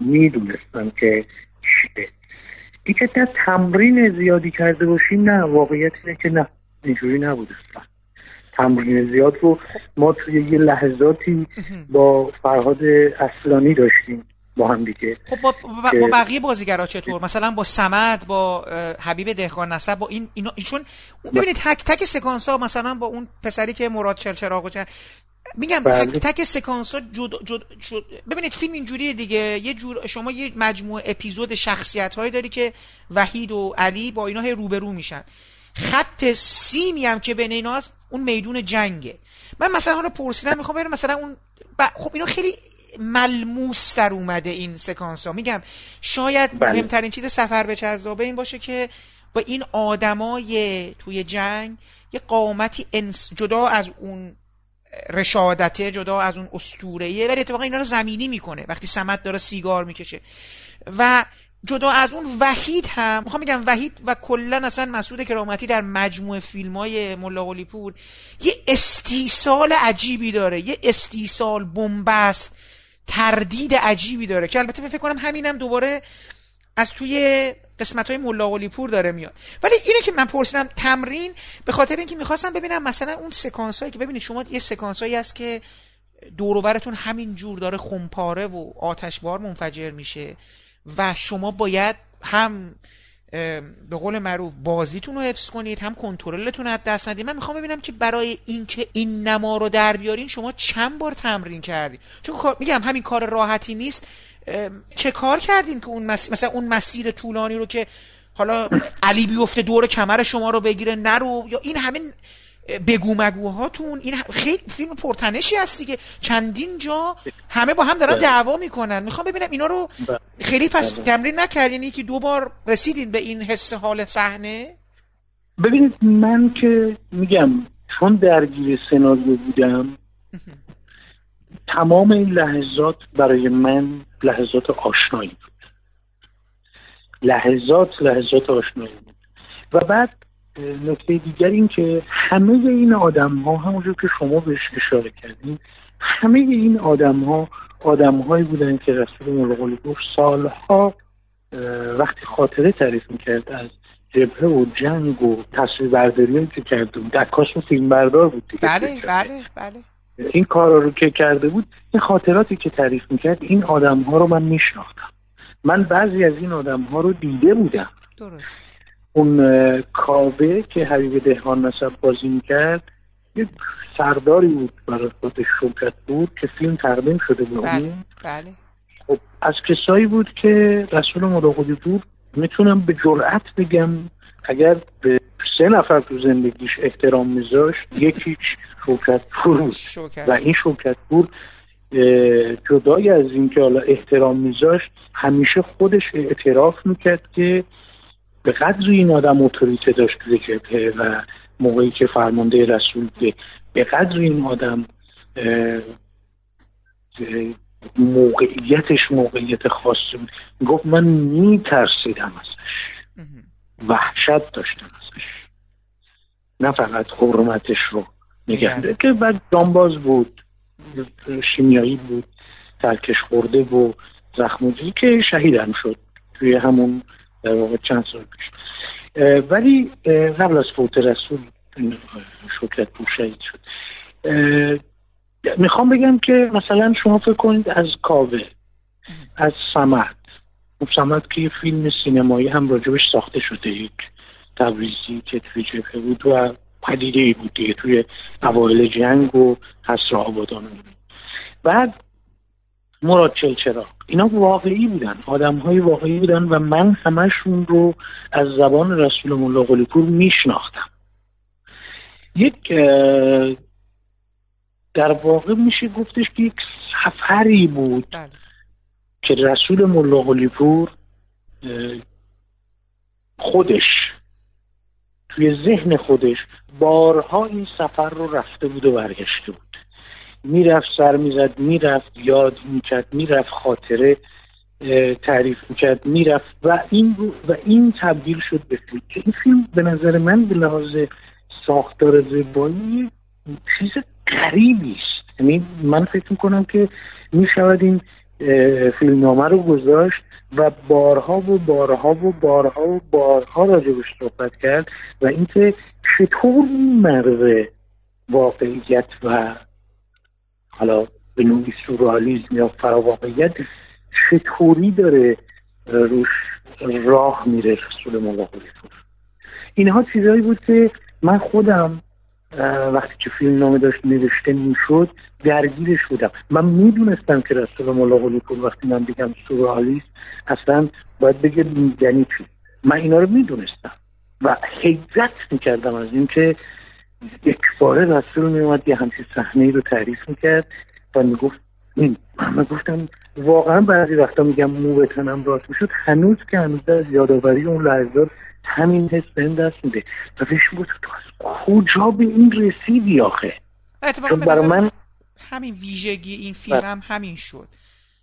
می‌دونستم که چیه. اینکه نه تمرین زیادی کرده باشیم نه. واقعیت اینه که نه. اینجوری نبود اصلا. تمرین زیاد رو ما توی یه لحظاتی با فرهاد اصلانی داشتیم. با هم دیگه خب با, با بقیه بازیگرا چطور؟ مثلا با سمد با حبیب دهقان نسب با این اینا چون ببینید تک تک سکانس ها مثلا با اون پسری که مراد چرچراغ میگم بله. تک تک سکانس ها جد, جد, جد ببینید فیلم اینجوریه دیگه. یه جور شما یه مجموعه اپیزود شخصیت هایی داری که وحید و علی با اینا روبرو میشن. خط سیمی هم که بین اینا هست اون میدون جنگه. من مثلا حالا پرسیدم می‌خوام برم مثلا اون خب اینا خیلی ملموس در اومده این سکانس ها میگم شاید بله. مهمترین چیز سفر به جذابه این باشه که با این آدمای توی جنگ یه قامتی انس جدا از اون رشادته جدا از اون استورهیه ولی اتفاقا اینا رو زمینی می‌کنه. وقتی سمت داره سیگار می‌کشه. و جدا از اون وحید هم می‌خوام میگم وحید و کلا اصلا مسعود کرامتی در مجموعه فیلم های ملا پور یه استیصال عجیبی داره. یه استیصال بنبست. تردید عجیبی داره که البته فکر کنم همینم دوباره از توی قسمت های ملا پور داره میاد. ولی اینه که من پرسیدم تمرین به خاطر اینکه می‌خواستم ببینم مثلا اون سکانس هایی که ببینید شما یه سکانس هایی هست که دوروبرتون همین جور داره خمپاره و آتشبار منفجر میشه و شما باید هم به قول معروف بازیتون رو حفظ کنید هم کنترلتون از دست ندید. من می‌خوام ببینم که برای اینکه این نما رو در بیارین شما چند بار تمرین کردید چون میگم همین کار راحتی نیست. چه کار کردین که اون مثلا اون مسیر طولانی رو که حالا علی بیفته دور کمر شما رو بگیره نرو یا این همین بگو مگوهاتون این خیلی فیلم پرتنشی هستی که چندین جا همه با هم دارن بله. دعوا می‌کنن. می‌خوام ببینم اینا رو بله. خیلی پس بله. تمرین نکردین. یکی دو بار رسیدین به این حس حال صحنه؟ ببینید من که میگم چون درگیر سناریو بودم تمام این لحظات برای من لحظات آشنایی بود. لحظات لحظات آشنایی بود. و بعد نکته دیگر این که همه این آدم ها همونجور که شما بهش اشاره کردین همه این آدم ها آدم هایی بودن که رسول ملغولی گفت سالها وقتی خاطره تعریف می‌کرد از جبهه و جنگ و تصویر برداری که عکاس و فیلم بردار بود بله بله بله. این کارا رو که کرده بود این خاطراتی که تعریف می‌کرد این آدم ها رو من میشناختم. من بعضی از این آدم ها رو دیده بودم. درست. اون کاوه که حبیب دهان نسب بازی می‌کرد یه سرداری بود برای خود شوکت بود که فیلم تقدیم شده بود. بله بله. خب از کسایی بود که رسول مراقبی بود می‌تونم به جرأت بگم اگر به سه نفر تو زندگیش احترام میذاشت یکیش شوکت پور بود. و این شوکت پور جدای از اینکه حالا احترام میذاشت همیشه خودش اعتراف می‌کرد که به قدر این آدم اتوریته داشت که و موقعی که فرمانده رسول به به قدر این آدم موقعیتش موقعیت خاصی بود. گفت من میترسیدم ازش. وحشت داشتم ازش. نه فقط حرمتش رو نگه که بعد جانباز بود شیمیایی بود ترکش خورده و زخموزی که شهیدم شد. توی همون در واقع چند سال پیش. ولی قبل از فوت رسول شکرت پور شد. می‌خوام بگم که مثلا شما فکر کنید از کاوه از سمت. اون سمت که یه فیلم سینمایی هم راجبش ساخته شده یک تبریزی که توی جبهه بود و پدیده ای بود دیگه توی اوایل جنگ و حسر آبادان. بعد مراد چلچراغ اینا واقعی بودن. آدم های واقعی بودن و من همشون رو از زبان رسول ملا قلیپور میشناختم. یک در واقع میشه گفتش که یک سفری بود بله. که رسول ملا قلیپور خودش توی ذهن خودش بارها این سفر رو رفته بود و برگشته بود. می‌رفت سر می‌زد می‌رفت یاد می‌کرد می‌رفت خاطره تعریف می‌کرد می‌رفت و این و این تبدیل شد به فیلم. که این فیلم به نظر من به لحاظ ساختار زیبایی چیز غریبی است. یعنی من فکر می‌کنم که می‌شود این فیلمنامه رو گذاشت و بارها و بارها و بارها و بارها راجبش صحبت کرد و اینکه چطور این مرز واقعیت و حالا به نوعی سورالیزم یا فراواقعیت چطوری داره روش راه میره رسول مولا اینها چیزهایی بود که من خودم وقتی که فیلم نامه داشت نوشته می‌شد درگیرش بودم. من می‌دونستم که رسول مولا پور وقتی من بگم سورالیست اصلا باید بگه یعنی چی؟ من اینا رو می‌دونستم و حیرت می‌کردم از اینکه یک باره رسول میومد یه همچین صحنه رو تعریف می‌کرد و می‌گفت این من گفتم واقعا بعضی وقتا میگم مو به تنم راست می‌شد. هنوز که هنوز از یادآوری اون لحظات همین حس بهم دست میده. و فکر بود تو از کجا به این رسیدی آخه؟ برای من همین ویژگی این فیلم هم همین شد.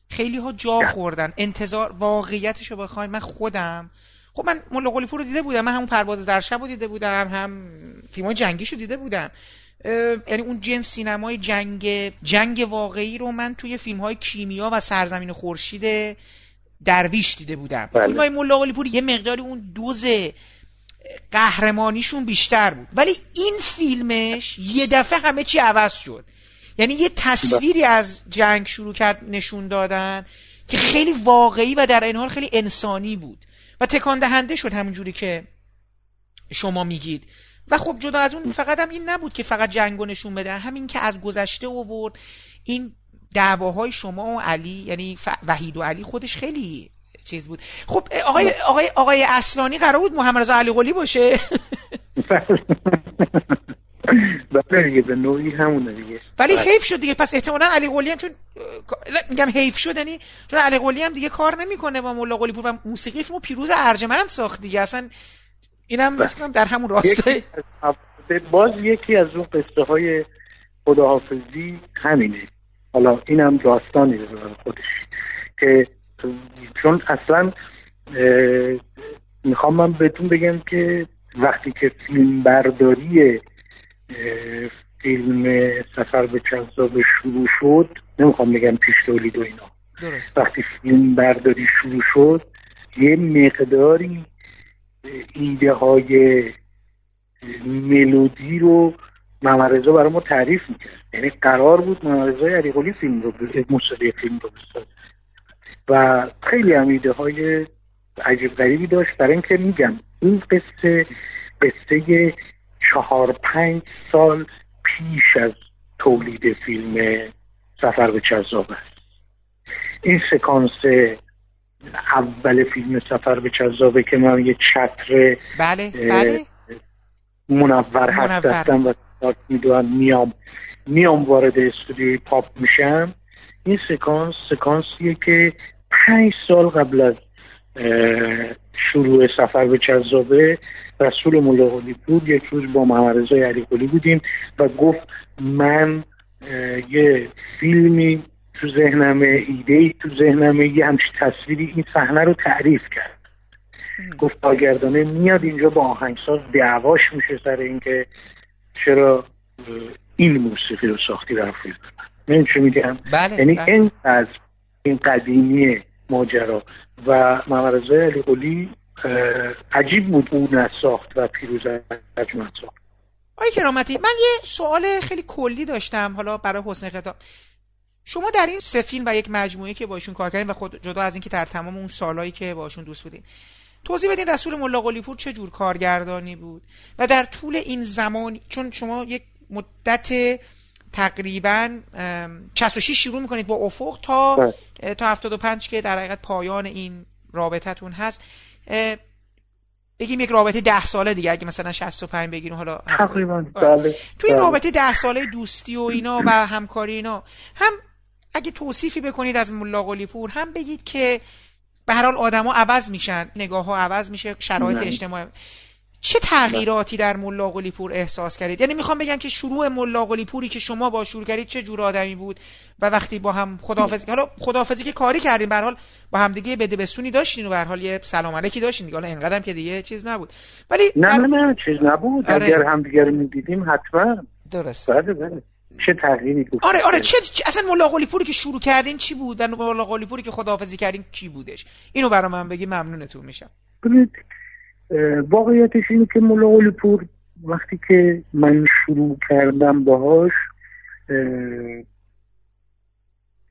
خیلی ها جا خوردن. انتظار واقعیتش رو بخواین. من خودم خب من ملا قلیپور رو دیده بودم من همون پرواز در شب رو دیده بودم هم فیلم های جنگیش رو دیده بودم. یعنی اون جنس سینمای جنگ جنگ واقعی رو من توی فیلم های کیمیا و سرزمین خورشید درویش دیده بودم. بله. فیلم های ملا قلیپور یه مقداری اون دوز قهرمانیشون بیشتر بود. ولی این فیلمش یه دفعه همه چی عوض شد. یعنی یه تصویری از جنگ شروع کرد نشون دادن که خیلی واقعی و در این حال خیلی انسانی بود. و تکان دهنده شد همونجوری که شما میگید. و خب جدا از اون فقط هم این نبود که فقط جنگو نشون بده همین که از گذشته اوورد این دعواهای شما و علی یعنی وحید و علی خودش خیلی چیز بود. خب آقای آقای آقای اصلانی قرار بود محمد رضا علی قلی باشه؟ بله دیگه به نوعی همونه دیگه. ولی حیف شد دیگه. پس احتمالا علی قلی هم چون میگم حیف شد یعنی چون علی قلی هم دیگه کار نمی‌کنه با مولا قلی پور و موسیقی فیلمو پیروز ارجمند ساخت دیگه. اصلا اینم مثلا در همون راستای باز یکی از اون قصه های خداحافظی همینه. حالا اینم داستانی خودش. که چون اصلا می‌خوام من بهتون بگم که وقتی که فیلم برداری فیلم سفر به چنسا به شروع شد. نمی‌خوام بگم پیش تولید و اینا. درست. وقتی فیلم برداری شروع شد یه مقداری ایده های ملودی رو محمد برای ما تعریف می‌کرد. یعنی قرار بود محمد رضا علیقلی فیلم رو موسیقی فیلم رو بسازه. و خیلی هم ایده های عجیب غریبی داشت. برای اینکه میگم این قصه قصه چهار پنج سال پیش از تولید فیلم سفر به چذاب است. این سکانس اول فیلم سفر به چذابه که من یه چتر بله بله. منور هستم و می‌دونم میام میام وارد استودیوی پاپ میشم. این سکانس سکانسیه که پنج سال قبل از شروع سفر به چذابه رسول ملاقالی بود. یک روز با محمد رضای علی بودیم و گفت من یه فیلمی تو ذهنمه ایده ای تو ذهنمه یه همچین تصویری این صحنه رو تعریف کرد. گفت کارگردانه میاد اینجا با آهنگساز دعواش میشه سر اینکه چرا این موسیقی رو ساختی در فیلم. من چه میگم؟ بله یعنی بله. این از این قدیمی ماجرا. و محمد رضا علی قلی عجیب بود او نساخت و پیروز ارجمند ساخت. آقای کرامتی من یه سوال خیلی کلی داشتم حالا برای حسن خطاب. شما در این سه فیلم و یک مجموعه که باشون کار کردین و خود جدا از اینکه در تمام اون سالهایی که باشون دوست بودین توضیح بدین رسول ملا قلیپور چه جور کارگردانی بود و در طول این زمان چون شما یک مدت تقریبا ام، 66 شروع می‌کنید با افق تا بله. تا 75 که در حقیقت پایان این رابطتون هست. بگیم یک رابطه ده ساله دیگه اگه مثلا 65 بگیریم حالا. تقریبا آره. بله تو این بله. رابطه ده ساله دوستی و اینا و همکاری اینا هم اگه توصیفی بکنید از ملا قلیپور هم بگید که به هر حال آدما عوض میشن نگاه ها عوض میشه شرایط. اجتماعی چه تغییراتی در ملا قلیپور احساس کردید؟ یعنی می‌خوام بگم که شروع ملا قلیپوری که شما با شروع کردید چه جور آدمی بود و وقتی با هم خداحافظی حالا خداحافظی که کاری کردین به حال با هم دیگه بده بسونی داشتین و به حال یه سلام علیکی داشتین. دیگه حالا اینقدرم که دیگه چیز نبود. ولی نه نه نه چیز نبود. آره. اگر همدیگه رو می‌دیدیم حتما. درست. بله بله. چه تغییری بود آره آره چه چه- اصلا ملا قلیپوری که شروع کردین چی بود و ملا قلیپوری که خداحافظی کردین کی بودش؟ اینو برا من بگی ممنونتون میشم. واقعیتش اینه که قلی پور وقتی که من شروع کردم باهاش اه،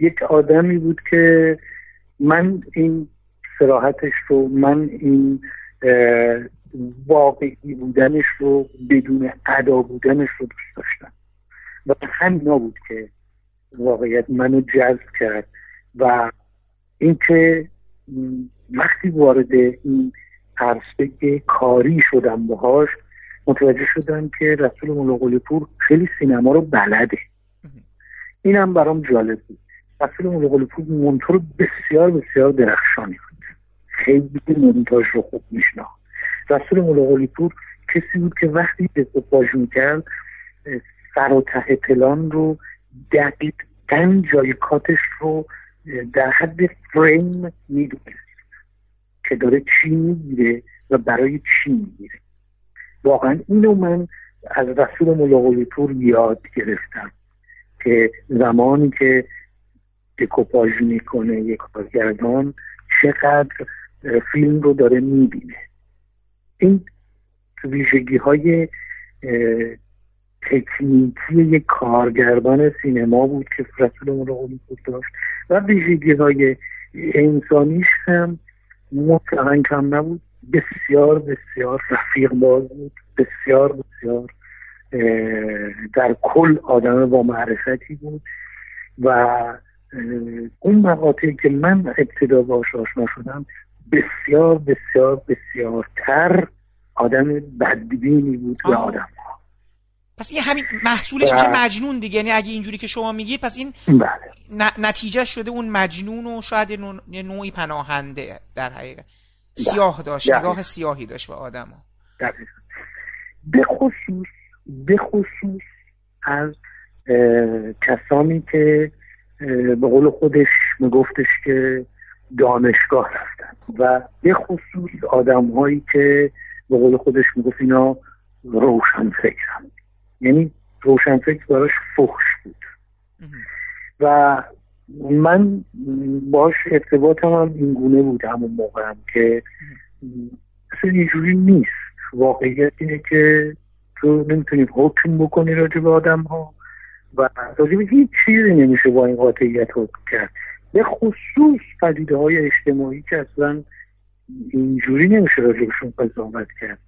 یک آدمی بود که من این سراحتش رو من این واقعی بودنش رو بدون ادا بودنش رو دوست داشتم. و همینا بود که واقعیت منو جذب کرد. و اینکه وقتی وارد این عرصه کاری شدم باهاش. متوجه شدم که رسول ملاقلی پور خیلی سینما رو بلده. اینم برام جالب بود. رسول ملاقلی پور مونتور بسیار بسیار درخشانی بود خیلی مونتاژ رو خوب میشناخت. رسول ملاقلی پور کسی بود که وقتی دکوپاژ می‌کرد سر و ته پلان رو دقیقا جای کاتش رو در حد فریم می‌دونست. که داره چی می‌گیره و برای چی می‌گیره. واقعا اینو من از رسول ملاقلی پور یاد گرفتم که زمانی که دکوپاژ می‌کنه یک کارگردان چقدر فیلم رو داره می‌بینه. این ویژگی های تکنیکی یک کارگردان سینما بود که رسول ملاقلی پور داشت و ویژگی های انسانیش هم مطلقا کم نبود. بسیار بسیار رفیق باز بود. بسیار بسیار در کل آدم با معرفتی بود و اون مقاطعی که من ابتدا باش آشنا شدم بسیار بسیار بسیارتر آدم بدبینی بود به. آدم پس این همین محصولش بله. میشه مجنون دیگه یعنی اگه اینجوری که شما میگید پس این بله نتیجه شده اون مجنون و شاید یه نوع- یه نوعی پناهنده در حقیقت سیاه داشت بله. نگاه سیاهی داشت به آدم ها. به خصوص به خصوص از کسانی که به قول خودش میگفتش که دانشگاه رفتن و به خصوص آدم هایی که به قول خودش می‌گفت اینا روشن فکرن یعنی روشن فکر براش فحش بود. و من باش ارتباطم هم این گونه بود همون موقع هم که اصلا اینجوری نیست. واقعیت اینه که تو نمی‌تونی حکم بکنی راجع به آدم ها و راجع هیچ چیزی نمیشه با این قاطعیت حکم کرد. به خصوص پدیده های اجتماعی که اصلا اینجوری نمیشه راجبشون قضاوت کرد.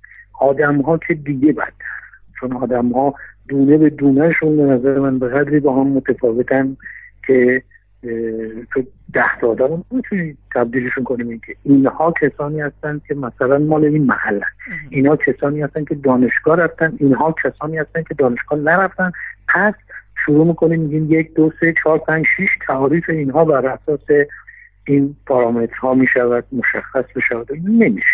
آدم ها که دیگه بدتر. چون آدم ها دونه به دونهشون به نظر من به قدری با هم متفاوتن که تو ده تا آدم رو می‌تونی تبدیلشون کنیم. این که اینها کسانی هستن که مثلا مال این محل اینها کسانی هستن که دانشگاه رفتن. اینها کسانی هستن که دانشگاه نرفتن. پس شروع می‌کنیم میگیم یک دو سه چهار پنج شیش تعاریف اینها بر اساس این پارامترها می‌شود مشخص بشود. نمیشه.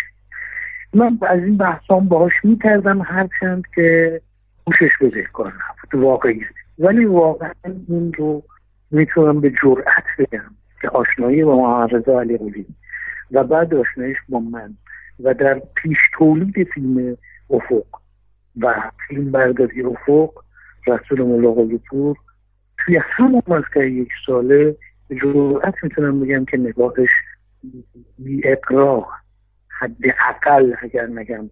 من از این بحثام باهاش می‌کردم هرچند که گوشش بدهکار نبود واقعی. ولی واقعا این رو می‌تونم به جرأت بگم که آشنایی با محمد علی قلی و بعد آشنایش با من و در پیش تولید فیلم افق و فیلم برداری افق رسول ملاقای پور توی همون مقطع یک ساله به جرأت می‌تونم بگم که نگاهش بی اقراق حد اقل اگر نگم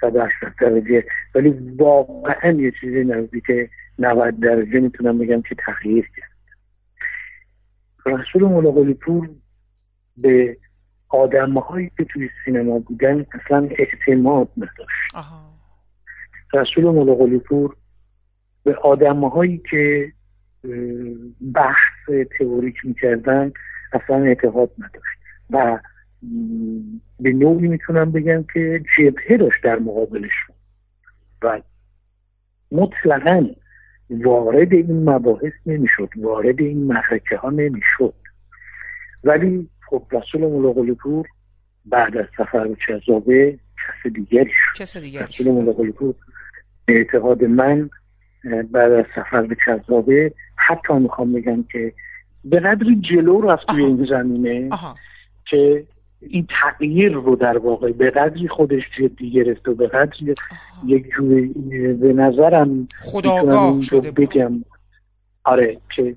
180 درجه ولی واقعا یه چیزی نزدیک 90 درجه می‌تونم بگم که تغییر کرد. رسول ملاقلی پور به آدم هایی که توی سینما بودن اصلا اعتماد نداشت. رسول ملاقلی پور به آدم هایی که بحث تئوریک می‌کردن اصلا اعتقاد نداشت و به نوعی می‌تونم بگم که جبهه داشت در مقابلشون و مطلقا وارد این مباحث نمی‌شد وارد این محرکه ها نمی‌شد. ولی خب رسول ملاقلی پور بعد از سفر به چزابه کس دیگری شد. کس دیگری رسول ملاقلی پور اعتقاد من بعد از سفر به چزابه حتی می‌خوام بگم که به قدری جلو رفت توی این زمینه که این تغییر رو در واقع به قدری خودش جدی گرفت و به قدری یک جوری به نظرم خداگاه شده بگم. آره که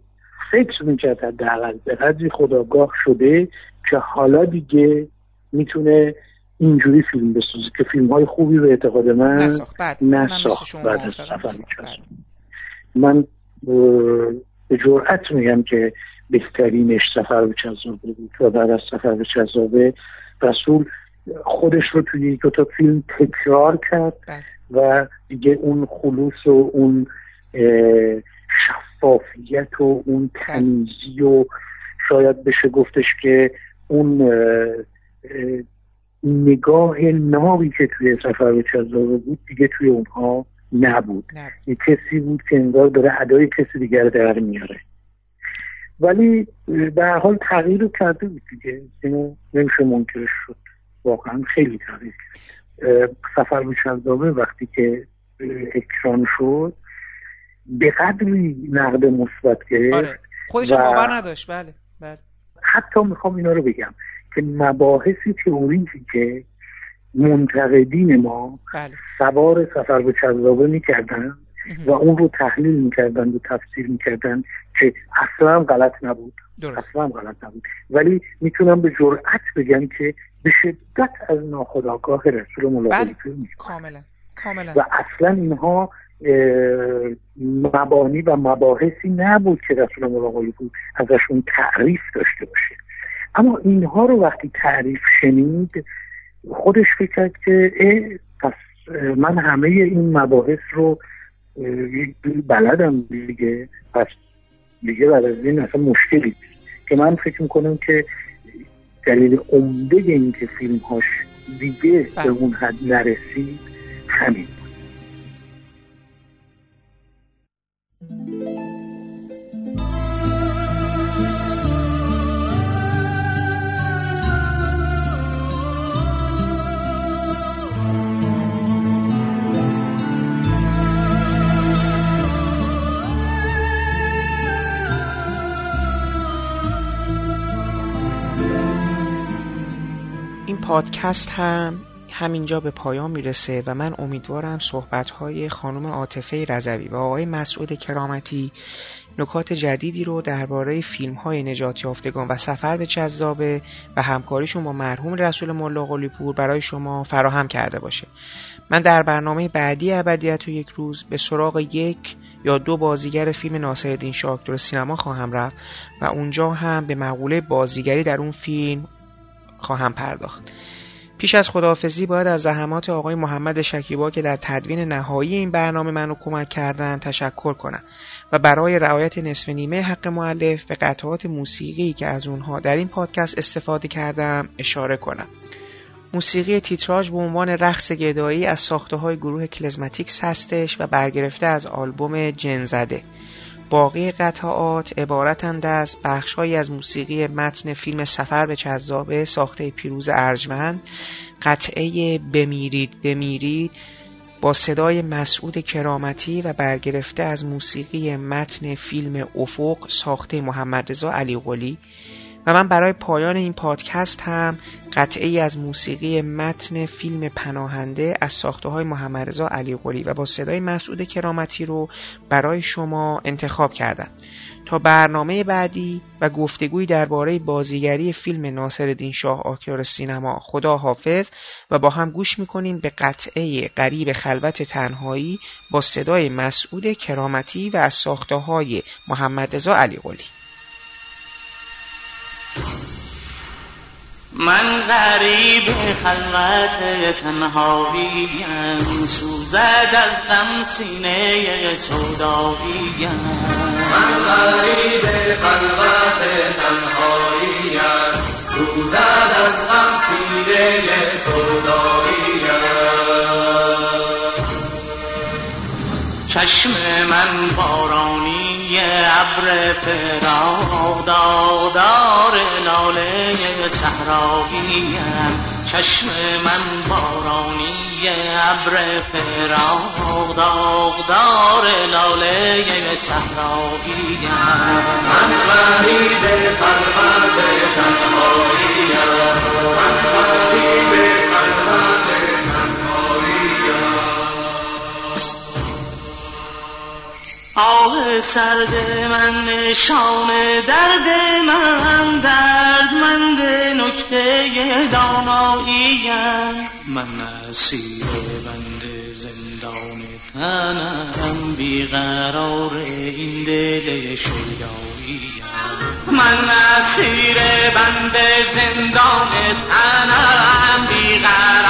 فکر می‌کرد حداقل به قدری خداگاه شده که حالا دیگه می‌تونه اینجوری فیلم بسازه که فیلم های خوبی به اعتقاد من نساخت. بعد از سفر من به جرأت میگم که بهترینش سفر به چزابه بود و بعد از سفر به چزابه رسول خودش رو توی دو تا فیلم تکرار کرد و دیگه اون خلوص و اون شفافیت و اون تمیزی و شاید بشه گفتش که اون نگاه ناوی که توی سفر به چزابه بود دیگه توی اونها نبود. یه کسی بود که انگار داره ادای کسی دیگر در میاره. ولی به هر حال تغییر رو کرده بود دیگه. اینو نمیشه منکرش شد. واقعا خیلی تغییر کرد. سفر به چندابه وقتی که اکران شد به قدری نقد مثبت گرفت آره. خودش باور نداشت. بله بله. حتی می‌خوام اینا رو بگم که مباحثی تئوریکی که منتقدین ما بله. سوار سفر به چذابه می‌کردن و اون رو تحلیل می‌کردن و تفسیر می‌کردن که اصلا غلط نبود. درست. اصلا غلط نبود. ولی می‌تونم به جرأت بگم که به شدت از ناخداگاه رسول ملاقاتی بله. کاملا. کاملا. و اصلا اینها مبانی و مباحثی نبود که رسول ملاقاتی بود ازشون تعریف داشته باشه. اما اینها رو وقتی تعریف شنید خودش فکر کرد که پس من همه این مباحث رو بلدم دیگه. پس دیگه بعد از این اصلا مشکلی که من فکر می‌کنم که دلیل عمده این که فیلم هاش دیگه به اون حد نرسید همین پادکست هم همینجا به پایان می‌رسه و من امیدوارم صحبتهای خانم عاطفه رضوی و آقای مسعود کرامتی نکات جدیدی رو درباره فیلم های نجات یافتگان و سفر به جذابه و همکاریشون با مرحوم رسول ملا پور برای شما فراهم کرده باشه. من در برنامه بعدی ابدیت و یک روز به سراغ یک یا دو بازیگر فیلم ناصرالدین شاه دکتر سینما خواهم رفت و اونجا هم به مقوله بازیگری در اون فیلم خواهم پرداخت. پیش از خداحافظی باید از زحمات آقای محمد شکیبا که در تدوین نهایی این برنامه منو کمک کردن تشکر کنم و برای رعایت نصف نیمه حق معلف به قطعات موسیقی که از اونها در این پادکست استفاده کردم اشاره کنم. موسیقی تیتراژ به عنوان رقص گدایی از ساخته های گروه کلزماتیکس هستش و برگرفته از آلبوم جنزده. باقی قطعات عبارتند از بخشهایی از موسیقی متن فیلم سفر به چذابه ساخته پیروز ارجمند قطعه بمیرید بمیرید با صدای مسعود کرامتی و برگرفته از موسیقی متن فیلم افق ساخته محمد رضا علی قلی و من برای پایان این پادکست هم قطعه ای از موسیقی متن فیلم پناهنده از ساخته های محمد رضا علی قلی و با صدای مسعود کرامتی رو برای شما انتخاب کردم. تا برنامه بعدی و گفتگوی درباره بازیگری فیلم ناصرالدین شاه آکیار سینما خدا حافظ و با هم گوش می‌کنیم به قطعه قریب خلوت تنهایی با صدای مسعود کرامتی و از ساخته های محمد رضا علی قلی من غریب خلوت تنهاییم سوزد از غم سینه سوداییم من غریب خلوت تنهاییم سوزد از غم سینه سوداییم چشم من بارانی ابر فراق دادار لاله صحراییم. چشم من بارانی ابر فراق داغدار لاله صحراییم. من غریب خلقت تنهاییم. من غریب خلقت آه سرد من نشان درد من دردمند نکته داناییم من اسیر بند زندان تنم بیقرار این دل شیداییم من اسیر بند زندان تنم بیقرار